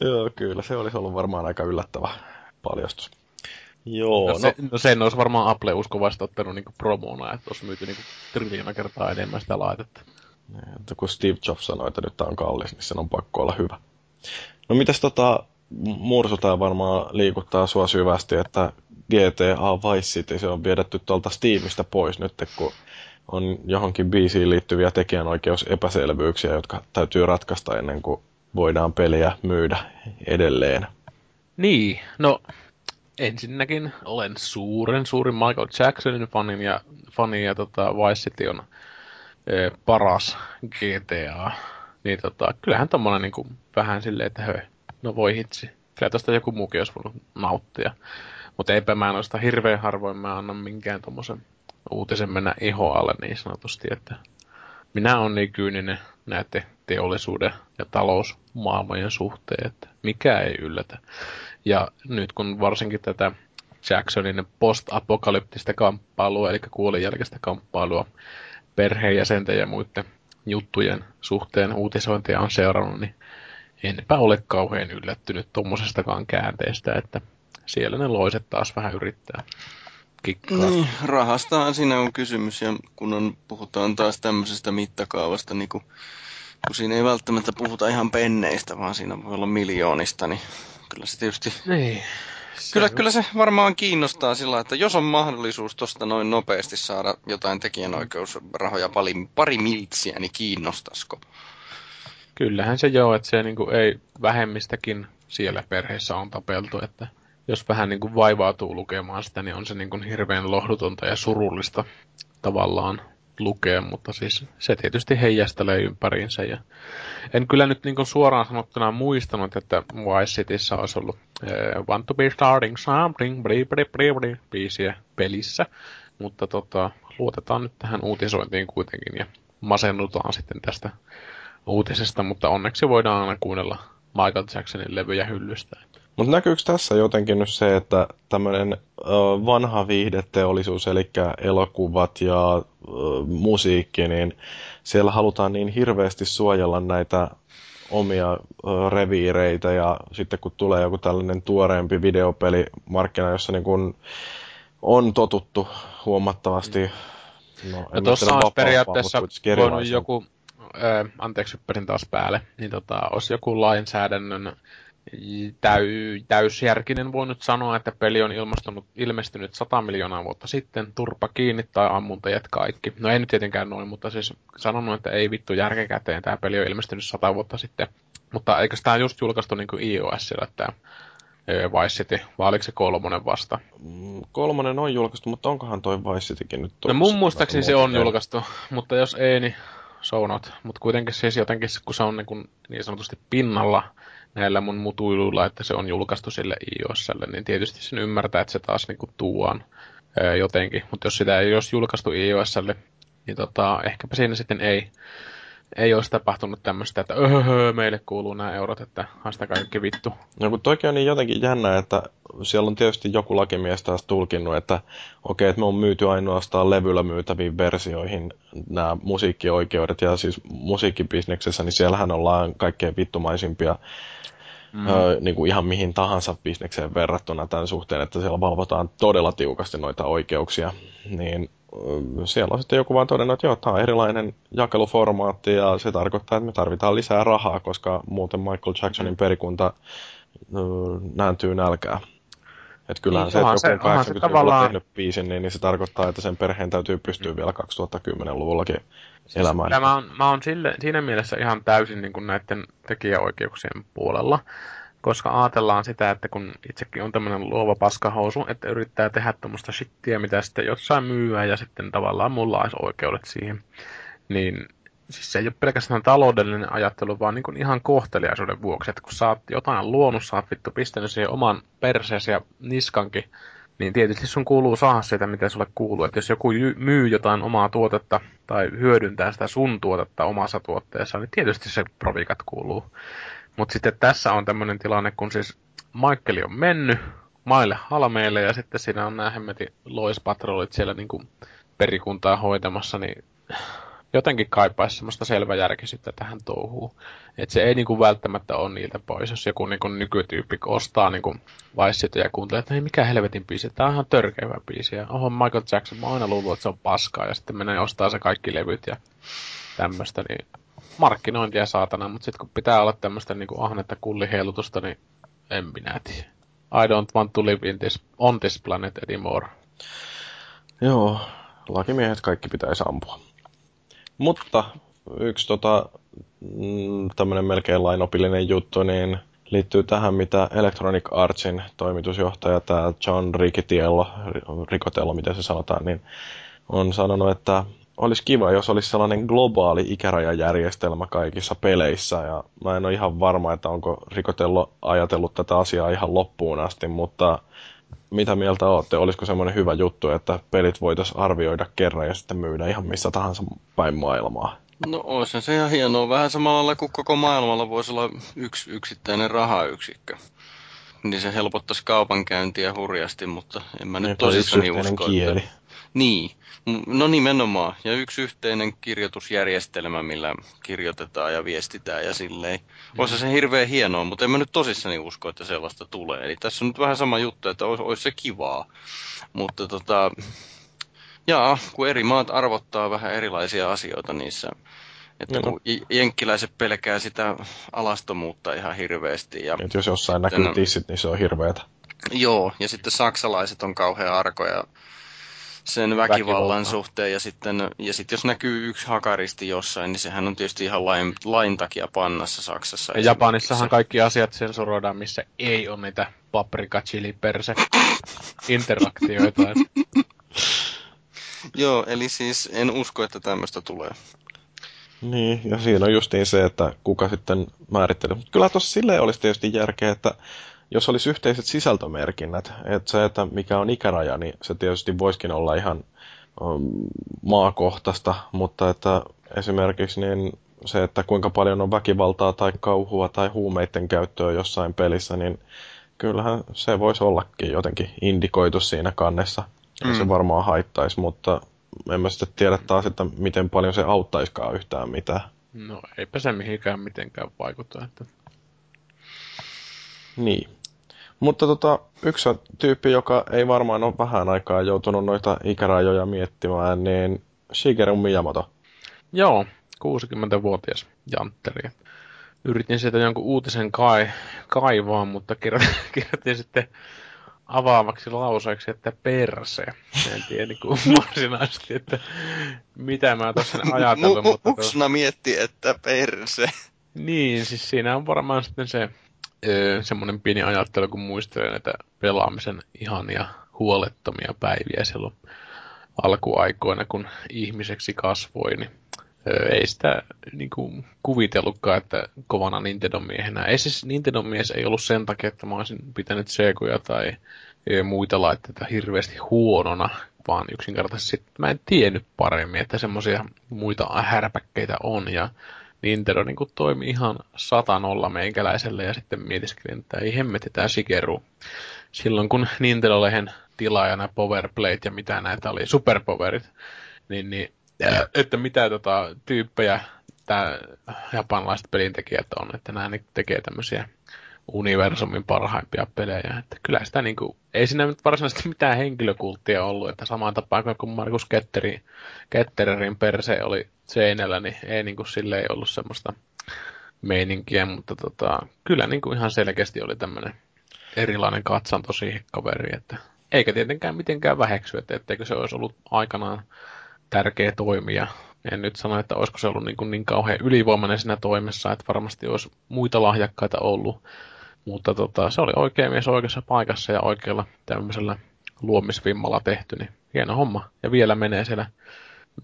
Joo, kyllä. Se olisi ollut varmaan aika yllättävä paljastus. Joo, No, no, se, no sen olisi varmaan Apple uskovasti ottanut niinku promona, että olisi myyty niinku triljoona kertaa enemmän sitä laitetta. että kun Steve Jobs sanoi, että nyt tämä on kallis, niin sen on pakko olla hyvä. No mitäs tota, Mursu tää varmaan liikuttaa sua syvästi, että GTA Vice City, se on viedetty tuolta Steamista pois nyt, kun on johonkin biisiin liittyviä tekijänoikeusepäselvyyksiä, jotka täytyy ratkaista ennen kuin voidaan peliä myydä edelleen. Niin, no ensinnäkin olen suuren suurin Michael Jacksonin fanin ja, fani ja tota, Vice City on e, paras GTA. Niin tota, kyllähän tommonen niinku vähän silleen, että höh, no voi hitsi. Kyllä tosta joku muukin olisi voinut nauttia. Mutta eipä mä noista hirveän harvoin mä anna minkään tommosen uutisen mennä iho alle niin sanotusti, että minä on niin kyyninen näette teollisuuden ja talousmaailmojen suhteen, että mikä ei yllätä. Ja nyt kun varsinkin tätä Jacksonin post-apokalyptista kamppailua, eli kuolinjälkeistä kamppailua perheenjäsenten ja muiden juttujen suhteen uutisointia on seurannut, niin enpä ole kauhean yllättynyt tuommoisestakaan käänteestä, että siellä ne loiset taas vähän yrittää kikkaa. Niin, rahastahan siinä on kysymys, ja kun on, puhutaan taas tämmöisestä mittakaavasta, niin kun, kun siinä ei välttämättä puhuta ihan penneistä, vaan siinä voi olla miljoonista, niin kyllä se tietysti... Niin. Kyllä, kyllä se varmaan kiinnostaa sillä, että jos on mahdollisuus tuosta noin nopeasti saada jotain tekijänoikeusrahoja pari, pari miltsiä, niin kiinnostasko? Kyllähän se joo, että se niin kuin ei vähemmistäkin siellä perheessä on tapeltu, että jos vähän niin kuin vaivautuu lukemaan sitä, niin on se niin kuin hirveän lohdutonta ja surullista tavallaan lukea, mutta siis se tietysti heijastelee ympäriinsä. Ja en kyllä nyt niin suoraan sanottuna muistanut, että Vice Cityssä olisi ollut uh, Want to be starting something, bli, bli, bli, bli, biisiä pelissä, mutta tota, luotetaan nyt tähän uutisointiin kuitenkin ja masennutaan sitten tästä uutisesta, mutta onneksi voidaan aina kuunnella Michael Jacksonin levyjä hyllystä. Mutta näkyykö tässä jotenkin nyt se, että tämmöinen vanha viihdeteollisuus, eli elokuvat ja ö, musiikki, niin siellä halutaan niin hirveästi suojella näitä omia ö, reviireitä ja sitten kun tulee joku tällainen tuoreempi videopelimarkkina, jossa niin kun on totuttu huomattavasti No, no tuossa olisi periaatteessa voinut joku, ö, anteeksi hyppäsin taas päälle, niin tota, olisi joku lainsäädännön täy, täysjärkinen voi nyt sanoa, että peli on ilmastunut, ilmestynyt 100 miljoonaa vuotta sitten, turpa kiinni tai ammuntajat kaikki. No ei nyt tietenkään noin, mutta siis sanonut, että ei vittu järkekäteen, tämä peli on ilmestynyt 100 vuotta sitten. Mutta eikö tämä just julkaistu niin kuin iOSilla, tämä Vice City, vai oliko se kolmonen vasta? Mm, kolmonen on julkaistu, mutta onkohan toi Vice Citykin nyt No mun muistaakseni se on julkaistu, mutta jos ei, niin so. Mutta kuitenkin siis jotenkin, kun se on niin, kuin niin sanotusti pinnalla, näillä mun mutuiluilla, että se on julkaistu sille iOSlle, niin tietysti sen ymmärtää, että se taas niinku ää, jotenkin. Mutta jos sitä ei olisi julkaistu iOSlle, niin tota, ehkäpä siinä sitten ei, ei olisi tapahtunut tämmöistä, että öhö, meille kuuluu nämä eurot, että hasta kaikki vittu. No kun toikin on niin jotenkin jännä, että siellä on tietysti joku lakimies taas tulkinnut, että okei, että me on myyty ainoastaan levyllä myytäviin versioihin nämä musiikkioikeudet, ja siis musiikkibisneksessä, niin siellähän ollaan kaikkein vittumaisimpia mm. ö, niin kuin ihan mihin tahansa bisnekseen verrattuna tämän suhteen, että siellä valvotaan todella tiukasti noita oikeuksia, niin siellä on sitten joku vaan todennut, että joo, tämä on erilainen jakeluformaatti ja se tarkoittaa, että me tarvitaan lisää rahaa, koska muuten Michael Jacksonin perikunta nääntyy nälkää. Että kyllähän niin, se, että joku on 80 tavallaan... tehnyt biisin, niin, niin se tarkoittaa, että sen perheen täytyy pystyä vielä 2010-luvullakin siis elämään. Mä oon, mä oon sille, siinä mielessä ihan täysin niin kuin näiden tekijäoikeuksien puolella, koska ajatellaan sitä, että kun itsekin on tämmöinen luova paskahousu, että yrittää tehdä tämmöistä shittiä, mitä sitten jossain myyä ja sitten tavallaan mulla olisi oikeudet siihen, niin siis se ei ole pelkästään taloudellinen ajattelu, vaan niin kuin ihan kohteliaisuuden vuoksi, että kun sä oot jotain luonut, sä oot vittu pistänyt siihen oman perseesi ja niskankin, niin tietysti sun kuuluu saada sitä, mitä sulle kuuluu. Että jos joku myy jotain omaa tuotetta tai hyödyntää sitä sun tuotetta omassa tuotteessa, niin tietysti se provikat kuuluu. Mutta sitten tässä on tämmöinen tilanne, kun siis Michael on mennyt maille halmeille ja sitten siinä on nämä hemmetin loispatrollit siellä niin kuin perikuntaa hoitamassa, niin jotenkin kaipaisi semmoista selväjärkisyyttä tähän touhuun. Että se ei niinku välttämättä ole niiltä pois, jos joku niinku nykytyyppi ostaa niinku Vice ja kuuntelee, että mikä helvetin biisi, tämä on ihan törkeä biisi. Ja oho Michael Jackson, mä aina luullut, että se on paskaa, ja sitten menee ostaa se kaikki levyt ja tämmöistä, niin markkinointia saatana, mutta sitten kun pitää olla tämmöistä niinku ahnetta kulliheilutusta, niin en minä tiedä. I don't want to live in this, on this planet anymore. Joo, lakimiehet kaikki pitäisi ampua. Mutta yksi tota, mm, tämmöinen melkein lainopillinen juttu, niin liittyy tähän, mitä Electronic Artsin toimitusjohtaja, tämä John Riccitiello, Ricotello, miten se sanotaan, niin on sanonut, että olisi kiva, jos olisi sellainen globaali ikärajajärjestelmä kaikissa peleissä. Ja mä en ole ihan varma, että onko Ricotello ajatellut tätä asiaa ihan loppuun asti, mutta mitä mieltä olette? Olisiko semmoinen hyvä juttu, että pelit voitaisiin arvioida kerran ja sitten myydä ihan missä tahansa päin maailmaa? No olisi se ihan hienoa. Vähän samalla lailla kuin koko maailmalla voisi olla yksi yksittäinen rahayksikkö. niin se helpottaisi kaupankäyntiä hurjasti, mutta en mä nyt Niin, tosissani yhteinen usko, kieli. että... Niin, no nimenomaan. Ja yksi yhteinen kirjoitusjärjestelmä, millä kirjoitetaan ja viestitään ja silleen. Olisi se hirveän hienoa, mutta en mä nyt tosissani usko, että sellaista tulee. Eli tässä on nyt vähän sama juttu, että olisi, olisi se kivaa. Mutta tota, jaa, kun eri maat arvottaa vähän erilaisia asioita niissä. Että kun jenkkiläiset pelkää sitä alastomuutta ihan hirveästi. Ja, Et jos jossain näkyy tissit, niin se on hirveetä. joo, ja sitten saksalaiset on kauhean arkoja sen väkivallan suhteen. Ja sitten ja sitten jos näkyy yksi hakaristi jossain, niin sehän on tietysti ihan lain, lain takia pannassa Saksassa. Ja Japanissahan kaikki asiat sensuroidaan, missä ei ole niitä paprika, chili, perse interaktioita. [LAUGHS] Joo, eli siis en usko, että tämmöistä tulee. Niin, ja siinä on justiin se, että kuka sitten määrittelee. Mutta kyllä tuossa silleen olisi tietysti järkeä, että jos olisi yhteiset sisältömerkinnät, että se, että mikä on ikäraja, niin se tietysti voisikin olla ihan um, maakohtaista, mutta että esimerkiksi niin se, että kuinka paljon on väkivaltaa tai kauhua tai huumeiden käyttöä jossain pelissä, niin kyllähän se voisi ollakin jotenkin indikoitu siinä kannessa. Mm. se varmaan haittaisi, mutta en mä sitten tiedä taas, että miten paljon se auttaiskaan yhtään mitään. no eipä se mihinkään mitenkään vaikuta. Että... Niin. Mutta tota, yksi tyyppi, joka ei varmaan ole vähän aikaa joutunut noita ikärajoja miettimään, niin Shigeru Miyamoto. Joo, 60-vuotias jantteri. Yritin sieltä jonkun uutisen kai, kaivaa, mutta kirjoitin, [LAUGHS] kirjoitin sitten avaavaksi lauseeksi, että perse. En tiedä niin kuin [LAUGHS] varsinaisesti, että mitä mä tuossa ajatellut, Mu- mu- mutta... tuossa- Muksuna mietti, että perse. Niin, siis siinä on varmaan sitten se öö, semmoinen pieni ajattelu, kun muistelee näitä pelaamisen ihania huolettomia päiviä silloin alkuaikoina, kun ihmiseksi kasvoi, niin öö, ei sitä niin kuin, kuvitellutkaan, että kovana Nintendo-miehenä. Ei siis Nintendo-mies ei ollut sen takia, että mä olisin pitänyt Segoja tai öö, muita laitteita hirveästi huonona, vaan yksinkertaisesti mä en tiennyt paremmin, että semmoisia muita härpäkkeitä on ja Nintendo niin toimi ihan satanolla meikäläiselle ja sitten mietiskelin, että ei hemmetti tää Shigeru. Silloin kun Nintendo-lehen tilaajana Powerplate ja mitä näitä oli, Superpowerit, niin, niin ää, että mitä tota, tyyppejä tämä japanilaiset pelintekijät on, että nämä tekee tämmöisiä universumin parhaimpia pelejä. Että kyllä sitä niinku, ei siinä nyt varsinaisesti mitään henkilökulttia ollut, että samaan tapaan kuin Markus Ketteri, Kettererin perse oli seinällä, niin ei niinku sille ei ollut semmoista meininkiä, mutta tota, kyllä niinku ihan selkeästi oli tämmöinen erilainen katsanto siihen kaveriin, että eikä tietenkään mitenkään väheksy, että etteikö se olisi ollut aikanaan tärkeä toimija. En nyt sano, että olisiko se ollut niin, kuin niin kauhean ylivoimainen siinä toimessa, että varmasti olisi muita lahjakkaita ollut. Mutta tota, se oli oikea mies oikeassa paikassa ja oikealla tämmöisellä luomisvimmalla tehty, niin hieno homma. Ja vielä menee siellä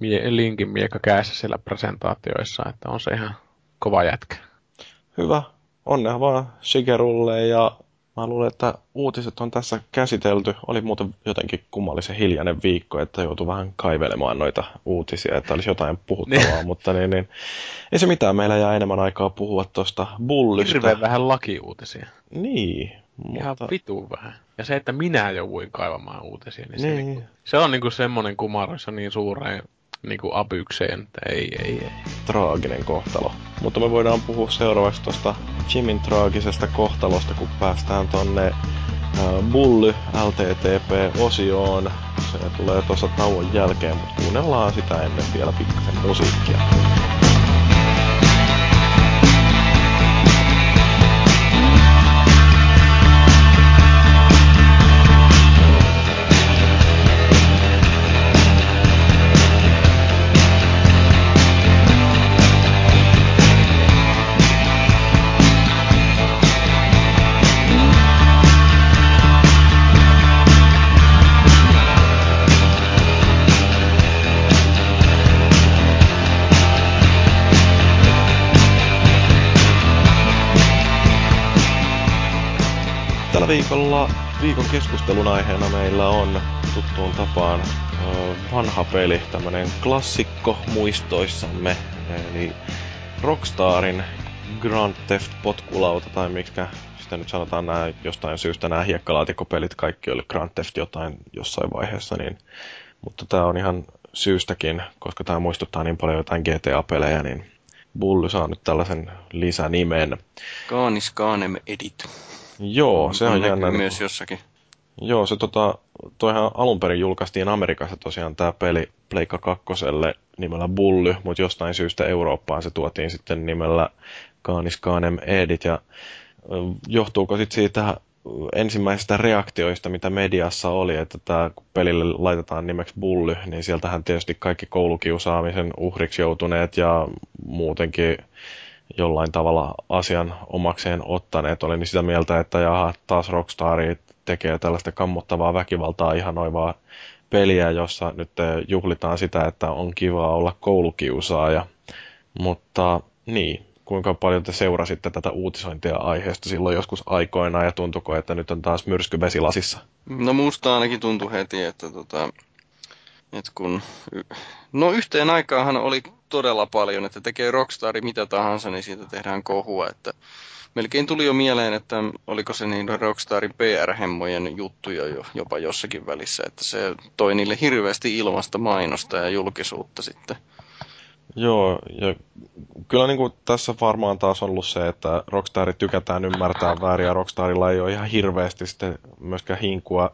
mie- linkin miekka kädessä siellä presentaatioissa, että on se ihan kova jätkä. Hyvä. Onnea vaan Shigerulle ja mä luulen, että uutiset on tässä käsitelty. Oli muuten jotenkin kummallisen hiljainen viikko, että joutui vähän kaivelemaan noita uutisia, että olisi jotain puhuttavaa, mutta niin, niin, ei se mitään. Meillä jää enemmän aikaa puhua tuosta bullysta. Hirveän vähän lakiuutisia. Niin, Ihan mutta vitu vähän. Ja se, että minä jouduin kaivamaan uutisia, niin, se, Niin. niinku, se on niinku semmoinen kumarus ja niin suureen niinku apykseen, että ei, ei, ei. traaginen kohtalo. Mutta me voidaan puhua seuraavaksi tuosta Jimin traagisesta kohtalosta, kun päästään tonne Bully LTTP-osioon. Se tulee tuossa tauon jälkeen, mutta kuunnellaan sitä ennen vielä pikkasen musiikkia. Viikon keskustelun aiheena meillä on tuttuun tapaan vanha peli, tämmönen klassikko muistoissamme, eli Rockstarin Grand Theft potkulauta, tai miksi sitten nyt sanotaan nämä jostain syystä nämä hiekkalaatikkopelit kaikki oli Grand Theft jotain jossain vaiheessa, niin, mutta tämä on ihan syystäkin, koska tämä muistuttaa niin paljon jotain GTA-pelejä, niin Bully saa nyt tällaisen lisänimen. Kaanis Kaanem Edit. Joo, se on jännä. myös jossakin. Joo, se tota, toihan alun perin julkaistiin Amerikassa tosiaan tämä peli Pleikka kakkoselle nimellä Bully, mutta jostain syystä Eurooppaan se tuotiin sitten nimellä Kaanis Kaanem Edit, ja johtuuko sitten siitä ensimmäisistä reaktioista, mitä mediassa oli, että tämä, kun pelille laitetaan nimeksi Bully, niin sieltähän tietysti kaikki koulukiusaamisen uhriksi joutuneet ja muutenkin jollain tavalla asian omakseen ottaneet oli niin sitä mieltä, että jaha, taas Rockstari tekee tällaista kammottavaa väkivaltaa ihan noin vaan peliä, jossa nyt juhlitaan sitä, että on kiva olla koulukiusaaja. Mutta niin, kuinka paljon te seurasitte tätä uutisointia aiheesta silloin joskus aikoinaan ja tuntuko, että nyt on taas myrsky vesilasissa? No musta ainakin tuntui heti, että tota, että kun, no yhteen aikaanhan oli todella paljon, että tekee Rockstari mitä tahansa, niin siitä tehdään kohua, että melkein tuli jo mieleen, että oliko se niin Rockstarin PR-hemmojen juttuja jo, jopa jossakin välissä, että se toi niille hirveästi ilmasta mainosta ja julkisuutta sitten. Joo, ja kyllä niin kuin tässä varmaan taas ollut se, että Rockstarit tykätään ymmärtää väärin, ja Rockstarilla ei ole ihan hirveästi sitten myöskään hinkua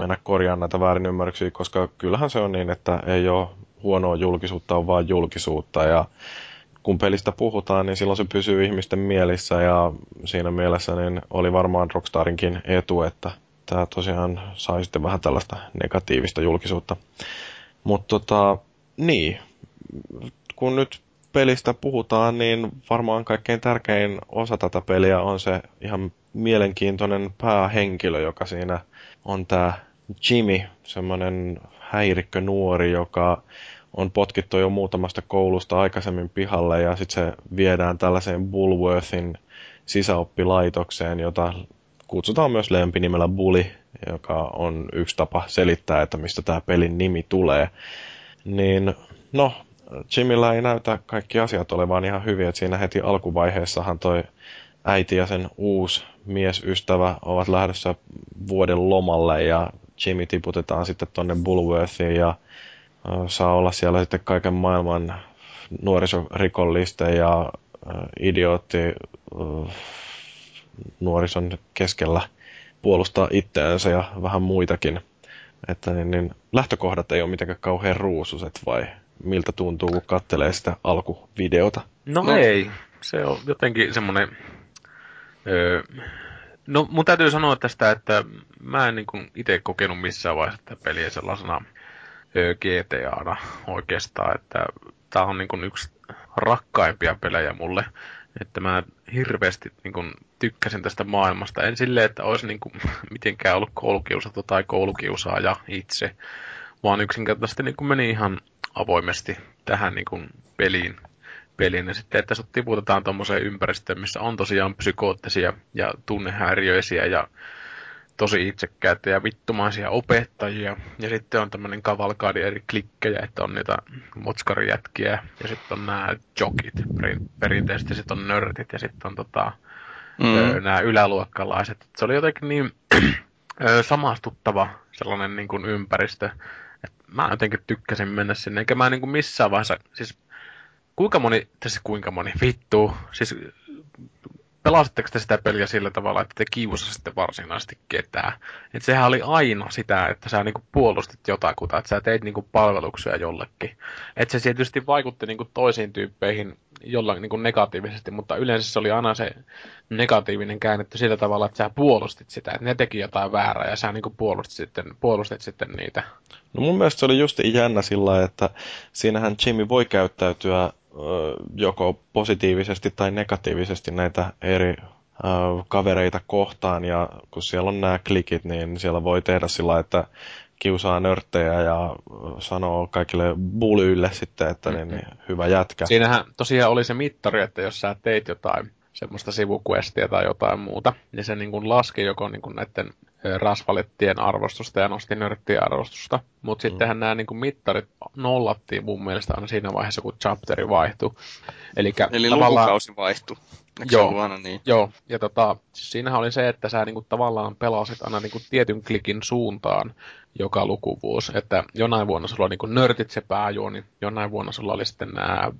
mennä korjaamaan näitä väärinymmärryksiä, koska kyllähän se on niin, että ei ole huonoa julkisuutta, on vaan julkisuutta, ja kun pelistä puhutaan, niin silloin se pysyy ihmisten mielissä, ja siinä mielessä niin oli varmaan Rockstarinkin etu, että tämä tosiaan sai sitten vähän tällaista negatiivista julkisuutta. Mutta tota, niin, kun nyt pelistä puhutaan, niin varmaan kaikkein tärkein osa tätä peliä on se ihan mielenkiintoinen päähenkilö, joka siinä on tämä Jimmy, semmoinen häirikkö nuori, joka on potkittu jo muutamasta koulusta aikaisemmin pihalle ja sitten se viedään tällaiseen Bulworthin sisäoppilaitokseen, jota kutsutaan myös lempinimellä Bully, joka on yksi tapa selittää, että mistä tämä pelin nimi tulee. Niin, no, Jimillä ei näytä kaikki asiat olevan ihan hyviä, että siinä heti alkuvaiheessahan toi äiti ja sen uusi miesystävä ovat lähdössä vuoden lomalle ja Jimmy tiputetaan sitten tonne Bulworthiin ja saa olla siellä sitten kaiken maailman nuorisorikollisten ja idiootti nuorison keskellä puolustaa itseänsä ja vähän muitakin. Että niin, niin lähtökohdat ei ole mitenkään kauhean ruususet vai miltä tuntuu, kun kattelee sitä alkuvideota? No, no. ei. Se on jotenkin semmoinen... Öö, no mun täytyy sanoa tästä, että mä en niin itse kokenut missään vaiheessa tätä peliä sellaisena öö, GTAna oikeastaan, että tää on niin yksi rakkaimpia pelejä mulle. Että mä hirveästi niin kuin, tykkäsin tästä maailmasta. En silleen, että olisi niin kuin, [LAUGHS] mitenkään ollut koulukiusattu tai koulukiusaaja itse, vaan yksinkertaisesti niin kuin meni ihan avoimesti tähän niin kuin peliin, peliin. Ja sitten, että sut tiputetaan tuommoiseen ympäristöön, missä on tosiaan psykoottisia ja tunnehäiriöisiä ja tosi itsekkäitä ja vittumaisia opettajia. Ja sitten on tämmöinen kavalkaadi eri klikkejä, että on niitä motskarijätkiä ja sitten on nämä jokit perinteisesti, sitten on nörtit ja sitten on tota, mm. nämä yläluokkalaiset. Se oli jotenkin niin [CLEARS THROAT] samastuttava sellainen niin kuin ympäristö, mä jotenkin tykkäsin mennä sinne, eikä mä niinku missään vaiheessa, siis kuinka moni, tässä kuinka moni, vittu, siis pelasitteko te sitä peliä sillä tavalla, että te kiusasitte varsinaisesti ketään? Että sehän oli aina sitä, että sä niinku puolustit jotakuta, että sä teit niinku palveluksia jollekin. Että se tietysti vaikutti niinku toisiin tyyppeihin jollain niinku negatiivisesti, mutta yleensä se oli aina se negatiivinen käännetty sillä tavalla, että sä puolustit sitä, että ne teki jotain väärää ja sä niinku puolustit sitten, puolustit sitten niitä. No mun mielestä se oli just jännä sillä että siinähän Jimmy voi käyttäytyä joko positiivisesti tai negatiivisesti näitä eri kavereita kohtaan ja kun siellä on nämä klikit, niin siellä voi tehdä sillä että kiusaa nörttejä ja sanoo kaikille bulyille sitten, että niin, niin, hyvä jätkä. Siinähän tosiaan oli se mittari, että jos sä teit jotain semmoista sivukuestia tai jotain muuta, niin se niin kuin laski joko niin kuin näiden rasvalettien arvostusta ja nosti nörttien arvostusta. Mutta mm. sittenhän nämä niin kuin mittarit nollattiin mun mielestä aina siinä vaiheessa, kun chapteri vaihtui. Elikkä Eli tavallaan... lukukausi vaihtui. Eikö Joo. aina niin? Joo, ja tota, siis siinähän oli se, että sä niinku tavallaan pelasit aina niinku tietyn klikin suuntaan joka lukuvuosi. Että jonain vuonna sulla oli niinku nörtit se pääjuoni, jonain vuonna sulla oli sitten nämä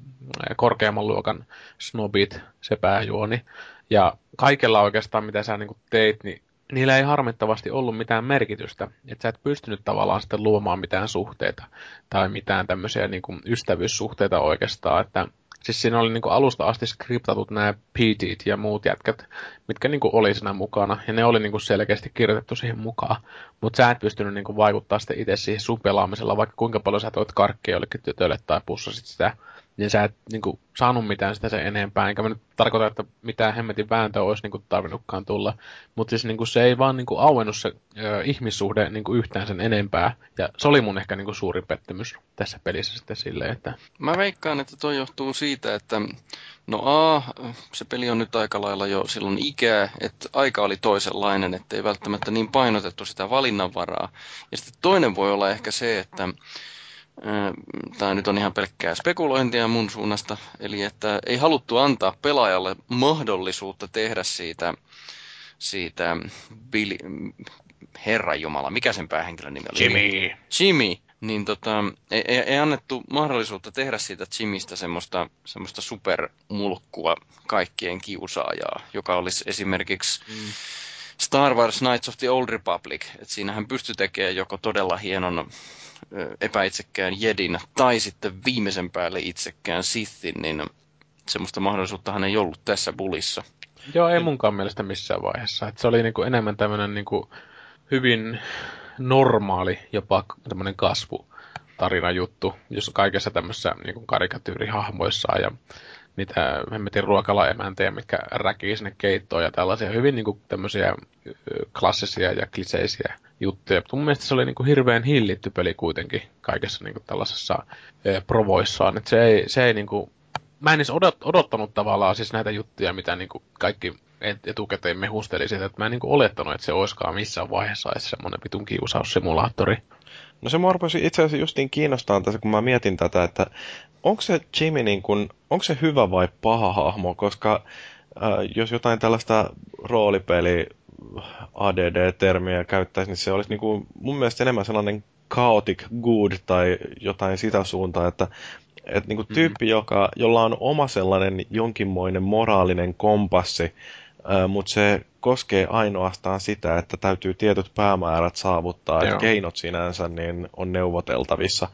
korkeamman luokan snobit se pääjuoni. Ja kaikella oikeastaan, mitä sä niinku teit, niin niillä ei harmittavasti ollut mitään merkitystä. Että sä et pystynyt tavallaan sitten luomaan mitään suhteita tai mitään tämmöisiä niinku ystävyyssuhteita oikeastaan. Että Siis siinä oli niinku alusta asti skriptatut nämä PTt ja muut jätkät, mitkä niinku oli siinä mukana. Ja ne oli niinku selkeästi kirjoitettu siihen mukaan. Mutta sä et pystynyt niinku vaikuttaa sitten itse siihen sun pelaamisella, vaikka kuinka paljon sä toit karkkia jollekin tytölle tai pussasit sitä. Niin sä et niinku saanut mitään sitä sen enempää. Enkä mä nyt tarkoita, että mitään hemmetin vääntöä olisi niinku tarvinnutkaan tulla. Mutta siis niinku se ei vaan niinku auennut se ö, ihmissuhde niinku yhtään sen enempää. Ja se oli mun ehkä niinku suuri pettymys tässä pelissä sitten silleen, että Mä veikkaan, että toi johtuu siitä, että no A, se peli on nyt aika lailla jo silloin ikää, että aika oli toisenlainen, että ei välttämättä niin painotettu sitä valinnanvaraa. Ja sitten toinen voi olla ehkä se, että Tämä nyt on ihan pelkkää spekulointia mun suunnasta, eli että ei haluttu antaa pelaajalle mahdollisuutta tehdä siitä, siitä Billy, Herran Jumala, mikä sen päähenkilön nimi oli? Jimmy. Jimmy, niin tota, ei, ei, ei annettu mahdollisuutta tehdä siitä Jimistä semmoista, semmoista supermulkkua kaikkien kiusaajaa, joka olisi esimerkiksi mm. Star Wars Knights of the Old Republic. Et siinähän pystyi tekemään joko todella hienon ö, epäitsekkään jedin tai sitten viimeisen päälle itsekään Sithin, niin semmoista mahdollisuuttahan ei ollut tässä bulissa. Joo, ei munkaan mielestä missään vaiheessa. Et se oli niinku enemmän tämmöinen niinku hyvin normaali, jopa tämmöinen kasvutarina juttu, jos kaikessa tämmöisissä niinku karikatyyrihahmoissa ja niitä hemmetin ruokalaemäntejä, mitkä räkii sinne keittoon ja tällaisia hyvin niinku tämmöisiä klassisia ja kliseisiä juttuja. Mutta mun mielestä se oli niinku hirveän hillitty peli kuitenkin kaikessa niinku tällaisessa ö, provoissaan. Et se ei, se ei niinku mä en edes odot, odottanut tavallaan siis näitä juttuja, mitä niinku kaikki et- etukäteen mehusteli siitä, että mä en niinku olettanut, että se olisikaan missään vaiheessa edes semmoinen vitun kiusaussimulaattori. No se mua rupesi itse asiassa justiin kiinnostaa tässä, kun mä mietin tätä, että onko se Jimmy niin kun, onko se hyvä vai paha hahmo, koska äh, jos jotain tällaista roolipeli ADD-termiä käyttäisi, niin se olisi niin kuin, mun mielestä enemmän sellainen chaotic good tai jotain sitä suuntaa, että että niin kuin tyyppi, joka, jolla on oma sellainen jonkinmoinen moraalinen kompassi, mutta se koskee ainoastaan sitä, että täytyy tietyt päämäärät saavuttaa, että Joo. keinot sinänsä niin on neuvoteltavissa.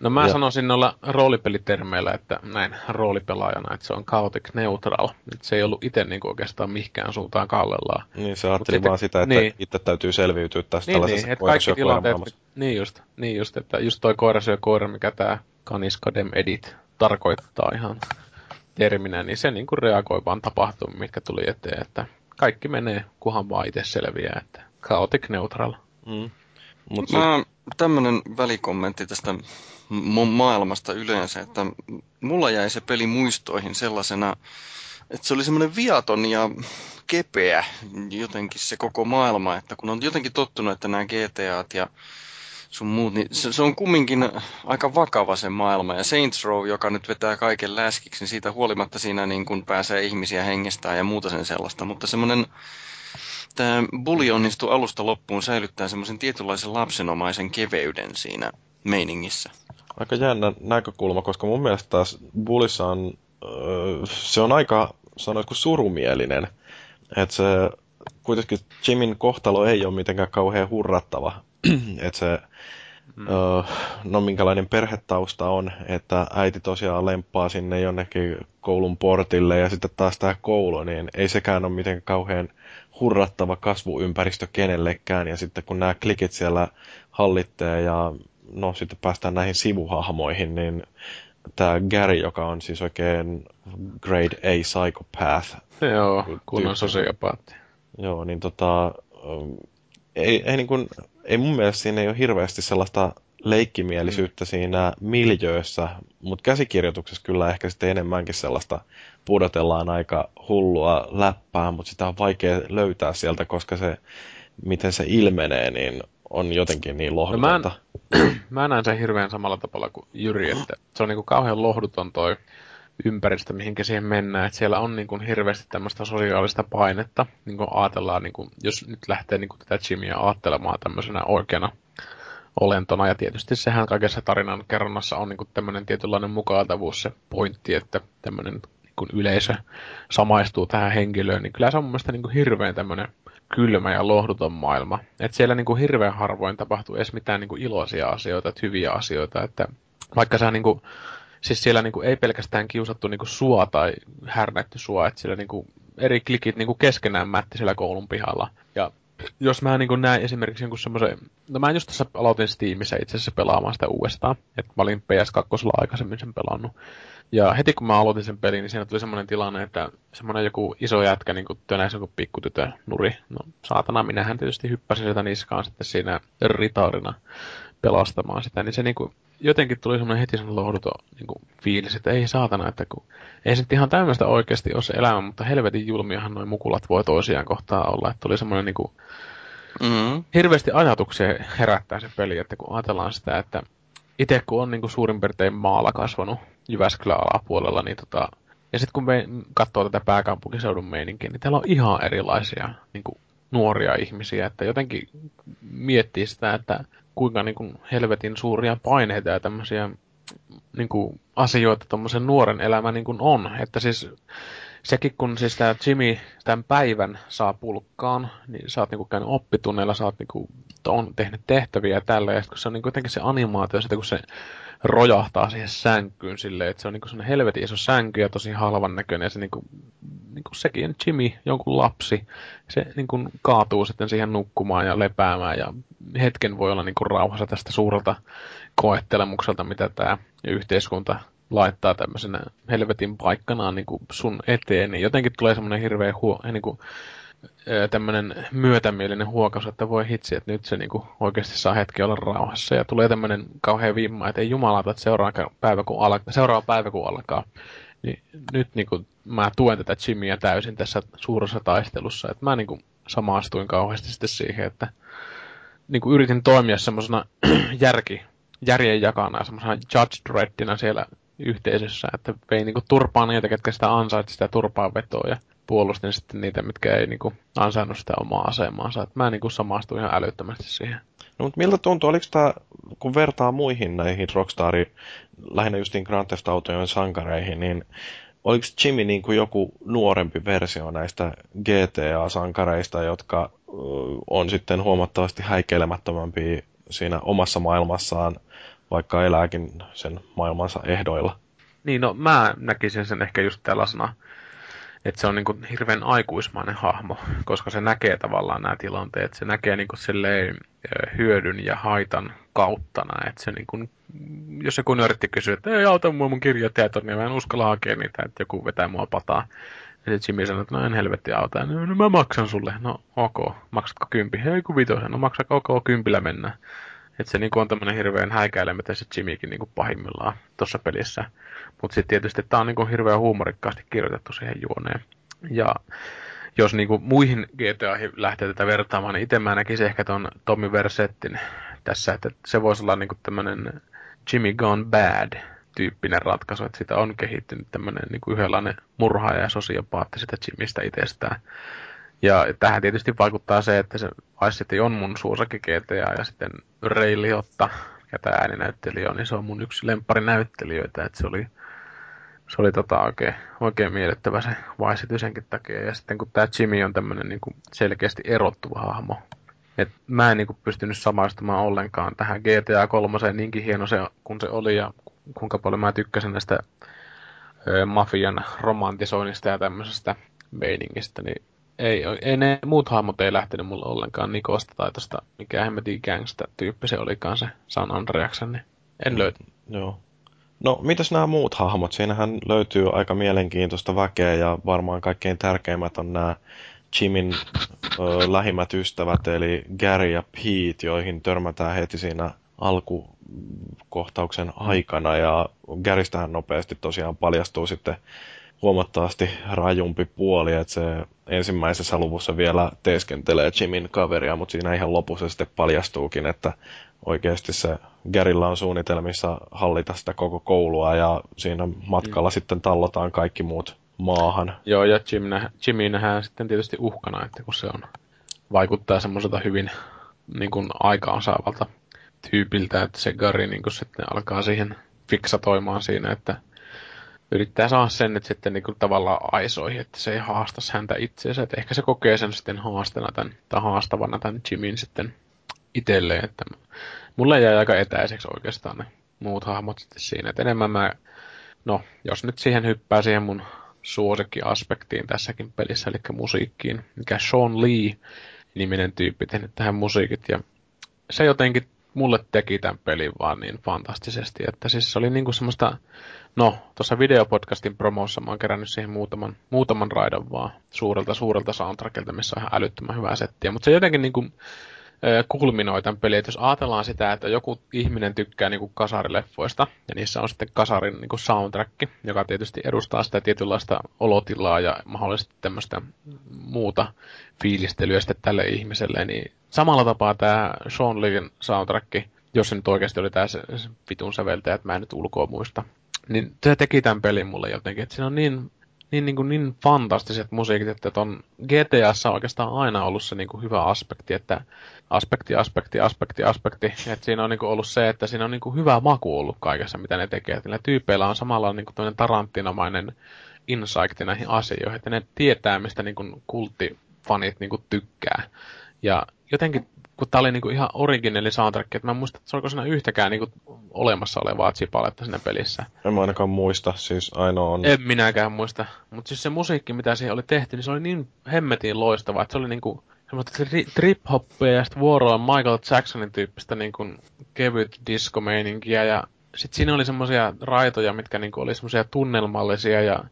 No mä Ja- sanoisin noilla roolipelitermeillä, että näin roolipelaajana, että se on chaotic neutral. Että se ei ollut itse niinku oikeastaan mihinkään suuntaan kallellaan. Niin se ajatteli vaan sitä, että niin. itse täytyy selviytyä tästä Niin, tällaisessa niin, että kaikki tilanteet, niin just, niin just, että just toi koira syö koira, mikä tää Kaniskadem Edit tarkoittaa ihan terminä, niin se niinku reagoi vaan tapahtumiin, mitkä tuli eteen, että kaikki menee, kunhan vaan itse selviää, että chaotic neutral. Mm. Mut se, Mä tämmönen välikommentti tästä maailmasta yleensä, että mulla jäi se peli muistoihin sellaisena, että se oli semmoinen viaton ja kepeä jotenkin se koko maailma, että kun on jotenkin tottunut, että nämä GTAt ja sun muut, niin se, se on kumminkin aika vakava se maailma. Ja Saints Row, joka nyt vetää kaiken läskiksi, niin siitä huolimatta siinä niin kun pääsee ihmisiä hengestään ja muuta sen sellaista. Mutta semmoinen, tämä bulli onnistui alusta loppuun säilyttää semmoisen tietynlaisen lapsenomaisen keveyden siinä meiningissä. aika jännä näkökulma, koska mun mielestä taas Bullissa on, öö, se on aika, sanoisiko surumielinen. Että se, kuitenkin Jimin kohtalo ei ole mitenkään kauhean hurrattava. [CLEARS THROAT] että se, mm. öö, no minkälainen perhetausta on, että äiti tosiaan lemppaa sinne jonnekin koulun portille ja sitten taas tämä koulu, niin ei sekään ole mitenkään kauhean hurrattava kasvuympäristö kenellekään. Ja sitten kun nämä klikit siellä hallittee ja no sitten päästään näihin sivuhahmoihin, niin tämä Gary, joka on siis oikein grade A psychopath, Joo, kunnon sosiopaatti. joo, niin tota, ei, ei, niin kuin, ei mun mielestä siinä ei ole hirveästi sellaista leikkimielisyyttä mm. siinä miljöössä, mutta käsikirjoituksessa kyllä ehkä sitten enemmänkin sellaista pudotellaan aika hullua läppää, mutta sitä on vaikea löytää sieltä, koska se, miten se ilmenee, niin on jotenkin niin No mä, en, lohdutonta. [CLEARS THROAT] mä näen sen hirveän samalla tavalla kuin Jyri, että se on niinku kauhean lohduton toi ympäristö, mihinkä siihen mennään. Että siellä on niin kuin hirveästi tämmöistä sosiaalista painetta, niin kuin ajatellaan, niin kuin, jos nyt lähtee niin kuin tätä Jimmyä ajattelemaan tämmöisenä oikeana olentona. Ja tietysti sehän kaikessa tarinan kerronnassa on niin tämmöinen tietynlainen mukaatavuus se pointti, että tämmöinen niin kuin yleisö samaistuu tähän henkilöön, niin kyllä se on mun mielestä niin hirveän tämmöinen kylmä ja lohduton maailma. Että siellä niin hirveän harvoin tapahtuu edes mitään niin iloisia asioita, että hyviä asioita, että vaikka sä niin kuin, siis siellä niin ei pelkästään kiusattu niin sua tai härnätty sua, että siellä niin eri klikit niin keskenään mätti siellä koulun pihalla. Ja jos mä niin näen esimerkiksi jonkun semmoisen, no mä just tässä aloitin Steamissa itse asiassa pelaamaan sitä uudestaan, että mä olin PS2 aikaisemmin sen pelannut. Ja heti kun mä aloitin sen pelin, niin siinä tuli semmoinen tilanne, että semmoinen joku iso jätkä niin tönäisi joku pikkutytön nuri. No saatana, minähän tietysti hyppäsin sitä niskaan sitten siinä ritaarina pelastamaan sitä, niin se niin kuin, jotenkin tuli semmoinen heti semmoinen lohduton niin kuin, fiilis, että ei saatana, että kun, ei se nyt ihan tämmöistä oikeasti ole se elämä, mutta helvetin julmiahan noin mukulat voi toisiaan kohtaa olla, että tuli semmoinen niin kuin, mm-hmm. hirveästi ajatuksia herättää se peli, että kun ajatellaan sitä, että itse kun on niin kuin suurin piirtein maalla kasvanut Jyväskylän alapuolella, niin tota, ja sitten kun me katsoo tätä pääkaupunkiseudun meininkiä, niin täällä on ihan erilaisia niin kuin, nuoria ihmisiä, että jotenkin miettii sitä, että kuinka niin kuin helvetin suuria paineita ja tämmöisiä niin kuin asioita tuommoisen nuoren elämä niin kuin on. Että siis sekin kun siis tämä Jimmy tämän päivän saa pulkkaan, niin sä oot niinku käynyt oppitunneilla, sä oot niinku, on tehnyt tehtäviä ja tällä, ja kun se on niinku jotenkin se animaatio, sitten kun se rojahtaa siihen sänkyyn silleen, että se on niinku sellainen helvetin iso sänky ja tosi halvan näköinen, ja se niinku, niinku sekin Jimmy, jonkun lapsi, se niinku kaatuu sitten siihen nukkumaan ja lepäämään, ja hetken voi olla niinku rauhassa tästä suurelta koettelemukselta, mitä tämä yhteiskunta laittaa tämmöisenä helvetin paikkanaan niin kuin sun eteen, niin jotenkin tulee semmoinen hirveä huo, niin kuin, tämmöinen myötämielinen huokaus, että voi hitsi, että nyt se niin kuin oikeasti saa hetki olla rauhassa. Ja tulee tämmöinen kauhean vimma, että ei jumalata, että seuraava päivä kun alkaa, seuraava päivä kun alkaa, niin nyt niin kuin, mä tuen tätä Jimmyä täysin tässä suuressa taistelussa. Että mä niin kuin, samaastuin kauheasti sitten siihen, että niin kuin yritin toimia semmoisena [CLEARS THROAT] järki, järjen jakana ja semmoisena judge dreadina siellä yhteisössä, että vei niinku turpaa niitä, ketkä sitä ansaitsi sitä turpaa vetoa ja puolustin sitten niitä, mitkä ei niinku ansainnut sitä omaa asemaansa. Et mä niinku samastuin ihan älyttömästi siihen. No, mutta miltä tuntuu, oliko tämä, kun vertaa muihin näihin Rockstarin, lähinnä justiin Grand Theft Autojen sankareihin, niin oliko Jimmy niin kuin joku nuorempi versio näistä GTA-sankareista, jotka on sitten huomattavasti häikeilemättömämpiä siinä omassa maailmassaan vaikka elääkin sen maailmansa ehdoilla. Niin, no mä näkisin sen ehkä just tällaisena, että se on niin kuin hirveän aikuismainen hahmo, koska se näkee tavallaan nämä tilanteet. Se näkee niin kuin silleen hyödyn ja haitan kautta. Että se niin kuin, jos joku nörtti kysyy, että ei auta mua mun kirjatietoja, niin mä en uskalla hakea niitä, että joku vetää mua pataa. Ja sitten Jimmy sanoo, että no en helvetti auta. No, no mä maksan sulle. No ok, maksatko kympi? Ei kun vitosen. No maksaa ok, kympillä mennään. Että se niinku on tämmöinen hirveän häikäilemätön se Jimmykin niinku pahimmillaan tuossa pelissä. Mutta sitten tietysti tämä on niinku hirveän huumorikkaasti kirjoitettu siihen juoneen. Ja jos niinku muihin GTAihin lähtee tätä vertaamaan, niin itse mä näkisin ehkä ton Tommy Versettin tässä, että se voisi olla niinku tämmöinen Jimmy Gone Bad tyyppinen ratkaisu, että sitä on kehittynyt tämmöinen niinku yhdenlainen murhaaja ja sosiopaatti sitä Jimmistä itsestään. Ja tähän tietysti vaikuttaa se, että se Vice City on mun suosakki GTA ja sitten Ray Liotta, ketä ääninäyttelijä on, niin se on mun yksi näyttelijöitä, että se oli, se oli tota oikein, oikein miellyttävä se Vice City senkin takia. Ja sitten kun tämä Jimmy on tämmöinen niin selkeästi erottuva hahmo, et mä en niin kuin pystynyt samaistumaan ollenkaan tähän GTA 3 niinkin hieno se, kun se oli ja kuinka paljon mä tykkäsin näistä ö, mafian romantisoinnista ja tämmöisestä meiningistä, niin ei, ei ne muut hahmot ei lähtenyt mulle ollenkaan Nikosta tai tosta, mikä hemmetin gangsta tyyppi se olikaan se San Andreaksen, niin en löytä. Mm, joo. No, mitäs nämä muut hahmot? Siinähän löytyy aika mielenkiintoista väkeä ja varmaan kaikkein tärkeimmät on nämä Jimin ö, lähimmät ystävät, eli Gary ja Pete, joihin törmätään heti siinä alkukohtauksen aikana. Ja Garystähän nopeasti tosiaan paljastuu sitten huomattavasti rajumpi puoli, että se ensimmäisessä luvussa vielä teeskentelee Jimin kaveria, mutta siinä ihan lopussa sitten paljastuukin, että oikeasti se Gerillä on suunnitelmissa hallita sitä koko koulua ja siinä matkalla mm. sitten tallotaan kaikki muut maahan. Joo, ja Jim nä- Jimmy nähdään sitten tietysti uhkana, että kun se on, vaikuttaa semmoiselta hyvin niin kuin aikaansaavalta tyypiltä, että se Gary niin kuin sitten alkaa siihen fiksatoimaan siinä, että yrittää saada sen nyt sitten niin kuin tavallaan aisoihin, että se ei haastaisi häntä itseensä. Että ehkä se kokee sen sitten haastena tämän, tai haastavana tämän Jimin sitten itselleen. Että mulle jäi aika etäiseksi oikeastaan ne muut hahmot sitten siinä. Että enemmän mä, no jos nyt siihen hyppää siihen mun suosikkiaspektiin tässäkin pelissä, eli musiikkiin, mikä Sean Lee niminen tyyppi tehnyt tähän musiikit. Ja se jotenkin mulle teki tämän pelin vaan niin fantastisesti, että siis se oli niinku semmoista, no, tuossa videopodcastin promossa mä oon kerännyt siihen muutaman, muutaman raidon vaan suurelta suurelta soundtrackilta, missä on ihan älyttömän hyvää settiä, mutta se jotenkin niinku kulminoi tämän pelin. Että jos ajatellaan sitä, että joku ihminen tykkää niin kuin kasarileffoista, ja niissä on sitten kasarin niin kuin soundtrack, joka tietysti edustaa sitä tietynlaista olotilaa ja mahdollisesti tämmöistä muuta fiilistelyä sitten tälle ihmiselle, niin samalla tapaa tämä Sean Leen soundtrack, jos se nyt oikeasti oli tämä vitun säveltäjä, että mä en nyt ulkoa muista, niin se teki tämän pelin mulle jotenkin, että siinä on niin niin, niin, kuin, niin fantastiset musiikit, että ton GTAssa on oikeastaan aina ollut se niin kuin hyvä aspekti, että aspekti, aspekti, aspekti, aspekti. Että siinä on niin kuin ollut se, että siinä on niin kuin hyvä maku ollut kaikessa, mitä ne tekee. Että niillä tyypeillä on samalla niin kuin tarantinomainen insight näihin asioihin, että ne tietää, mistä niin kuin kulttifanit niin kuin tykkää. Ja jotenkin kun tää oli niinku ihan originelli soundtrack, että mä en muista, että se oliko siinä yhtäkään niinku olemassa olevaa chipaletta siinä pelissä. En mä ainakaan muista, siis ainoa on... En minäkään muista. Mutta siis se musiikki, mitä siihen oli tehty, niin se oli niin hemmetin loistava, että se oli niinku semmoista trip-hoppia ja sitten vuoroa Michael Jacksonin tyyppistä niinku kevyt disco-meininkiä ja sitten siinä oli semmoisia raitoja, mitkä niinku oli semmoisia tunnelmallisia ja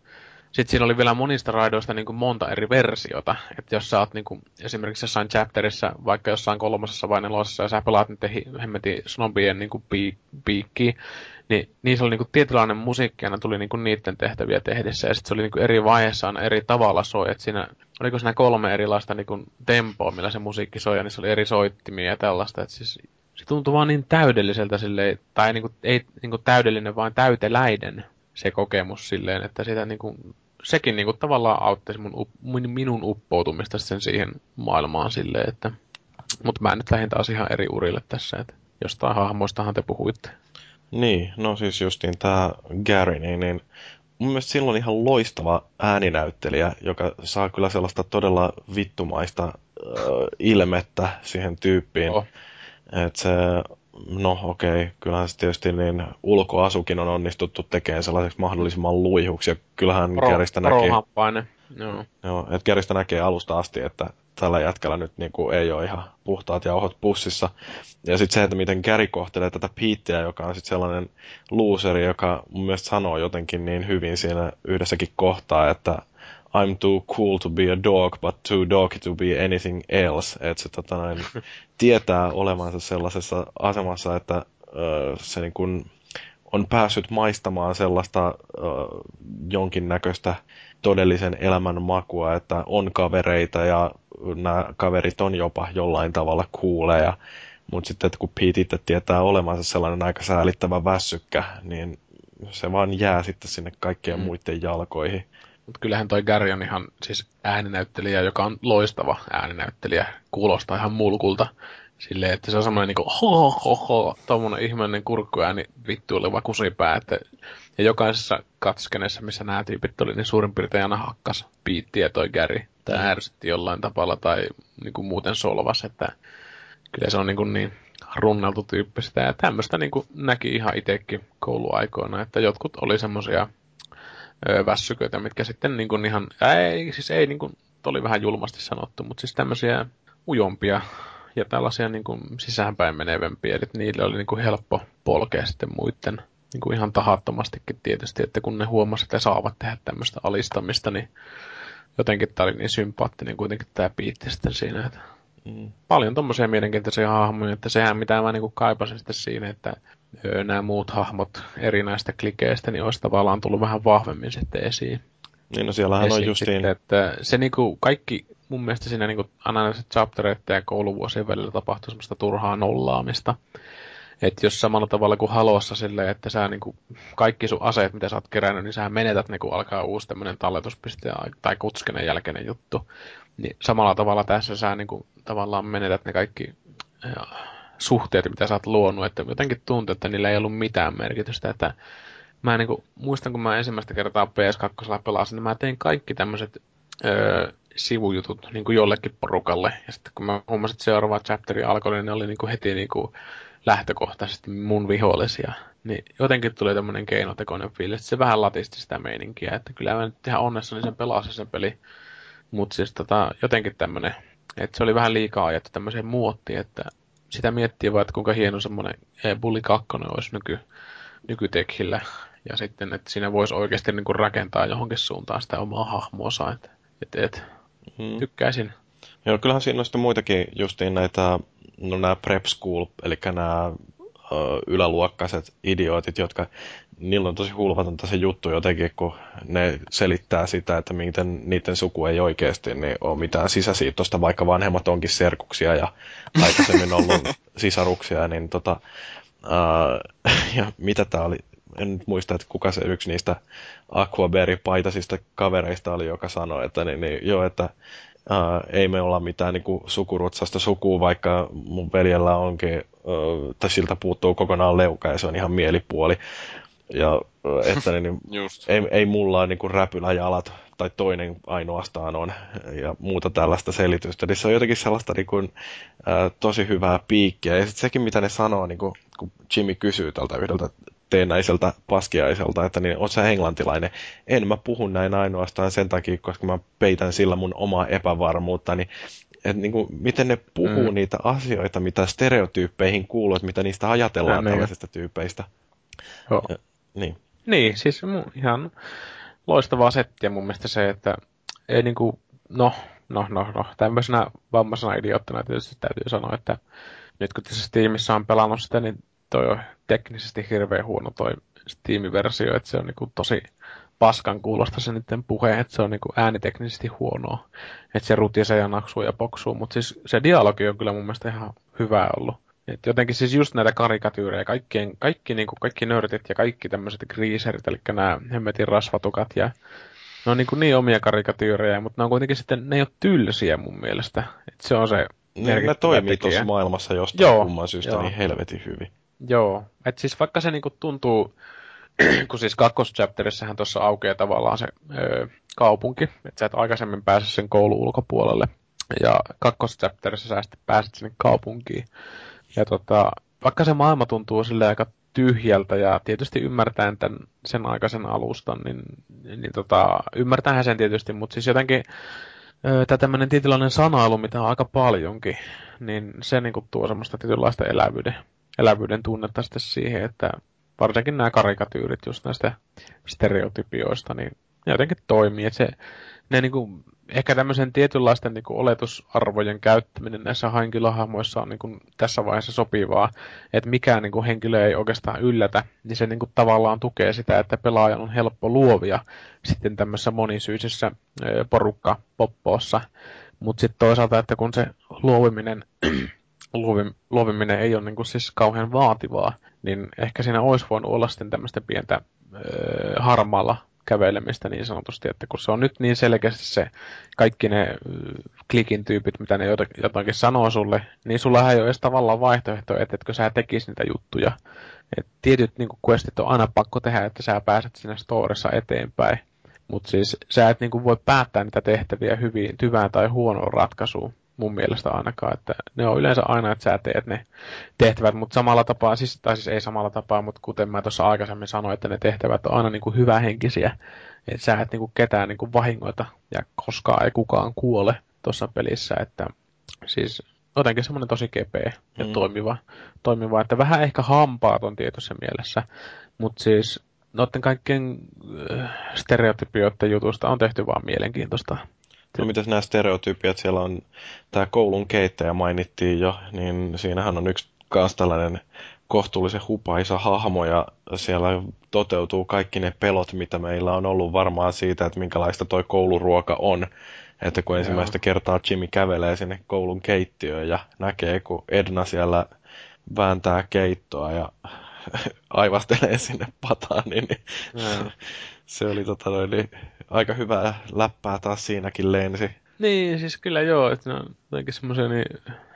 sitten siinä oli vielä monista raidoista niin kuin monta eri versiota. Että jos sä oot niin kuin, esimerkiksi jossain chapterissa, vaikka jossain kolmosessa vai nelosessa, ja sä pelaat niiden hemmetin snobien niin kuin piikkiä, niin niissä oli niin kuin tietynlainen musiikki, aina tuli niin kuin niiden tehtäviä tehdessä, ja sitten se oli niin kuin eri vaiheessa aina eri tavalla soi. Että siinä, oliko siinä kolme erilaista niin kuin tempoa, millä se musiikki soi, ja niissä oli eri soittimia ja tällaista. Että siis se tuntui vaan niin täydelliseltä silleen, tai niin kuin, ei niin kuin täydellinen, vaan täyteläinen se kokemus silleen, että sitä niin kuin, sekin niin kuin, tavallaan auttaisi mun, mun, minun uppoutumista sen siihen maailmaan silleen, että mutta mä nyt lähdin taas ihan eri urille tässä, että jostain hahmoistahan te puhuitte. Niin, no siis justiin tämä Gary, niin, niin mun mielestä silloin ihan loistava ääninäyttelijä, joka saa kyllä sellaista todella vittumaista äh, ilmettä siihen tyyppiin. Oh. Että se no okei, okay, kyllähän se tietysti niin ulkoasukin on onnistuttu tekemään sellaiseksi mahdollisimman luihuksi, ja kyllähän Pro, Käristä näkee... Joo. Joo, että Käristä näkee alusta asti, että tällä jätkällä nyt niin kuin ei ole ihan puhtaat jauhot pussissa. Ja sitten se, että miten Gary kohtelee tätä Peteä, joka on sitten sellainen looseri, joka mun mielestä sanoo jotenkin niin hyvin siinä yhdessäkin kohtaa, että I'm too cool to be a dog, but too dog to be anything else. Että se tota, noin, [LAUGHS] tietää olevansa sellaisessa asemassa, että ö, se niin kun, on päässyt maistamaan sellaista ö, jonkinnäköistä todellisen elämän makua, että on kavereita ja nämä kaverit on jopa jollain tavalla kuuleja. Mutta sitten, että kun Pete itse tietää olevansa sellainen aika säälittävä väsykkä, niin se vaan jää sitten sinne kaikkien mm. muiden jalkoihin. Mutta kyllähän toi Gary on ihan siis ääninäyttelijä, joka on loistava ääninäyttelijä. Kuulostaa ihan mulkulta. Silleen, että se on semmoinen niinku ho ho ho, tommonen ihmeellinen kurkkuääni vittuileva kusipää, että ja jokaisessa katskeneessa, missä nämä tyypit oli, niin suurin piirtein aina hakkas piittiä toi Gary. Tai mm. ärsytti jollain tapalla tai niinku muuten solvas, että kyllä se on niinku niin runneltu tyyppi sitä. Ja tämmöistä niinku näki ihan itsekin kouluaikoina, että jotkut oli semmoisia väsyköitä, mitkä sitten niin kuin ihan, ei, siis ei niin kuin, oli vähän julmasti sanottu, mutta siis tämmöisiä ujompia ja tällaisia niin kuin sisäänpäin menevempiä, eli niille oli niin kuin helppo polkea sitten muiden niin kuin ihan tahattomastikin tietysti, että kun ne huomasivat, että saavat tehdä tämmöistä alistamista, niin jotenkin tämä oli niin sympaattinen kuitenkin tämä piitti sitten siinä, että mm. paljon tommosia mielenkiintoisia hahmoja, että sehän mitä mä niin kuin kaipasin sitten siinä, että nämä muut hahmot erinäistä klikeistä, niin olisi tavallaan tullut vähän vahvemmin sitten esiin. Niin no siellähän on justiin... Sitten, että se niinku kaikki, mun mielestä siinä niinku aina se chaptereiden ja kouluvuosien välillä tapahtuu semmoista turhaa nollaamista. Että jos samalla tavalla kuin Halossa silleen, että sä niinku, kaikki sun aseet, mitä sä oot kerännyt, niin sä menetät niinku alkaa uusi tämmönen talletuspiste tai kutskenen jälkeinen juttu. Niin samalla tavalla tässä sä niinku, tavallaan menetät ne kaikki ja, suhteet, mitä sä oot luonut. Että jotenkin tuntuu, että niillä ei ollut mitään merkitystä. Että mä niinku, muistan, kun mä ensimmäistä kertaa PS2 pelasin, niin mä tein kaikki tämmöiset öö, sivujutut niin kuin jollekin porukalle. Ja sitten kun mä huomasin, että seuraava chapteri alkoi, niin ne oli niin kuin heti niin kuin lähtökohtaisesti mun vihollisia. Niin jotenkin tuli tämmöinen keinotekoinen fiilis, että se vähän latisti sitä meininkiä, että kyllä mä nyt ihan onnessani sen pelasin sen peli. Mutta siis tota, jotenkin tämmöinen, että se oli vähän liikaa ajettu tämmöiseen muottiin, että sitä miettii vaan, että kuinka hieno semmoinen Bully 2 olisi nyky, nykytekhillä. Ja sitten, että siinä voisi oikeasti niin kuin rakentaa johonkin suuntaan sitä omaa hahmoa, että, että, että hmm. tykkäisin. Joo, kyllähän siinä on sitten muitakin justiin näitä no nämä prep school, eli nämä yläluokkaiset idiootit, jotka, niillä on tosi hulvatonta se juttu jotenkin, kun ne selittää sitä, että miten niiden suku ei oikeasti niin ole mitään sisäsiitosta, vaikka vanhemmat onkin serkuksia ja aikaisemmin ollut [LAUGHS] sisaruksia, niin tota, ää, [LAUGHS] ja mitä tämä oli, en nyt muista, että kuka se yksi niistä Aquaberry-paitasista kavereista oli, joka sanoi, että niin, niin, joo, että Uh, ei me olla mitään niin sukurutsasta sukua, vaikka mun veljellä onkin, uh, tai siltä puuttuu kokonaan leuka ja se on ihan mielipuoli. Ja että niin, niin [LAUGHS] ei, ei mulla niin kuin räpyläjalat tai toinen ainoastaan on ja muuta tällaista selitystä. Niin se on jotenkin sellaista niin kuin, uh, tosi hyvää piikkiä. Ja sitten sekin, mitä ne sanoo, niin kuin, kun Jimmy kysyy tältä yhdeltä teennäiseltä paskiaiselta, että niin, on se englantilainen. En mä puhu näin ainoastaan sen takia, koska mä peitän sillä mun omaa epävarmuutta, niin että niin kuin, miten ne puhuu mm. niitä asioita, mitä stereotyyppeihin kuuluu, että mitä niistä ajatellaan ja, niin. tällaisista niin. tyypeistä. Joo. Niin. niin, siis ihan loistavaa settiä mun mielestä se, että ei niin kuin, no, no, no, no, tämmöisenä vammaisena idioottina tietysti täytyy sanoa, että nyt kun tässä tiimissä on pelannut sitä, niin toi on teknisesti hirveän huono toi Steam-versio, että se on niinku tosi paskan kuulosta se niiden puhe, että se on niinku ääniteknisesti huonoa. Että se rutisee ja naksuu ja poksuu, mutta siis se dialogi on kyllä mun mielestä ihan hyvä ollut. Et jotenkin siis just näitä karikatyyrejä, kaikkien, kaikki, niinku, kaikki nörtit ja kaikki tämmöiset kriiserit, eli nämä hemmetin rasvatukat ja ne on niinku niin omia karikatyyrejä, mutta ne on kuitenkin sitten, ne ei ole tylsiä mun mielestä. Et se on se niin, ne toimii tuossa maailmassa jostain joo, kumman syystä joo. niin helvetin hyvin. Joo, että siis vaikka se niinku tuntuu, [CLEARS THROAT] kun siis kakkoschapterissähän tuossa aukeaa tavallaan se ö, kaupunki, että sä et aikaisemmin pääse sen koulun ulkopuolelle. Ja kakkoschapterissa sä sitten pääset sinne kaupunkiin. Ja tota, vaikka se maailma tuntuu sille aika tyhjältä ja tietysti ymmärtäen tämän, sen aikaisen alustan, niin, niin tota, ymmärtäähän sen tietysti, mutta siis jotenkin tämä tämmöinen tietynlainen sanailu, mitä on aika paljonkin, niin se niin kuin tuo semmoista tietynlaista elävyyden elävyyden tunnetta sitten siihen, että varsinkin nämä karikatyyrit just näistä stereotypioista, niin jotenkin toimii. Että se, ne niin kuin, ehkä tämmöisen tietynlaisten niin kuin oletusarvojen käyttäminen näissä henkilöhahmoissa on niin kuin tässä vaiheessa sopivaa, että mikään niin kuin henkilö ei oikeastaan yllätä, niin se niin kuin tavallaan tukee sitä, että pelaajan on helppo luovia sitten tämmöisessä monisyisessä porukka poppoossa. Mutta sitten toisaalta, että kun se luoviminen [CLEARS THROAT] luoviminen ei ole niin kuin siis kauhean vaativaa, niin ehkä siinä olisi voinut olla sitten tämmöistä pientä öö, harmaalla kävelemistä niin sanotusti, että kun se on nyt niin selkeästi se kaikki ne klikin tyypit, mitä ne jotakin sanoo sulle, niin sulla ei ole edes tavallaan vaihtoehto, että etkö sä tekisi niitä juttuja. Et tietyt niin questit on aina pakko tehdä, että sä pääset sinne storissa eteenpäin. Mutta siis sä et niin voi päättää niitä tehtäviä hyvin, hyvään tai huonoon ratkaisuun mun mielestä ainakaan, että ne on yleensä aina, että sä teet ne tehtävät, mutta samalla tapaa, siis, tai siis ei samalla tapaa, mutta kuten mä tuossa aikaisemmin sanoin, että ne tehtävät on aina niin kuin hyvähenkisiä, että sä et niin kuin ketään niin kuin vahingoita ja koskaan ei kukaan kuole tuossa pelissä, että siis jotenkin semmoinen tosi kepeä ja mm. toimiva, toimiva, että vähän ehkä hampaaton tietyssä mielessä, mutta siis noiden kaikkien äh, stereotypioiden jutusta on tehty vaan mielenkiintoista No mitäs nämä stereotypiat, siellä on tämä koulun keittäjä mainittiin jo, niin siinähän on yksi kanssa tällainen kohtuullisen hupaisa hahmo ja siellä toteutuu kaikki ne pelot, mitä meillä on ollut varmaan siitä, että minkälaista toi kouluruoka on. Että kun ensimmäistä kertaa Jimmy kävelee sinne koulun keittiöön ja näkee, kun Edna siellä vääntää keittoa ja [LAUGHS] aivastelee sinne pataan, niin, niin se oli tota, niin, aika hyvää läppää taas siinäkin lensi. Niin, siis kyllä joo, että ne on jotenkin semmoisia niin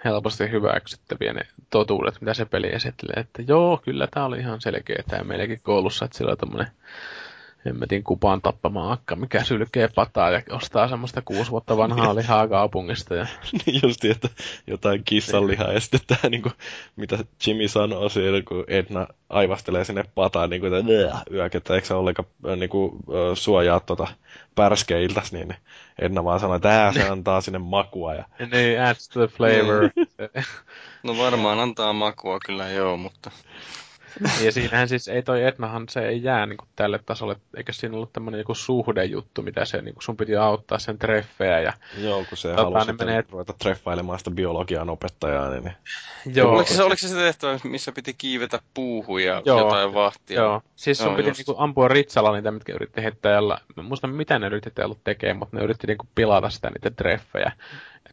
helposti hyväksyttäviä ne totuudet, mitä se peli esittelee. Että joo, kyllä tämä oli ihan selkeä tämä meillekin koulussa, että sillä on tämmöinen hemmetin kupaan tappamaan akka, mikä sylkee pataa ja ostaa semmoista kuusi vuotta vanhaa [LAUGHS] lihaa kaupungista. Ja... [LAUGHS] niin justi, että jotain kissanlihaa ja sitten tämä, niin kuin, mitä Jimmy sanoo siellä, kun Edna aivastelee sinne pataan, niin kuin, että yökettä, eikö se ollenkaan niin kuin, suojaa tuota pärskeiltä, niin Edna vaan sanoo, että se [LAUGHS] antaa sinne makua. Ja... niin, adds to the flavor. no varmaan antaa makua kyllä joo, mutta [LAUGHS] ja siinähän siis ei toi Ednahan, se ei jää niin kuin tälle tasolle, eikä siinä ollut tämmöinen joku suhdejuttu, mitä se, niin kuin sun piti auttaa sen treffejä. Ja, Joo, kun se tota, halusi menee... ruveta treffailemaan sitä biologian opettajaa. Niin... Joo. Oliko se, oliko se se tehtävä, missä piti kiivetä puuhun ja joo, jotain vahtia? Joo, siis sun joo, piti niin kuin, ampua ritsalla niitä, mitkä yritti heittää. Ja, muista mitä ne yritti ollut tekemään, mutta ne yritti niin kuin, pilata sitä niitä treffejä.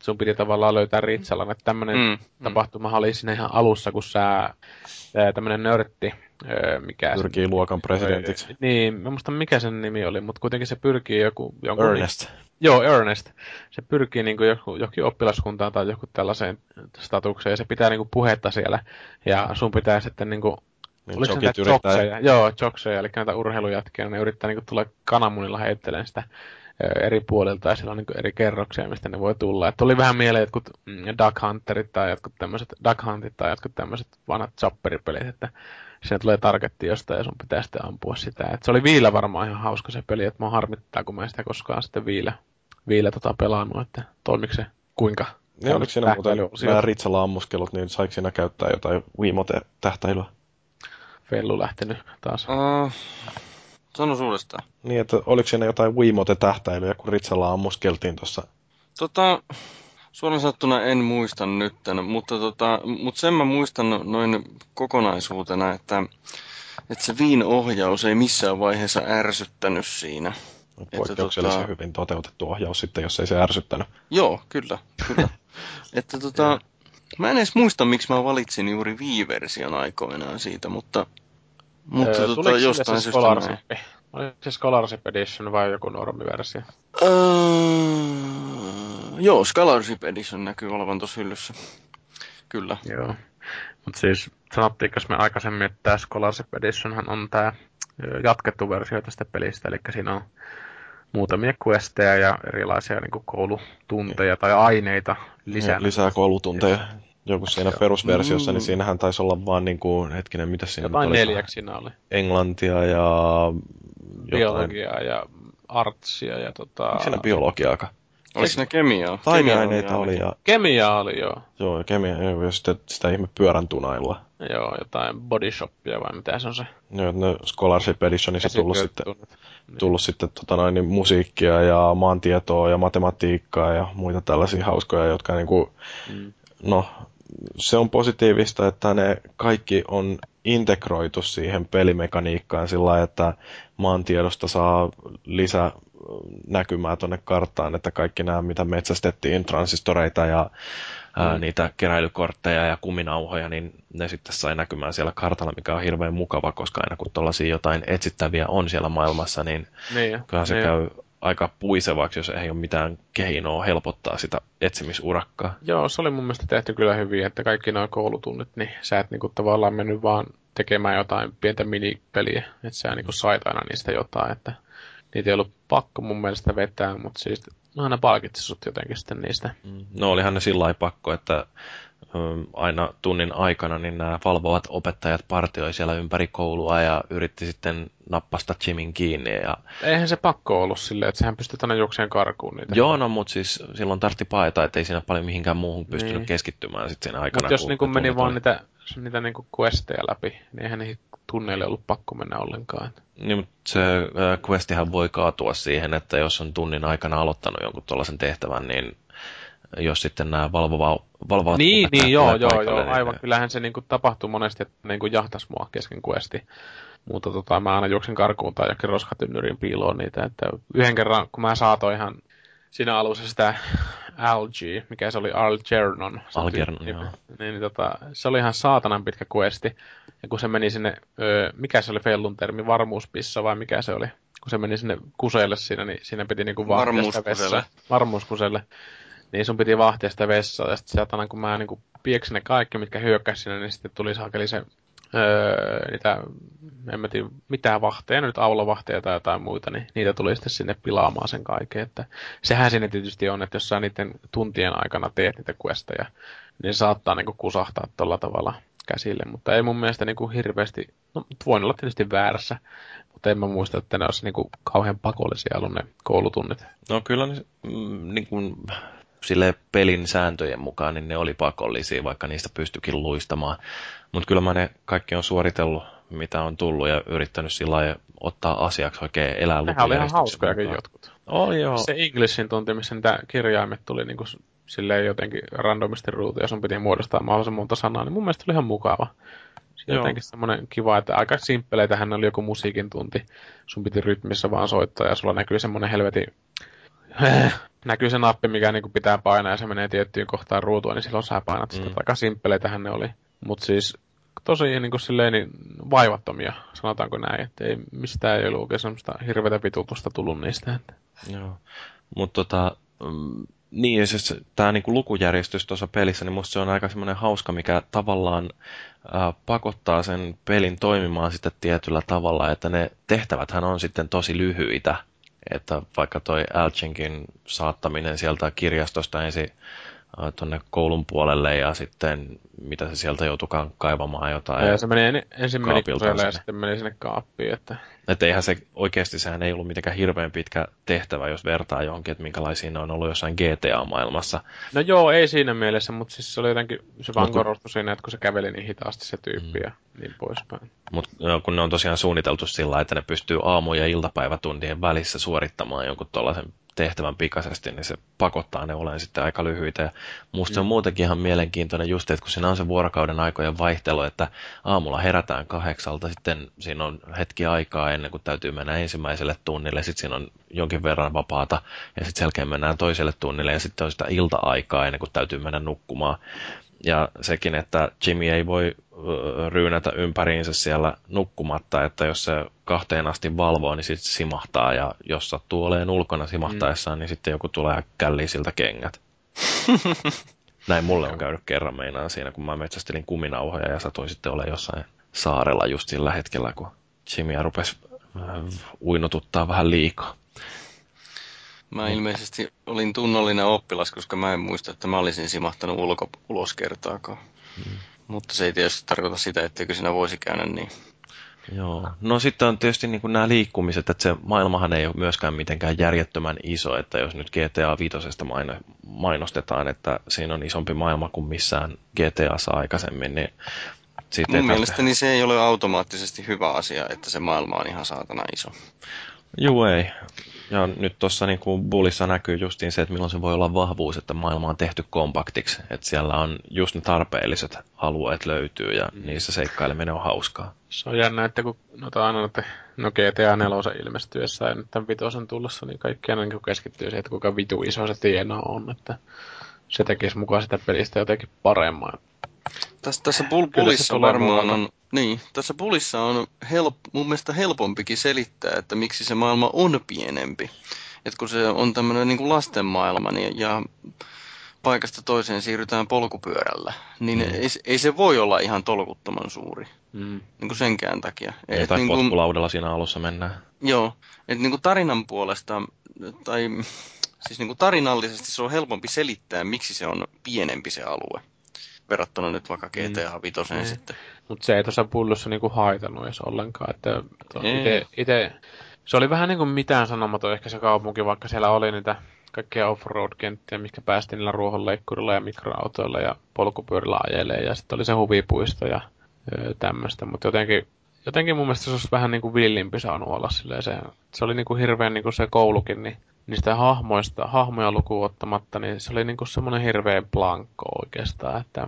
Sun piti tavallaan löytää ritsalla, että tämmöinen mm, mm. tapahtuma oli siinä ihan alussa, kun sä tämmöinen nörtti, mikä Pyrkii sen, luokan presidentiksi. Öö, niin, mä muistan mikä sen nimi oli, mutta kuitenkin se pyrkii joku... Jonkun, Ernest. Niin, joo, Ernest. Se pyrkii niin kuin joku, oppilaskuntaan tai joku tällaiseen statukseen ja se pitää niin kuin puhetta siellä ja sun pitää sitten niin kuin niin Oliko näitä yrittää... Joo, jokseja, eli näitä urheilujätkiä, ne yrittää niin kuin, tulla kananmunilla heittelemään sitä eri puolilta ja siellä on niin eri kerroksia, mistä ne voi tulla. Että oli vähän mieleen jotkut mm, Duck Hunterit tai jotkut tämmöiset Duck Huntit tai jotkut tämmöiset vanhat chopperipelit, että siinä tulee targetti jostain ja sun pitää sitten ampua sitä. Et se oli viillä varmaan ihan hauska se peli, että mä harmittaa, kun mä en sitä koskaan sitten viillä, viillä tota pelannut, että toimiko se kuinka. Ja oliko siinä muuten vähän ritsalla ammuskelut, niin saiko siinä käyttää jotain Wiimote-tähtäilyä? Fellu lähtenyt taas. Uh, Sano uudestaan. Niin, että oliko siinä jotain Wiimote-tähtäilyjä, kun Ritsalla ammuskeltiin tuossa? Tota, suoraan sanottuna en muista nyt, mutta, tota, mutta sen mä muistan noin kokonaisuutena, että, että se viin-ohjaus ei missään vaiheessa ärsyttänyt siinä. Poikkeuksellisen tota... hyvin toteutettu ohjaus sitten, jos ei se ärsyttänyt. Joo, kyllä, kyllä. [LAUGHS] että tota, mä en edes muista, miksi mä valitsin juuri Wii-version aikoinaan siitä, mutta mutta öö, tota, jostain se Scholarship? Oliko se Scholarship Edition vai joku normiversio? Öö, joo, Scholarship Edition näkyy olevan tuossa hyllyssä. Kyllä. Joo. Mutta siis sanottiinko me aikaisemmin, että tämä Scholarship Editionhan on tämä jatkettu versio tästä pelistä, eli siinä on muutamia questeja ja erilaisia niin kuin koulutunteja tai aineita lisää. Lisää koulutunteja. Joku siinä Joo. perusversiossa, niin mm. niin siinähän taisi olla vaan niin kuin, hetkinen, mitä siinä Jotain oli? neljäksi siinä oli. Englantia ja... Biologiaa ja artsia ja tota... Onko siinä biologiaakaan? Oliko siinä kemiaa? Taideaineita oli ja... Kemiaa oli, joo. Joo, ja kemia, ja sitten sitä ihme pyörän tunailua. Joo, jotain body shopia vai mitä se on se? Joo, no Scholarship Editionissa tullut sitten, niin. tullut sitten tota noin, niin musiikkia ja maantietoa ja matematiikkaa ja muita tällaisia hauskoja, jotka niinku, mm. no, se on positiivista, että ne kaikki on integroitu siihen pelimekaniikkaan sillä lailla, että maantiedosta saa lisää näkymää tuonne karttaan, että kaikki nämä, mitä metsästettiin, transistoreita ja ää, mm. niitä keräilykortteja ja kuminauhoja, niin ne sitten sai näkymään siellä kartalla, mikä on hirveän mukava, koska aina kun tuollaisia jotain etsittäviä on siellä maailmassa, niin, niin kyllähän se niin. käy aika puisevaksi, jos ei ole mitään keinoa helpottaa sitä etsimisurakkaa. Joo, se oli mun mielestä tehty kyllä hyvin, että kaikki nuo koulutunnit, niin sä et niinku tavallaan mennyt vaan tekemään jotain pientä minipeliä, että sä niinku sait aina niistä jotain, että niitä ei ollut pakko mun mielestä vetää, mutta siis aina palkitsi sut jotenkin sitten niistä. Mm. No olihan ne sillä pakko, että aina tunnin aikana niin nämä valvovat opettajat partioi siellä ympäri koulua ja yritti sitten nappasta Jimin kiinni. Ja... Eihän se pakko ollut silleen, että sehän pystyi tänne juokseen karkuun niitä. Joo, no mutta siis silloin tartti paeta, että ei siinä paljon mihinkään muuhun pystynyt niin. keskittymään sitten siinä aikana. Mutta jos niin meni vaan niitä, niitä niin questeja läpi, niin eihän niihin tunneille ollut pakko mennä ollenkaan. Niin, mutta se äh, questihan voi kaatua siihen, että jos on tunnin aikana aloittanut jonkun tuollaisen tehtävän, niin jos sitten nämä valvova, valvovat Niin, niin joo, joo, joo, niin aivan. ne- Kyllähän se niinku tapahtuu monesti, että niinku jahtas mua kesken questi. Mutta tota, mä aina juoksin karkuun tai jokin roskatynnyriin piiloon niitä. Että yhden kerran, kun mä saatoin ihan siinä alussa sitä Algie, mikä se oli, Algernon. se Algernon, tyyppi, joo. Niin, niin tota, se oli ihan saatanan pitkä questi. Ja kun se meni sinne, öö, mikä se oli Fellun termi, varmuuspissa vai mikä se oli? Kun se meni sinne kuseelle siinä, niin siinä piti niinku vahtia sitä Varmuuskuselle. vessaa. Varmuuskuselle. Niin sun piti vahtia sitä vessaa, ja sitten satana, kun mä niinku pieksin ne kaikki, mitkä hyökkäsi sinne, niin sitten tuli saakeli se, öö, niitä, en mä tiedä, mitään vahteja, nyt aulavahteja tai jotain muita, niin niitä tuli sitten sinne pilaamaan sen kaiken, että sehän siinä tietysti on, että jos sä niiden tuntien aikana teet niitä questeja, niin saattaa niinku kusahtaa tolla tavalla käsille, mutta ei mun mielestä niinku hirveästi, no voin olla tietysti väärässä, mutta en mä muista, että ne olisi niinku kauhean pakollisia ollut ne koulutunnit. No kyllä ne, mm, niin kuin, sille pelin sääntöjen mukaan niin ne oli pakollisia, vaikka niistä pystyikin luistamaan. Mutta kyllä mä ne kaikki on suoritellut, mitä on tullut ja yrittänyt sillä ottaa asiaksi oikein elää Nehän oli ihan hauskojakin jotkut. Oli joo. Se Englishin tunti, missä niitä kirjaimet tuli niin kuin silleen jotenkin randomisti ruutu ja sun piti muodostaa mahdollisimman monta sanaa, niin mun mielestä oli ihan mukava. Joo. jotenkin semmoinen kiva, että aika simppeleitähän oli joku musiikin tunti. Sun piti rytmissä vaan soittaa ja sulla näkyy semmoinen helvetin... näkyy se nappi, mikä niinku pitää painaa ja se menee tiettyyn kohtaan ruutua, niin silloin sä painat sitä. Mm. Aika simppeleitähän ne oli. Mutta siis tosi niin kuin silleen niin vaivattomia, sanotaanko näin, että ei, mistään ei ollut oikein semmoista hirveätä vitutusta tullut niistä. Että. Joo. Mutta tota, mm, niin, siis tämä niinku lukujärjestys tuossa pelissä, niin musta se on aika semmoinen hauska, mikä tavallaan ää, pakottaa sen pelin toimimaan sitten tietyllä tavalla, että ne tehtäväthän on sitten tosi lyhyitä. Että vaikka toi Alchenkin saattaminen sieltä kirjastosta ensin tuonne koulun puolelle ja sitten mitä se sieltä joutukaan kaivamaan jotain. Ja se meni en, ensin meni kuselle ja sitten meni sinne kaappiin. Että... Että eihän se oikeasti sehän ei ollut mitenkään hirveän pitkä tehtävä, jos vertaa johonkin, että minkälaisia ne on ollut jossain GTA-maailmassa. No joo, ei siinä mielessä, mutta siis se oli jotenkin, se vaan kun- korostui siinä, että kun se käveli niin hitaasti se tyyppi Mm. ja niin poispäin. Mutta kun ne on tosiaan suunniteltu sillä että ne pystyy aamu- ja iltapäivätuntien välissä suorittamaan jonkun tuollaisen tehtävän pikaisesti, niin se pakottaa ne olemaan sitten aika lyhyitä. Ja musta se on muutenkin ihan mielenkiintoinen just, että kun siinä on se vuorokauden aikojen vaihtelu, että aamulla herätään kahdeksalta, sitten siinä on hetki aikaa ennen kuin täytyy mennä ensimmäiselle tunnille, sitten siinä on jonkin verran vapaata, ja sitten selkeä mennään toiselle tunnille, ja sitten on sitä ilta-aikaa ennen kuin täytyy mennä nukkumaan. Ja sekin, että Jimmy ei voi ryynätä ympäriinsä siellä nukkumatta, että jos se kahteen asti valvoo, niin sitten simahtaa, ja jos sattuu olemaan ulkona simahtaessaan, niin sitten joku tulee ja källii siltä kengät. [LAUGHS] Näin mulle on käynyt kerran meinaan siinä, kun mä metsästelin kuminauhoja ja satuin sitten ole jossain saarella just sillä hetkellä, kun Jimmy rupesi uinotuttaa vähän liikaa. Mä ilmeisesti olin tunnollinen oppilas, koska mä en muista, että mä olisin simahtanut ulko, ulos kertaakaan. Mutta se ei tietysti tarkoita sitä, etteikö siinä voisi käydä niin. Joo. No sitten on tietysti niin nämä liikkumiset, että se maailmahan ei ole myöskään mitenkään järjettömän iso, että jos nyt GTA 5 maino, mainostetaan, että siinä on isompi maailma kuin missään GTAssa aikaisemmin, niin siitä Mun ei tarvitse- mielestäni se ei ole automaattisesti hyvä asia, että se maailma on ihan saatana iso. Juu ei. Ja nyt tuossa niin Bullissa näkyy justiin se, että milloin se voi olla vahvuus, että maailma on tehty kompaktiksi. Että siellä on just ne tarpeelliset alueet löytyy ja niissä seikkaileminen on hauskaa. Se on jännä, että kun noita aina noita, no GTA 4 ilmestyessä ja nyt tämän vitosen tulossa, niin kaikki aina niin keskittyy siihen, että kuinka vitu iso se tieno on, että se tekisi mukaan sitä pelistä jotenkin paremman. Tässä, tässä bul- tulee varmaan on, niin, tässä pulissa on help, mun mielestä helpompikin selittää, että miksi se maailma on pienempi. Et kun se on tämmöinen niin lasten maailma niin, ja paikasta toiseen siirrytään polkupyörällä, niin Mm. ei, se- ei se voi olla ihan tolkuttoman suuri. Mm. Niin kuin senkään takia. Ei Et tai niin kuin- potkulaudella siinä alussa mennään. Joo, että niinku tarinan puolesta, tai siis niinku tarinallisesti se on helpompi selittää, miksi se on pienempi se alue. Verrattuna nyt vaikka GTA 5 Mm. sitten. Mutta se ei tuossa pullossa niinku haitannut edes ollenkaan. Että ite, ite, se oli vähän niinku mitään sanomaton ehkä se kaupunki, vaikka siellä oli niitä kaikkia offroad-kenttiä, mikä päästiin niillä ruohonleikkurilla ja mikroautoilla ja polkupyörillä ajelee. Ja sitten oli se huvipuisto ja tämmöistä. Mutta jotenkin, jotenkin mun mielestä se olisi vähän niinku villimpi saanut olla silleen. Se, se oli niinku hirveän niinku se koulukin, niin niistä hahmoista, hahmoja lukuun ottamatta, niin se oli niinku semmoinen hirveä blankko oikeastaan, että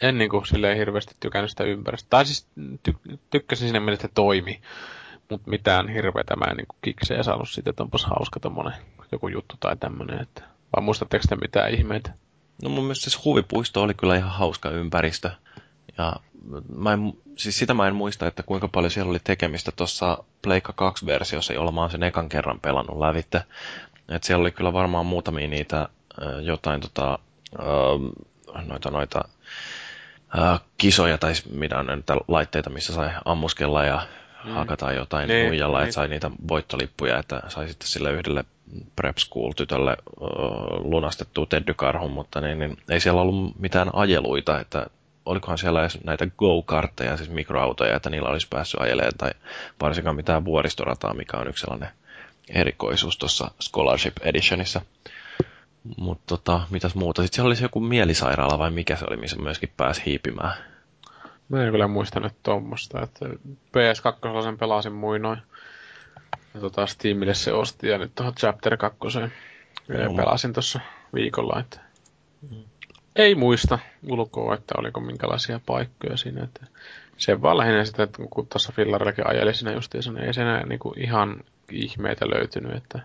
en niinku silleen hirveästi tykännyt sitä ympäristöä. Tai siis ty- tykkäsin siinä mielessä, että toimi, mutta mitään hirveätä mä en niinku kiksejä saanut siitä, että onpas hauska tommonen joku juttu tai tämmönen, että vai muistatteko te mitään ihmeitä? No mun mielestä siis huvipuisto oli kyllä ihan hauska ympäristö. Ja mä en, siis sitä mä en muista, että kuinka paljon siellä oli tekemistä tuossa Pleikka 2-versiossa, jolla mä oon sen ekan kerran pelannut lävitte. Et siellä oli kyllä varmaan muutamia niitä jotain tota, noita, noita kisoja tai mitä on näitä laitteita, missä sai ammuskella ja mm. hakata jotain niin, muijalla, niin. että sai niitä voittolippuja, että sai sitten sille yhdelle prep school-tytölle lunastettua teddykarhun, mutta niin, niin, ei siellä ollut mitään ajeluita, että olikohan siellä edes näitä go-kartteja, siis mikroautoja, että niillä olisi päässyt ajelemaan, tai varsinkaan mitään vuoristorataa, mikä on yksi sellainen erikoisuus tuossa Scholarship Editionissa. Mutta tota, mitäs muuta? Sitten siellä oli se joku mielisairaala vai mikä se oli, missä myöskin pääsi hiipimään. Mä en kyllä muista nyt tuommoista, että PS2 sen pelasin muinoin. Ja tota Steamille se osti ja nyt tuohon Chapter 2 no, pelasin tuossa viikolla, että mm. Ei muista ulkoa, että oliko minkälaisia paikkoja siinä, että se vaan lähinnä sitä, että kun tuossa Fillarillakin ajeli siinä justiinsa, niin ei se enää niinku ihan ihmeitä löytynyt, että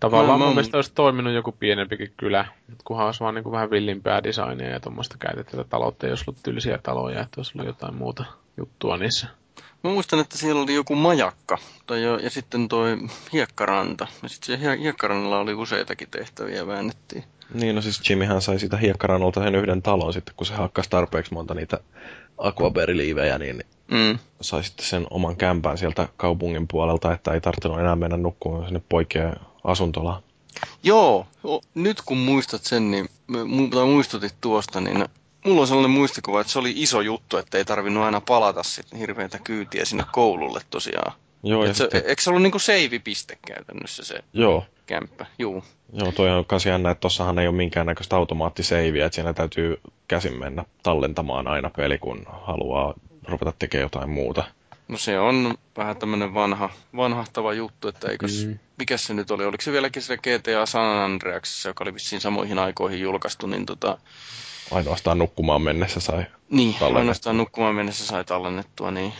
tavallaan mä, mun mielestä olisi toiminut joku pienempikin kylä, kunhan olisi vaan niin vähän villimpää designia ja tuommoista käytettyä taloutta, jos ollut tylsiä taloja, että olisi ollut jotain muuta juttua niissä. Mä muistan, että siellä oli joku majakka tai jo, ja sitten toi hiekkaranta. Ja sitten siellä hiekkarannalla oli useitakin tehtäviä väännettiin. Niin, no siis Jimmyhän sai sitä hiekkarannalta sen yhden talon sitten, kun se hakkasi tarpeeksi monta niitä aquaberiliivejä, niin mm. sai sitten sen oman kämpään sieltä kaupungin puolelta, että ei tarvinnut enää mennä nukkumaan sinne poikien asuntolaan. Joo, nyt kun muistat sen, niin, tai muistutit tuosta, niin mulla on sellainen muistikuva, että se oli iso juttu, että ei tarvinnut aina palata sitten hirveätä kyytiä sinne koululle tosiaan. Joo, ja se, sitten... Eikö se ollut niinku save-piste käytännössä se Joo. kämppä? Juu. Joo, toi on myös jännä, että tossahan ei ole minkäännäköistä automaattiseiviä, että siinä täytyy käsin mennä tallentamaan aina peli, kun haluaa ruveta tekemään jotain muuta. No se on vähän tämmöinen vanha, vanhahtava juttu, että eikös, mm. mikä se nyt oli, oliko se vieläkin se GTA San Andreasissa, joka oli vissiin samoihin aikoihin julkaistu, niin tota... Ainoastaan nukkumaan mennessä sai Niin, ainoastaan nukkumaan mennessä sai tallennettua, niin...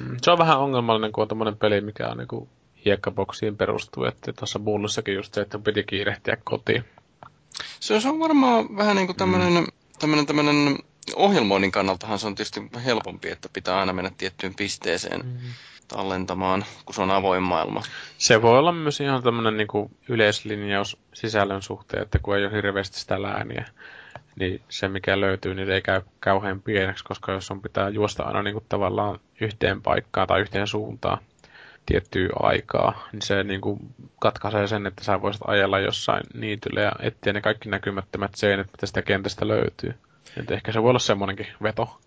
Mm. Se on vähän ongelmallinen, kun on tämmöinen peli, mikä on niinku hiekkaboksiin perustu, että tuossa Bullussakin just se, että piti kiirehtiä kotiin. Se on varmaan vähän niin kuin tämmöinen, mm. tämmöinen, tämmöinen ohjelmoinnin kannaltahan se on tietysti helpompi, että pitää aina mennä tiettyyn pisteeseen mm. tallentamaan, kun se on avoin maailma. Se voi olla myös ihan tämmöinen niin kuin yleislinjaus sisällön suhteen, että kun ei ole hirveästi sitä lääniä, niin se mikä löytyy, niin ei käy kauhean pieneksi, koska jos on pitää juosta aina niin kuin tavallaan yhteen paikkaan tai yhteen suuntaan, tiettyä aikaa, niin se niin kuin katkaisee sen, että sä voisit ajella jossain niityllä ja etsiä ne kaikki näkymättömät seinät, mitä sitä kentästä löytyy. Et ehkä se voi olla semmoinenkin veto.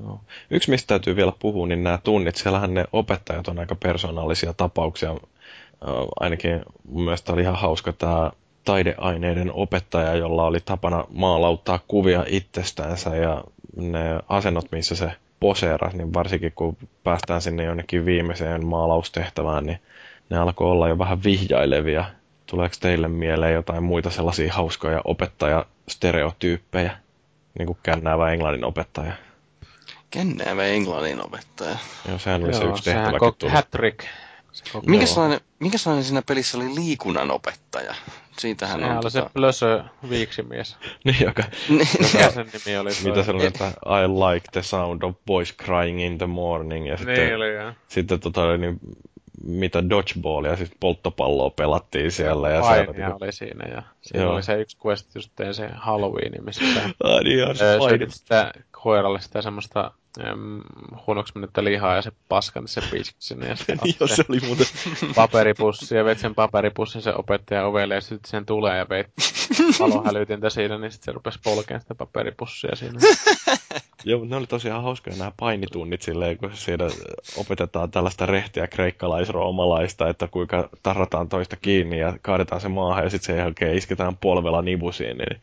No. Yksi, mistä täytyy vielä puhua, niin nämä tunnit. Siellähän ne opettajat on aika persoonallisia tapauksia. Ainakin mun mielestä oli ihan hauska tämä taideaineiden opettaja, jolla oli tapana maalauttaa kuvia itsestäänsä ja ne asennot, missä se poseerasi, niin varsinkin kun päästään sinne jonnekin viimeiseen maalaustehtävään, niin ne alkoi olla jo vähän vihjailevia. Tuleeko teille mieleen jotain muita sellaisia hauskoja opettajastereotyyppejä? Niin kuin kännäävä englannin opettaja. Kännäävä englannin opettaja. Joo, sehän oli Joo, se yksi tehtäväkin tullut. Hat-trick. Minkälainen, minkälainen siinä pelissä oli liikunnan opettaja? Siitähän Sehän on oli tota... se Plösö viiksimies. [LAUGHS] niin, joka, niin. joka sen nimi oli. [LAUGHS] Mitä se oli, että I like the sound of boys crying in the morning. Ja sitten, niin oli, joo. Sitten tota, niin, mitä dodgeballia, siis polttopalloa pelattiin siellä. Ja Painia se, niin, oli siinä ja siinä joo. oli se yksi quest just se Halloween, missä ah, niin, öö, sitä koiralle sitä semmoista huonoksi mennyttä lihaa ja se paskan se piiski sinne. Ja sitten [LAUGHS] Joo, se oli muuten. [LAUGHS] Paperipussi ja veit sen paperipussin se opettaja ovelle ja sitten sen tulee ja veit palohälytintä siinä, niin sitten se rupesi polkemaan sitä paperipussia siinä. [LAUGHS] Joo, ne oli tosiaan hauskoja nämä painitunnit silleen, kun siinä opetetaan tällaista rehtiä kreikkalaisroomalaista, että kuinka tarrataan toista kiinni ja kaadetaan se maahan ja sitten sen jälkeen isketään polvella nivusiin, niin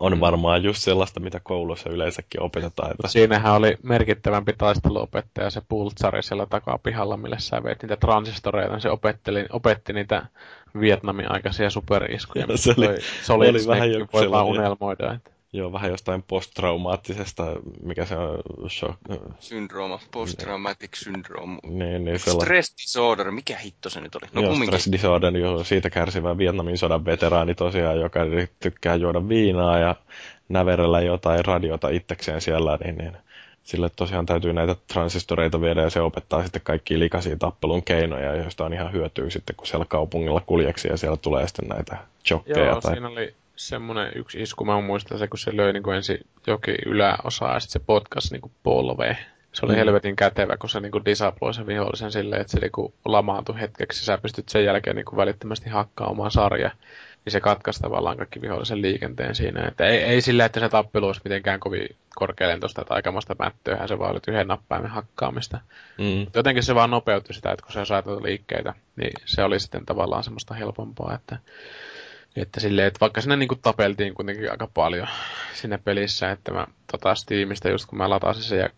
on mm. varmaan just sellaista, mitä koulussa yleensäkin opetetaan. Että... Siinähän oli merkittävämpi taisteluopettaja se Pultsari siellä takapihalla, millä sä veit niitä transistoreita. Se opetteli, opetti niitä Vietnamin aikaisia superiskuja. [LAUGHS] Se oli- se oli, oli vähän joku voi vaan sellainen. unelmoida. Että. Joo, vähän jostain posttraumaattisesta, mikä se on, shock, Syndrooma, post-traumatic syndrome. niin, niin sellainen. Stress disorder, mikä hitto se nyt oli? No joo, kumminkin. stress disorder, joo, siitä kärsivä Vietnamin sodan veteraani tosiaan, joka tykkää juoda viinaa ja näverellä jotain radiota itsekseen siellä, niin, niin sille tosiaan täytyy näitä transistoreita viedä ja se opettaa sitten kaikki likaisia tappelun keinoja, joista on ihan hyötyä sitten, kun siellä kaupungilla kuljeksi ja siellä tulee sitten näitä jokkeja. Joo, tai... siinä oli semmoinen yksi isku, mä muistan se, kun se löi niin ensin jokin yläosaa ja sitten se potkasi niin polveen. Se oli Mm. helvetin kätevä, kun se niin disabloi sen vihollisen silleen, että se niin lamaantui hetkeksi. Sä pystyt sen jälkeen niin välittömästi hakkaamaan sarja. Niin se katkaisi tavallaan kaikki vihollisen liikenteen siinä. Että ei, ei sillä, että se tappelu olisi mitenkään kovin korkealentoista tai aikamoista mättöähän, se vaan oli yhden nappaimen hakkaamista. Mm. Jotenkin se vaan nopeutti sitä, että kun se osaa tuota liikkeitä, niin se oli sitten tavallaan semmoista helpompaa, että, että silleen, että vaikka siinä niin tapeltiin kuitenkin aika paljon siinä pelissä, että mä tota Steamista just kun mä latasin sen ja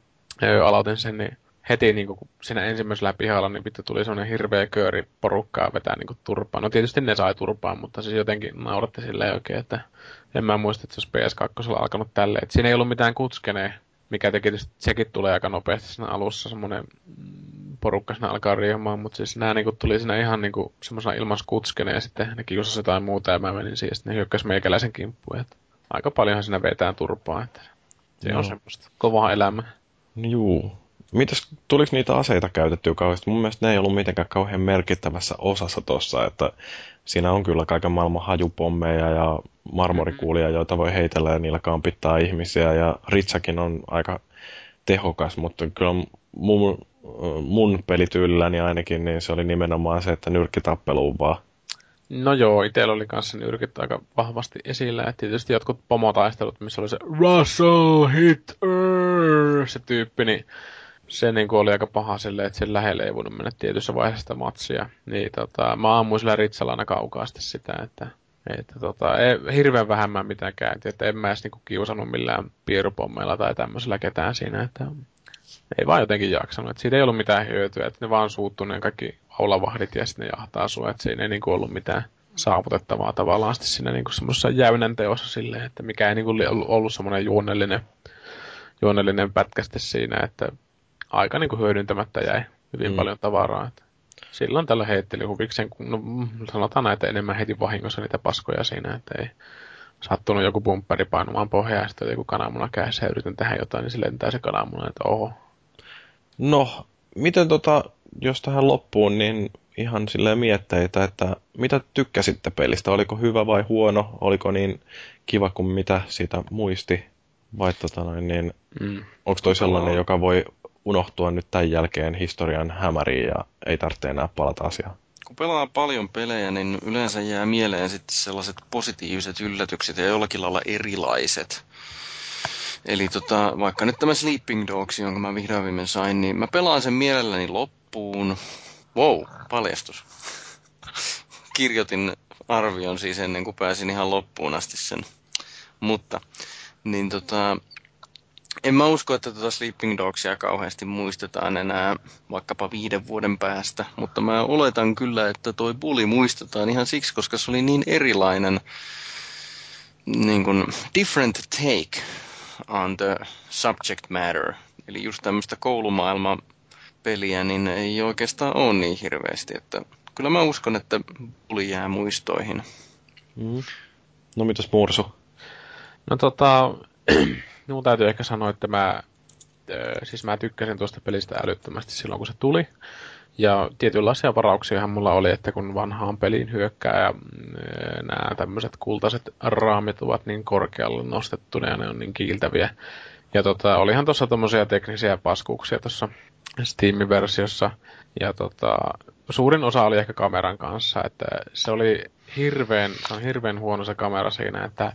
ö, aloitin sen, niin heti niin kun siinä ensimmäisellä pihalla, niin vittu tuli semmoinen hirveä kööri porukkaa vetää niin turpaan. No tietysti ne sai turpaan, mutta siis jotenkin nauratti silleen oikein, että en mä muista, että se olisi PS2 alkanut tälleen. Että siinä ei ollut mitään kutskenee, mikä teki tietysti, sekin tulee aika nopeasti siinä alussa, semmoinen mm, porukka siinä alkaa riehumaan, mutta siis nämä niinku tuli siinä ihan niinku semmoisena ilman skutskeneen ja sitten ne kiusasi jotain muuta ja mä menin siihen, sitten ne hyökkäsi meikäläisen kimppuun. Että aika paljonhan siinä vetään turpaa, että se Joo. on semmoista kovaa elämää. Juu. Mitäs, tuliko niitä aseita käytettyä kauheasti? Mun mielestä ne ei ollut mitenkään kauhean merkittävässä osassa tossa, että siinä on kyllä kaiken maailman hajupommeja ja marmorikuulia, joita voi heitellä ja niillä kampittaa ihmisiä ja Ritsakin on aika tehokas, mutta kyllä mun, mun pelityylilläni ainakin niin se oli nimenomaan se, että nyrkkitappeluun vaan. No joo, itsellä oli kanssa nyrkit aika vahvasti esillä. Et tietysti jotkut pomotaistelut, missä oli se Russell hit er, se tyyppi, niin se niin oli aika paha silleen, että sen lähelle ei voinut mennä tietyssä vaiheessa sitä matsia. Niin tota, mä ammuin sillä ritsalla aina kaukaasti sitä, että, että tota, ei, hirveän vähän mä mitään käynti, että en mä edes niinku kiusannut millään piirupommeilla tai tämmöisellä ketään siinä, että ei vaan jotenkin jaksanut. Että siitä ei ollut mitään hyötyä, että ne vaan suuttuu ne kaikki aulavahdit ja sitten ne jahtaa sua, että siinä ei niinku ollut mitään saavutettavaa tavallaan sitten siinä niinku semmoisessa jäynän teossa silleen, että mikä ei niinku ollut, ollut semmoinen juonellinen, juonellinen pätkä sitten siinä, että aika niinku hyödyntämättä jäi hyvin Mm. paljon tavaraa. Että silloin tällä heitteli huvikseen, kun no, sanotaan näin, että enemmän heti vahingossa niitä paskoja siinä, että ei sattunut joku pumpperi painumaan pohjaan ja sitten joku kananmuna kädessä ja yritän tehdä jotain, niin se lentää se kananmuna, että oho, No, miten tota, jos tähän loppuun, niin ihan silleen mietteitä, että mitä tykkäsitte pelistä? Oliko hyvä vai huono? Oliko niin kiva kuin mitä siitä muisti? Vai tota noin, niin, Mm. onko toi sellainen, Tavallaan- joka voi unohtua nyt tämän jälkeen historian hämäriin ja ei tarvitse enää palata asiaan? Kun pelaa paljon pelejä, niin yleensä jää mieleen sitten sellaiset positiiviset yllätykset ja jollakin lailla erilaiset. Eli tota, vaikka nyt tämä Sleeping Dogs, jonka mä vihdoin viimein sain, niin mä pelaan sen mielelläni loppuun. Wow, paljastus. Kirjoitin arvion siis ennen kuin pääsin ihan loppuun asti sen. Mutta, niin tota, en mä usko, että tuota Sleeping Dogsia kauheasti muistetaan enää vaikkapa viiden vuoden päästä, mutta mä oletan kyllä, että toi Bully muistetaan ihan siksi, koska se oli niin erilainen niin kuin different take on the subject matter. Eli just tämmöistä koulumaailman peliä, niin ei oikeastaan ole niin hirveästi, että kyllä mä uskon, että Bully jää muistoihin. Mm. No mitäs Mursu? No tota, minun täytyy ehkä sanoa, että mä, siis mä tykkäsin tuosta pelistä älyttömästi silloin, kun se tuli. Ja tietynlaisia varauksiahan mulla oli, että kun vanhaan peliin hyökkää ja nämä tämmöiset kultaiset raamit ovat niin korkealle nostettuna ja ne on niin kiiltäviä. Ja tota, olihan tuossa tommosia teknisiä paskuuksia tuossa Steam-versiossa. Ja tota, suurin osa oli ehkä kameran kanssa, että se oli hirveän, se on hirveän huono se kamera siinä, että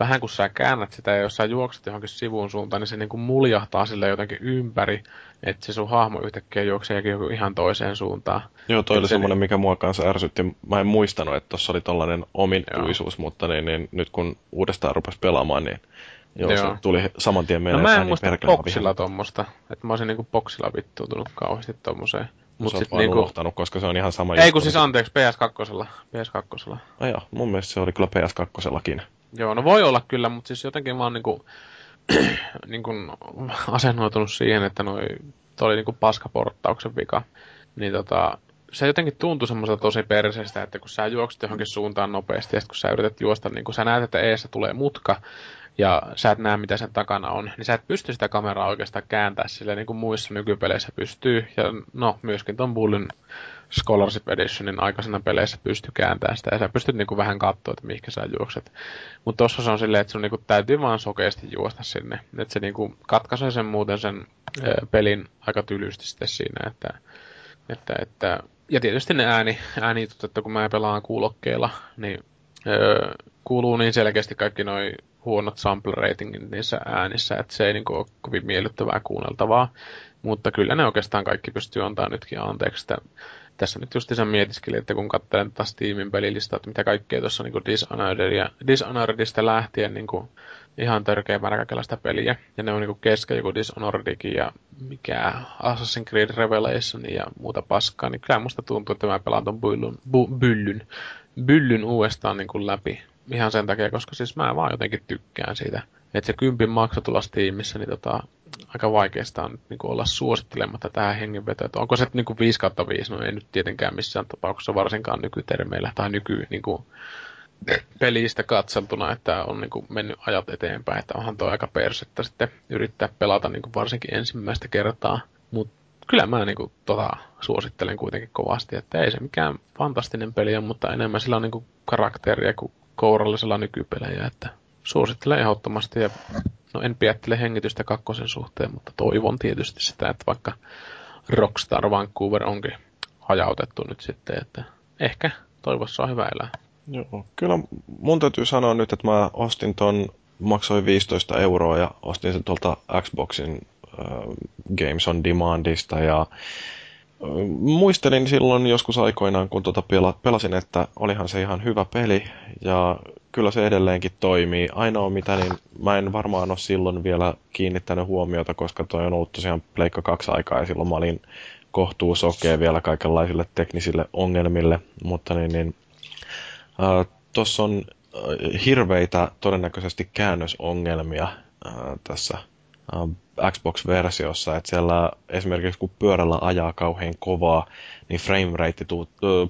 vähän kun sä käännät sitä ja jos sä juokset johonkin sivuun suuntaan, niin se niinku muljahtaa sille jotenkin ympäri, että se sun hahmo yhtäkkiä juoksee joku ihan toiseen suuntaan. Joo, toi Et oli se semmoinen, niin- mikä mua kanssa ärsytti. Mä en muistanut, että tuossa oli tollainen omintuisuus, mutta niin, niin, nyt kun uudestaan rupesi pelaamaan, niin joo, Joo. se tuli saman tien No mieleen. mä että en niin muista perkele boksilla tommosta, että mä olisin niinku boksilla vittuutunut kauheasti tommoseen. Mut sit sit vaan niinku- unohtanut, koska se on ihan sama Ei kun siis anteeksi, PS2. PS2. Ai joo, mun mielestä se oli kyllä PS2. Joo, no voi olla kyllä, mutta siis jotenkin mä oon niinku, [CLEARS THROAT] niinku asennoitunut siihen, että noi, toi oli niinku paskaporttauksen vika. Niin tota, se jotenkin tuntui semmoiselta tosi perseestä, että kun sä juokset johonkin suuntaan nopeasti ja kun sä yrität juosta, niin kun sä näet, että eessä tulee mutka ja sä et näe, mitä sen takana on, niin sä et pysty sitä kameraa oikeastaan kääntää sille niin kuin muissa nykypeleissä pystyy. Ja no, myöskin ton Bullin Scholarship Editionin aikaisena peleissä pystyy kääntämään sitä ja sä pystyt niinku vähän katsoa, että mihinkä sä juokset. Mutta tossa se on silleen, että sun niinku täytyy vaan sokeasti juosta sinne. Että se niinku katkaisee sen muuten sen pelin aika tylysti sitten siinä, että, että, että ja tietysti ne ääni, äänitut, että kun mä pelaan kuulokkeilla, niin öö, kuuluu niin selkeästi kaikki noi huonot sample ratingit niissä äänissä, että se ei niinku ole kovin miellyttävää kuunneltavaa. Mutta kyllä ne oikeastaan kaikki pystyy antaa nytkin anteeksi. Että tässä nyt just sen mietiskelin, että kun katselen taas Steamin pelilistaa, että mitä kaikkea tuossa niin ja Dishonoredista lähtien niin kuin ihan törkeä määrä kaikenlaista peliä. Ja ne on niin kesken joku Dishonoredikin ja mikä Assassin's Creed Revelation ja muuta paskaa. Niin kyllä musta tuntuu, että mä pelaan ton byllyn, bu, byllyn, byllyn uudestaan niin kuin läpi. Ihan sen takia, koska siis mä vaan jotenkin tykkään siitä. Että se kympin maksu tulla Steamissa, niin tota, aika vaikeasta on niin kuin olla suosittelematta tähän hengenvetoon. Onko se niin kuin 5 kautta 5? No ei nyt tietenkään missään tapauksessa varsinkaan nykytermeillä tai nyky niin kuin, pelistä katseltuna, että on niin kuin mennyt ajat eteenpäin. Että onhan tuo aika persettä sitten yrittää pelata niin kuin varsinkin ensimmäistä kertaa. Mutta kyllä mä niin kuin, tota, suosittelen kuitenkin kovasti, että ei se mikään fantastinen peli on, mutta enemmän sillä on niin kuin karakteria kuin kourallisella nykypelejä, että suosittelen ehdottomasti ja no en pidättele hengitystä kakkosen suhteen, mutta toivon tietysti sitä, että vaikka Rockstar Vancouver onkin hajautettu nyt sitten, että ehkä toivossa on hyvä elää. Joo, kyllä mun täytyy sanoa nyt, että mä ostin ton, maksoin 15 euroa ja ostin sen tuolta Xboxin äh, Games on Demandista ja äh, muistelin silloin joskus aikoinaan, kun pela, pelasin, että olihan se ihan hyvä peli ja kyllä se edelleenkin toimii. Ainoa mitä, niin mä en varmaan ole silloin vielä kiinnittänyt huomiota, koska toi on ollut tosiaan Pleikka kaksi aikaa ja silloin mä olin kohtuu sokea vielä kaikenlaisille teknisille ongelmille, mutta niin, niin tuossa on hirveitä todennäköisesti käännösongelmia tässä Xbox-versiossa, että siellä esimerkiksi kun pyörällä ajaa kauhean kovaa, niin framerate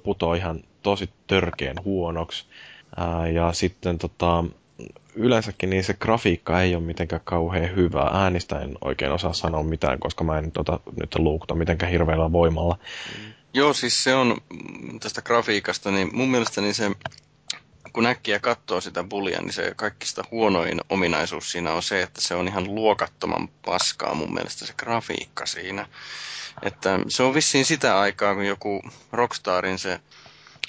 putoo ihan tosi törkeän huonoksi. Ja sitten tota, yleensäkin niin se grafiikka ei ole mitenkään kauhean hyvä. Äänistä en oikein osaa sanoa mitään, koska mä en tota, nyt luukuta mitenkään hirveällä voimalla. Mm. Joo, siis se on tästä grafiikasta, niin mun mielestä niin se, kun äkkiä katsoo sitä bulia, niin se kaikista huonoin ominaisuus siinä on se, että se on ihan luokattoman paskaa mun mielestä se grafiikka siinä. Että se on vissiin sitä aikaa, kun joku Rockstarin se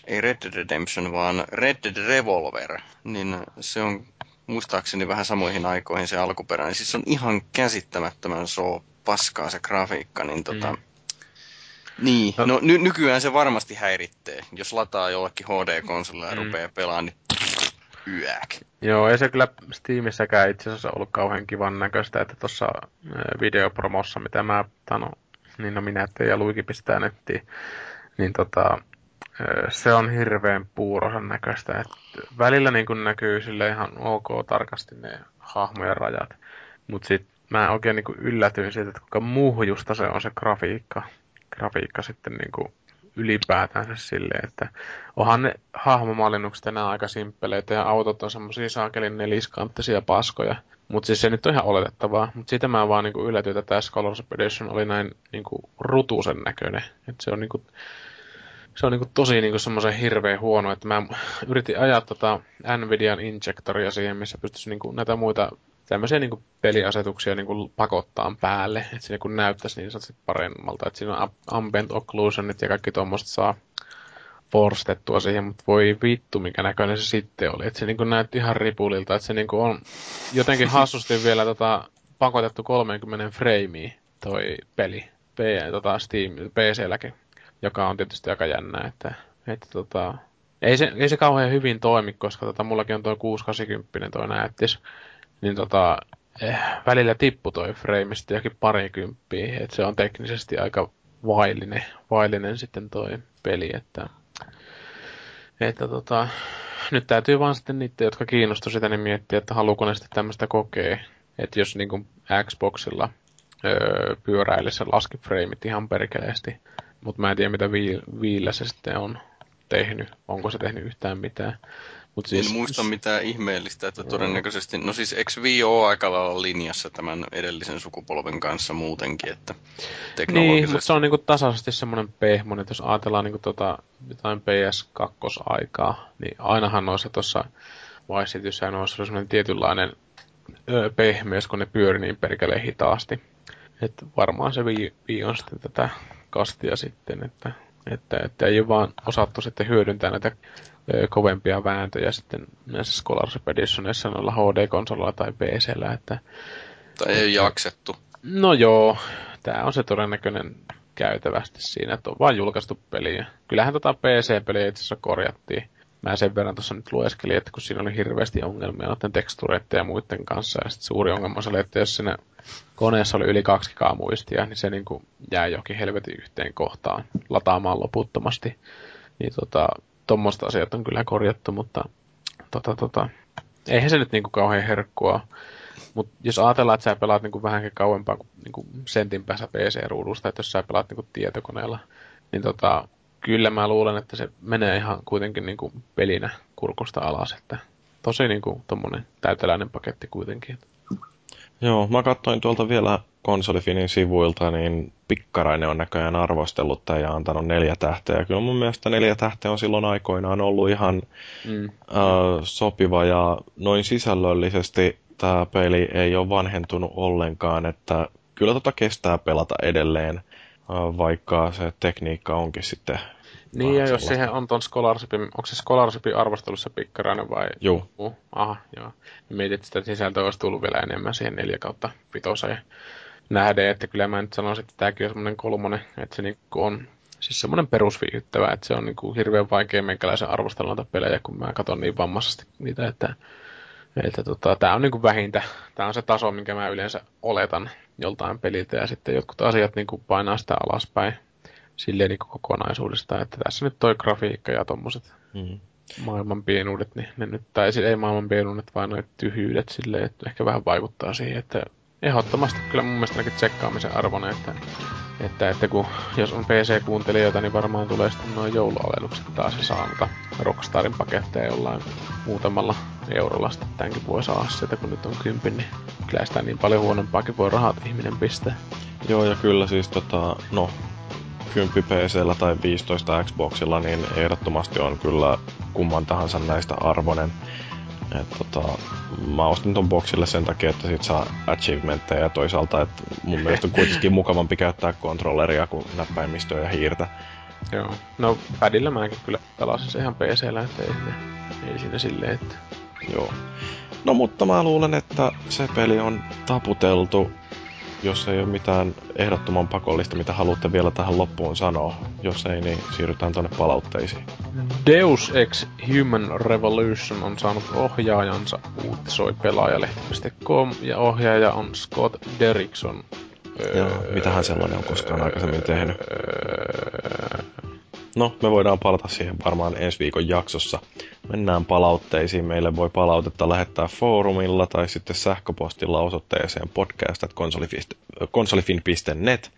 ei Red Dead Redemption, vaan Red Dead Revolver, niin se on muistaakseni vähän samoihin aikoihin se alkuperäinen. Siis se on ihan käsittämättömän so paskaa se grafiikka, niin tota... Mm. Niin, no, no ny- nykyään se varmasti häiritsee. Jos lataa jollekin HD-konsolilla ja mm. rupeaa pelaamaan, niin yäk. Joo, ei se kyllä Steamissäkään itse asiassa ollut kauhean kivan näköistä, että tuossa videopromossa, mitä mä tano, niin no minä ja Luiki pistää nettiin, niin tota, se on hirveän puurosan näköistä. Et välillä niin kun näkyy sille ihan ok tarkasti ne hahmojen rajat. Mutta sitten mä oikein niin yllätyin siitä, että kuinka muhjusta se on se grafiikka. Grafiikka sitten niin kuin ylipäätänsä silleen, että onhan ne hahmomallinnukset enää aika simppeleitä ja autot on semmosia saakelin neliskanttisia paskoja. Mutta siis se nyt on ihan oletettavaa. Mutta siitä mä vaan niinku yllätyin, että tämä Scholars Edition oli näin niinku rutusen näköinen. Että se on niinku se on niinku tosi niinku semmoisen hirveän huono, että mä yritin ajaa tota Nvidian injectoria siihen, missä pystyisi niinku näitä muita tämmöisiä niinku peliasetuksia niinku pakottaa päälle, että se niinku näyttäisi niin sanotusti paremmalta, että siinä on ambient occlusionit ja kaikki tuommoista saa forstettua siihen, mutta voi vittu, mikä näköinen se sitten oli. Että se niinku näytti ihan ripulilta, että se niinku on jotenkin hassusti vielä tota, pakotettu 30 frameen toi peli. P, tota Steam, PC-läkin joka on tietysti aika jännä, että, että tota, ei, se, ei se kauhean hyvin toimi, koska tota, mullakin on tuo 680 toi näyttis, niin tota, eh, välillä tippu toi frame sitten jokin parikymppiä, että se on teknisesti aika vaillinen, vaillinen sitten toi peli, että, että tota, nyt täytyy vaan sitten niitä, jotka kiinnostuu sitä, niin miettiä, että haluuko ne sitten tämmöistä kokea. Että jos niin Xboxilla öö, pyöräilee se laskifreimit ihan perkeleesti, mutta mä en tiedä mitä viillä se sitten on tehnyt, onko se tehnyt yhtään mitään. Mut siis, en muista mitään ihmeellistä, että todennäköisesti, no siis eikö ole aika lailla linjassa tämän edellisen sukupolven kanssa muutenkin, että Niin, mutta se on niinku tasaisesti semmoinen pehmonen, että jos ajatellaan niinku tota, jotain PS2-aikaa, niin ainahan noissa tuossa Vice Cityssä noissa oli semmoinen tietynlainen öö, pehmeys, kun ne pyöri niin perkeleen hitaasti. Että varmaan se Wii on sitten tätä kastia sitten, että, että, että ei ole vaan osattu sitten hyödyntää näitä kovempia vääntöjä sitten näissä Scholarship Editionissa noilla HD-konsolilla tai PCllä. Että, tai ei jaksettu. No joo, tämä on se todennäköinen käytävästi siinä, että on vain julkaistu peliä. Kyllähän tota PC-peliä itse asiassa korjattiin. Mä sen verran tuossa nyt lueskelin, että kun siinä oli hirveästi ongelmia noiden tekstureiden ja muiden kanssa, ja sitten suuri ongelma oli, että jos siinä koneessa oli yli 2 k muistia, niin se niin kuin jää jokin helvetin yhteen kohtaan lataamaan loputtomasti. Niin tota, tuommoista asiat on kyllä korjattu, mutta tota, tota, eihän se nyt niinku kauhean herkkua. Mutta jos ajatellaan, että sä pelaat niinku vähänkin kauempaa kuin niinku sentin päässä PC-ruudusta, että jos sä pelaat niinku tietokoneella, niin tota, kyllä mä luulen, että se menee ihan kuitenkin niinku pelinä kurkusta alas. Että tosi niinku tommonen täyteläinen paketti kuitenkin. Joo, mä katsoin tuolta vielä konsolifinin sivuilta, niin Pikkarainen on näköjään arvostellut tämän ja antanut neljä tähteä. Kyllä mun mielestä neljä tähteä on silloin aikoinaan ollut ihan mm. äh, sopiva ja noin sisällöllisesti tämä peli ei ole vanhentunut ollenkaan, että kyllä tota kestää pelata edelleen, äh, vaikka se tekniikka onkin sitten niin, ja jos siihen on ton Scholarshipin, onko se Scholarshipin arvostelussa pikkarainen vai? Joo. Uh, aha, joo. Mietit, että sisältöä olisi tullut vielä enemmän siihen neljä kautta vitoseen nähden, että kyllä mä nyt sanoisin, että tämäkin on semmoinen kolmonen, että se niinku on siis semmoinen perusviihdyttävä, että se on niinku hirveän vaikea meikäläisen arvostella noita pelejä, kun mä katson niin vammaisesti niitä, että, että tota, tämä on niinku vähintä, tämä on se taso, minkä mä yleensä oletan joltain peliltä, ja sitten jotkut asiat niinku painaa sitä alaspäin silleen niin kokonaisuudesta, että tässä nyt toi grafiikka ja tommoset mm. maailman pienuudet, niin ne nyt, tai ei maailman pienuudet, vaan noin tyhjyydet silleen, että ehkä vähän vaikuttaa siihen, että ehdottomasti kyllä mun mielestä tsekkaamisen arvoinen, että, että, että kun, jos on PC-kuuntelijoita, niin varmaan tulee sitten noin joulualennukset taas ja saa noita Rockstarin paketteja jollain muutamalla eurolla sitten tämänkin voi saada sieltä, kun nyt on kympin, niin kyllä sitä niin paljon huonompaakin voi rahat ihminen pistää. Joo, ja kyllä siis tota, no, 10 PCllä tai 15 Xboxilla, niin ehdottomasti on kyllä kumman tahansa näistä arvonen. Et tota, mä ostin ton boxille sen takia, että sit saa achievementteja ja toisaalta, että mun mielestä on kuitenkin mukavampi käyttää kontrolleria kuin näppäimistöä ja hiirtä. Joo. No padilla mäkin kyllä pelasin se ihan PCllä, että ei, ei siinä silleen, että... Joo. No mutta mä luulen, että se peli on taputeltu jos ei ole mitään ehdottoman pakollista, mitä haluatte vielä tähän loppuun sanoa. Jos ei, niin siirrytään tuonne palautteisiin. Deus Ex Human Revolution on saanut ohjaajansa, uutisoi pelaajalehti.com, ja ohjaaja on Scott Derrickson. Joo, öö, mitähän sellainen on koskaan aikaisemmin tehnyt? No, me voidaan palata siihen varmaan ensi viikon jaksossa. Mennään palautteisiin. Meille voi palautetta lähettää foorumilla tai sitten sähköpostilla osoitteeseen podcast.konsolifin.net.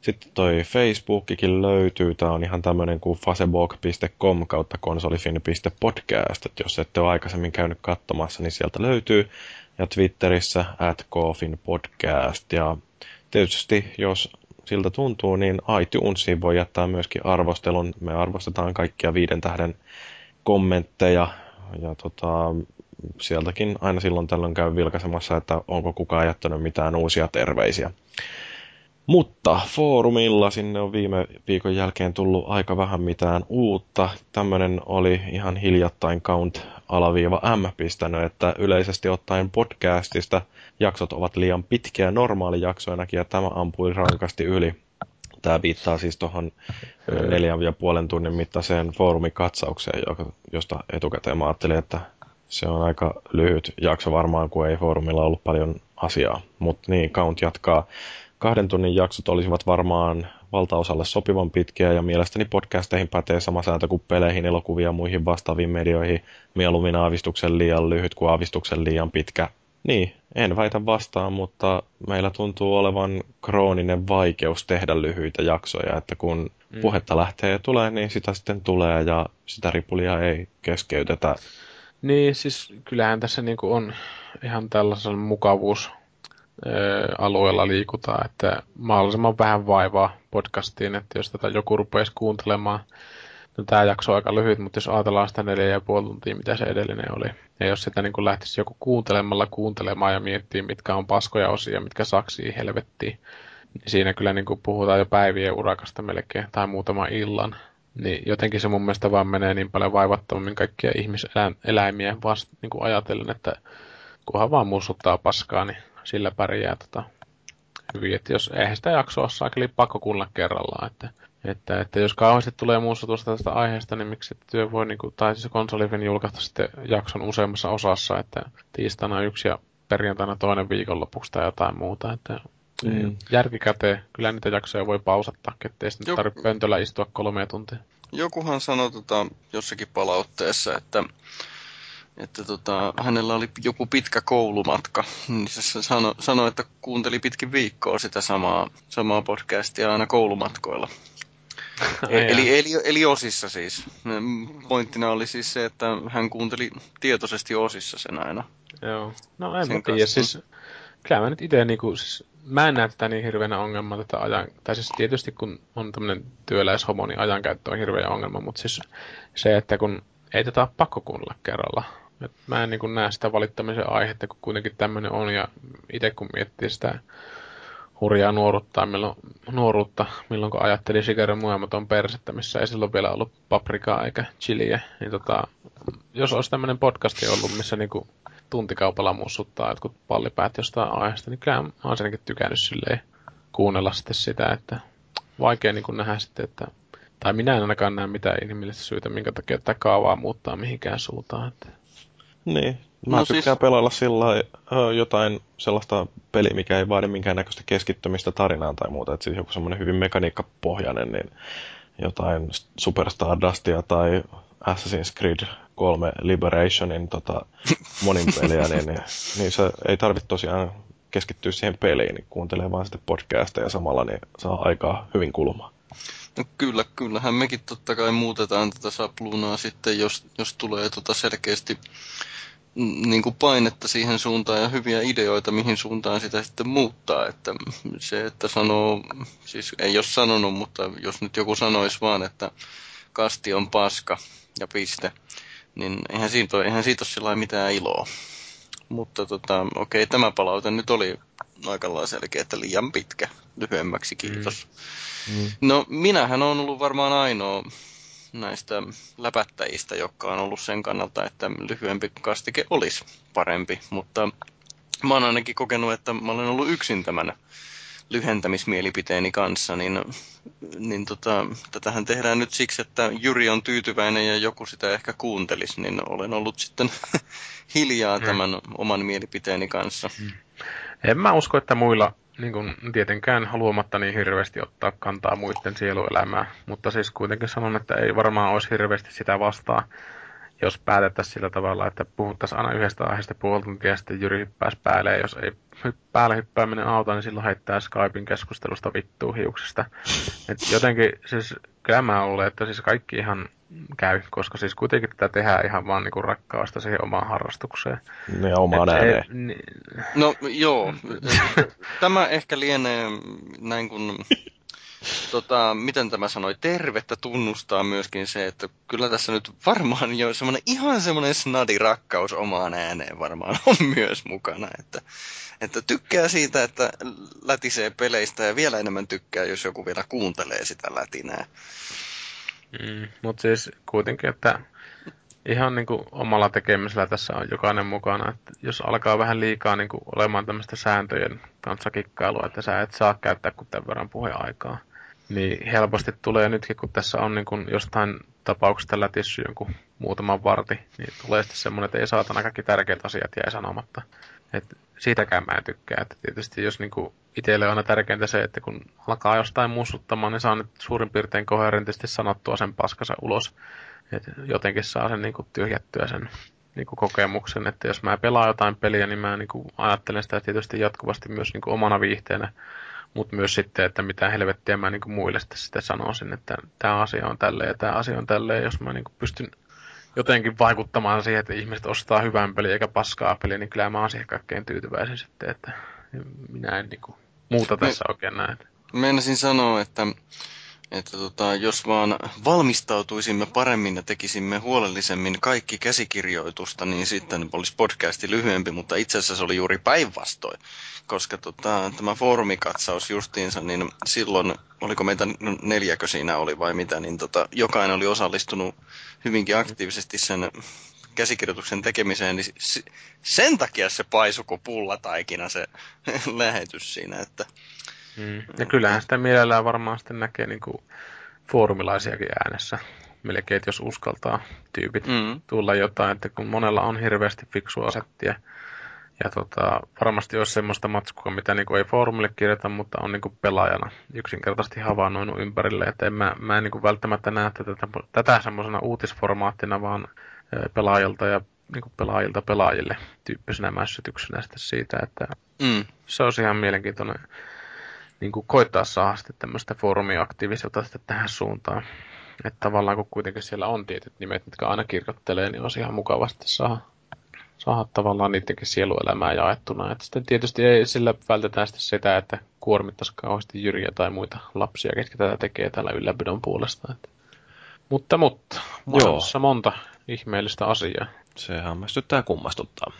Sitten toi Facebookikin löytyy. Tämä on ihan tämmöinen kuin facebook.com kautta konsolifin.podcast. Et jos ette ole aikaisemmin käynyt katsomassa, niin sieltä löytyy. Ja Twitterissä at podcast. Ja tietysti jos siltä tuntuu, niin iTunesiin voi jättää myöskin arvostelun. Me arvostetaan kaikkia viiden tähden kommentteja ja tota, sieltäkin aina silloin tällöin käy vilkaisemassa, että onko kukaan jättänyt mitään uusia terveisiä. Mutta foorumilla sinne on viime viikon jälkeen tullut aika vähän mitään uutta. Tämmöinen oli ihan hiljattain count-m pistänyt, että yleisesti ottaen podcastista jaksot ovat liian pitkiä normaalijaksoinakin ja tämä ampui rankasti yli. Tämä viittaa siis tuohon neljän ja puolen tunnin mittaiseen foorumikatsaukseen, josta etukäteen mä ajattelin, että se on aika lyhyt jakso varmaan, kun ei foorumilla ollut paljon asiaa. Mutta niin, Count jatkaa kahden tunnin jaksot olisivat varmaan valtaosalle sopivan pitkiä ja mielestäni podcasteihin pätee sama sääntö kuin peleihin, elokuviin ja muihin vastaaviin medioihin. Mieluummin aavistuksen liian lyhyt kuin aavistuksen liian pitkä. Niin, en väitä vastaan, mutta meillä tuntuu olevan krooninen vaikeus tehdä lyhyitä jaksoja, että kun mm. puhetta lähtee tulee, niin sitä sitten tulee ja sitä ripulia ei keskeytetä. Niin, siis kyllähän tässä niinku on ihan tällaisen mukavuus alueella liikutaan, että mahdollisimman vähän vaivaa podcastiin, että jos tätä joku rupeaisi kuuntelemaan, no tämä jakso on aika lyhyt, mutta jos ajatellaan sitä neljä ja puoli tuntia, mitä se edellinen oli, ja jos sitä niin lähtisi joku kuuntelemalla kuuntelemaan ja miettii, mitkä on paskoja osia, mitkä saksii helvettiin, niin siinä kyllä niin kuin puhutaan jo päivien urakasta melkein, tai muutama illan. Niin jotenkin se mun mielestä vaan menee niin paljon vaivattomammin kaikkia ihmiseläimiä vasta niin kuin ajatellen, että kunhan vaan mussuttaa paskaa, niin sillä pärjää tota, hyvin. Että jos eihän sitä jaksoa saa pakko kuulla kerrallaan. Että, että, että jos kauheasti tulee muistutusta tästä aiheesta, niin miksi työ voi, niin kuin, tai siis konsolifin julkaista sitten jakson useammassa osassa, että tiistaina yksi ja perjantaina toinen viikonlopuksi tai jotain muuta. Että mm. Järkikäteen, kyllä niitä jaksoja voi pausattaa, ettei sitten tarvitse pöntöllä istua kolme tuntia. Jokuhan sanoi tota, jossakin palautteessa, että että tota, hänellä oli joku pitkä koulumatka, niin se sanoi, sano, että kuunteli pitkin viikkoa sitä samaa, samaa podcastia aina koulumatkoilla. E- eli, eli, eli osissa siis. Pointtina oli siis se, että hän kuunteli tietoisesti osissa sen aina. Joo. No en mä tiedä, siis kyllä mä nyt itse niinku, siis, mä en näe tätä niin hirveänä ongelma tätä ajan, tai siis tietysti kun on tämmöinen työläishomo, niin ajankäyttö on hirveä ongelma, mutta siis se, että kun ei tätä ole pakko kuunnella kerralla, et mä en niin näe sitä valittamisen aihetta, kun kuitenkin tämmöinen on. Ja itse kun miettii sitä hurjaa nuoruutta, milloin, nuoruutta, milloin kun ajattelin Shigeru Muematon persettä, missä ei silloin vielä ollut paprikaa eikä chiliä, niin tota, jos olisi tämmöinen podcasti ollut, missä niinku tuntikaupalla mussuttaa jotkut pallipäät jostain aiheesta, niin kyllä mä senkin tykännyt silleen kuunnella sitten sitä, että vaikea niin nähdä sitten, että tai minä en ainakaan näe mitään inhimillistä syytä, minkä takia tämä kaavaa muuttaa mihinkään suuntaan. Että niin. Mä no tykkään siis... pelailla sillä jotain sellaista peliä, mikä ei vaadi minkäännäköistä keskittymistä tarinaan tai muuta. Että siis joku semmoinen hyvin mekaniikkapohjainen, niin jotain Super Stardustia tai Assassin's Creed 3 Liberationin tota, [LAUGHS] monin peliä, niin, niin, niin, se ei tarvitse tosiaan keskittyä siihen peliin, niin kuuntelee vaan sitten podcastia ja samalla niin saa aikaa hyvin kulumaan. No kyllä, kyllähän mekin totta kai muutetaan tätä sapluunaa sitten, jos, jos tulee tota selkeästi niin kuin painetta siihen suuntaan ja hyviä ideoita, mihin suuntaan sitä sitten muuttaa. Että se, että sanoo, siis ei ole sanonut, mutta jos nyt joku sanoisi vaan, että kasti on paska ja piste, niin eihän siitä ole, eihän siitä ole sillä mitään iloa. Mutta tota, okei, tämä palaute nyt oli aika selkeä, että liian pitkä. Lyhyemmäksi, kiitos. Mm. Mm. No, minähän on ollut varmaan ainoa näistä läpättäjistä, jotka on ollut sen kannalta, että lyhyempi kastike olisi parempi, mutta mä oon ainakin kokenut, että mä olen ollut yksin tämän lyhentämismielipiteeni kanssa, niin, niin tota, tätähän tehdään nyt siksi, että Jyri on tyytyväinen ja joku sitä ehkä kuuntelisi, niin olen ollut sitten [LAUGHS] hiljaa mm. tämän oman mielipiteeni kanssa. En mä usko, että muilla niin kuin, tietenkään haluamatta niin hirveästi ottaa kantaa muiden sieluelämää, mutta siis kuitenkin sanon, että ei varmaan olisi hirveästi sitä vastaa, jos päätettäisiin sillä tavalla, että puhuttaisiin aina yhdestä aiheesta puoli tuntia ja sitten Jyri päälle, jos ei päälle hyppääminen auta, niin silloin heittää Skypein keskustelusta vittuu hiuksesta. Et jotenkin, siis kyllä mä luulen, että siis kaikki ihan käy, koska siis kuitenkin tätä tehdään ihan vaan niinku rakkaasta siihen omaan harrastukseen. Ja omaan ääneen. Ni... No joo, tämä ehkä lienee näin kuin, tota, miten tämä sanoi, tervettä tunnustaa myöskin se, että kyllä tässä nyt varmaan jo semmoinen ihan semmoinen snadi rakkaus omaan ääneen varmaan on [LAUGHS] myös mukana, että, että tykkää siitä, että lätisee peleistä ja vielä enemmän tykkää, jos joku vielä kuuntelee sitä lätinää. Mm, Mutta siis kuitenkin, että ihan niin kuin omalla tekemisellä tässä on jokainen mukana. Että jos alkaa vähän liikaa niin kuin olemaan tämmöistä sääntöjen kanssa kikkailua, että sä et saa käyttää kuin tämän verran puheaikaa, niin helposti tulee nytkin, kun tässä on niin kuin jostain tapauksesta lätissy jonkun muutaman varti, niin tulee sitten semmoinen, että ei saatana kaikki tärkeät asiat jäi sanomatta. Et siitäkään mä en tykkää. Että tietysti jos niinku itselle on aina tärkeintä se, että kun alkaa jostain mussuttamaan, niin saa nyt suurin piirtein koherentisti sanottua sen paskansa ulos. Et jotenkin saa sen niinku tyhjättyä sen niinku kokemuksen, että jos mä pelaan jotain peliä, niin mä niinku ajattelen sitä tietysti jatkuvasti myös niinku omana viihteenä, mutta myös sitten, että mitä helvettiä mä niinku muille sitten, sitten sanoisin, että tämä asia on tälleen ja tämä asia on tälleen, jos mä niinku pystyn jotenkin vaikuttamaan siihen, että ihmiset ostaa hyvän pelin eikä paskaa peliä, niin kyllä mä oon siihen kaikkein tyytyväisin sitten, että minä en niinku muuta tässä Me, oikein näe. Meinasin sanoa, että että tota, jos vaan valmistautuisimme paremmin ja tekisimme huolellisemmin kaikki käsikirjoitusta, niin sitten olisi podcasti lyhyempi, mutta itse asiassa se oli juuri päinvastoin. Koska tota, tämä foorumikatsaus justiinsa, niin silloin, oliko meitä neljäkö siinä oli vai mitä, niin tota, jokainen oli osallistunut hyvinkin aktiivisesti sen käsikirjoituksen tekemiseen, niin sen takia se paisuko pullataikina se [LAUGHS] lähetys siinä, että Mm. Ja kyllähän sitä mielellään varmaan sitten näkee niin kuin foorumilaisiakin äänessä. Melkein, että jos uskaltaa tyypit mm. tulla jotain, että kun monella on hirveästi fiksua settiä, ja tota, varmasti olisi semmoista matskua, mitä niin kuin ei foorumille kirjoita, mutta on niin kuin pelaajana yksinkertaisesti havainnoinut ympärille. Että en mä, mä en niin kuin välttämättä näe tätä, tätä semmoisena uutisformaattina, vaan pelaajilta ja niin kuin pelaajilta pelaajille tyyppisenä mässytyksenä sitten siitä, että mm. se on ihan mielenkiintoinen niin kuin koittaa saada sitten tämmöistä foorumiaktiivisuutta sitten tähän suuntaan. Että tavallaan kun kuitenkin siellä on tietyt nimet, mitkä aina kirjoittelee, niin on ihan mukavasti saada, saada tavallaan niidenkin sieluelämää jaettuna. Että sitten tietysti ei sillä vältetään sitten sitä, että kuormittaisi kauheasti Jyriä tai muita lapsia, ketkä tätä tekee täällä ylläpidon puolesta. Että. Mutta, mutta, maailmassa monta ihmeellistä asiaa. Se hämmästyttää kummastuttaa.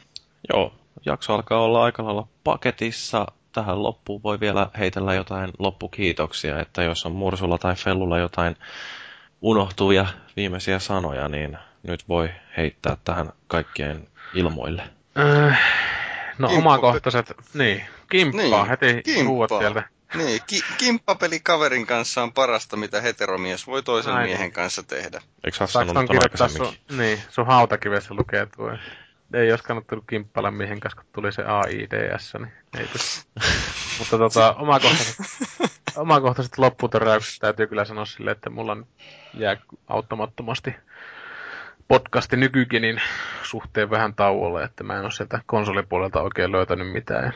Joo, jakso alkaa olla aika lailla paketissa tähän loppuun voi vielä heitellä jotain loppukiitoksia, että jos on Mursulla tai Fellulla jotain unohtuvia viimeisiä sanoja, niin nyt voi heittää tähän kaikkien ilmoille. Äh, no Kimppa. omakohtaiset, niin, kimppaa niin, heti kimppaa. sieltä. Niin, ki- kimppapeli kaverin kanssa on parasta, mitä heteromies voi toisen Ai, miehen kanssa tehdä. Eikö sä sanonut sun, Niin, sun hautakivessä lukee tuo ei olisi kannattanut kimppailla kanssa, kun tuli se AIDS, niin ei [LAUGHS] Mutta tota, omakohtaiset, omakohtaiset lopputöräykset täytyy kyllä sanoa silleen, että mulla jää auttamattomasti podcasti nykykinin suhteen vähän tauolle, että mä en ole sieltä konsolipuolelta oikein löytänyt mitään. Ja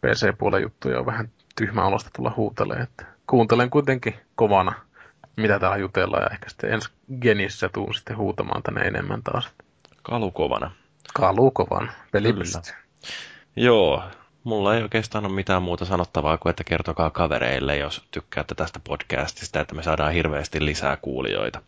PC-puolen juttuja on vähän tyhmä olosta tulla huutelemaan, että kuuntelen kuitenkin kovana, mitä täällä jutellaan, ja ehkä sitten ensi genissä tuun sitten huutamaan tänne enemmän taas. Kalukovana. Kalukovan peli Joo, mulla ei oikeastaan ole mitään muuta sanottavaa kuin, että kertokaa kavereille, jos tykkäätte tästä podcastista, että me saadaan hirveästi lisää kuulijoita.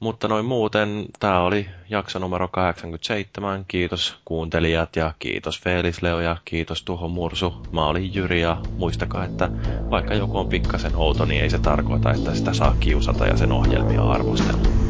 Mutta noin muuten, tämä oli jakso numero 87. Kiitos kuuntelijat ja kiitos Felis Leo ja kiitos Tuho Mursu. Mä olin Jyri ja muistakaa, että vaikka joku on pikkasen outo, niin ei se tarkoita, että sitä saa kiusata ja sen ohjelmia arvostella.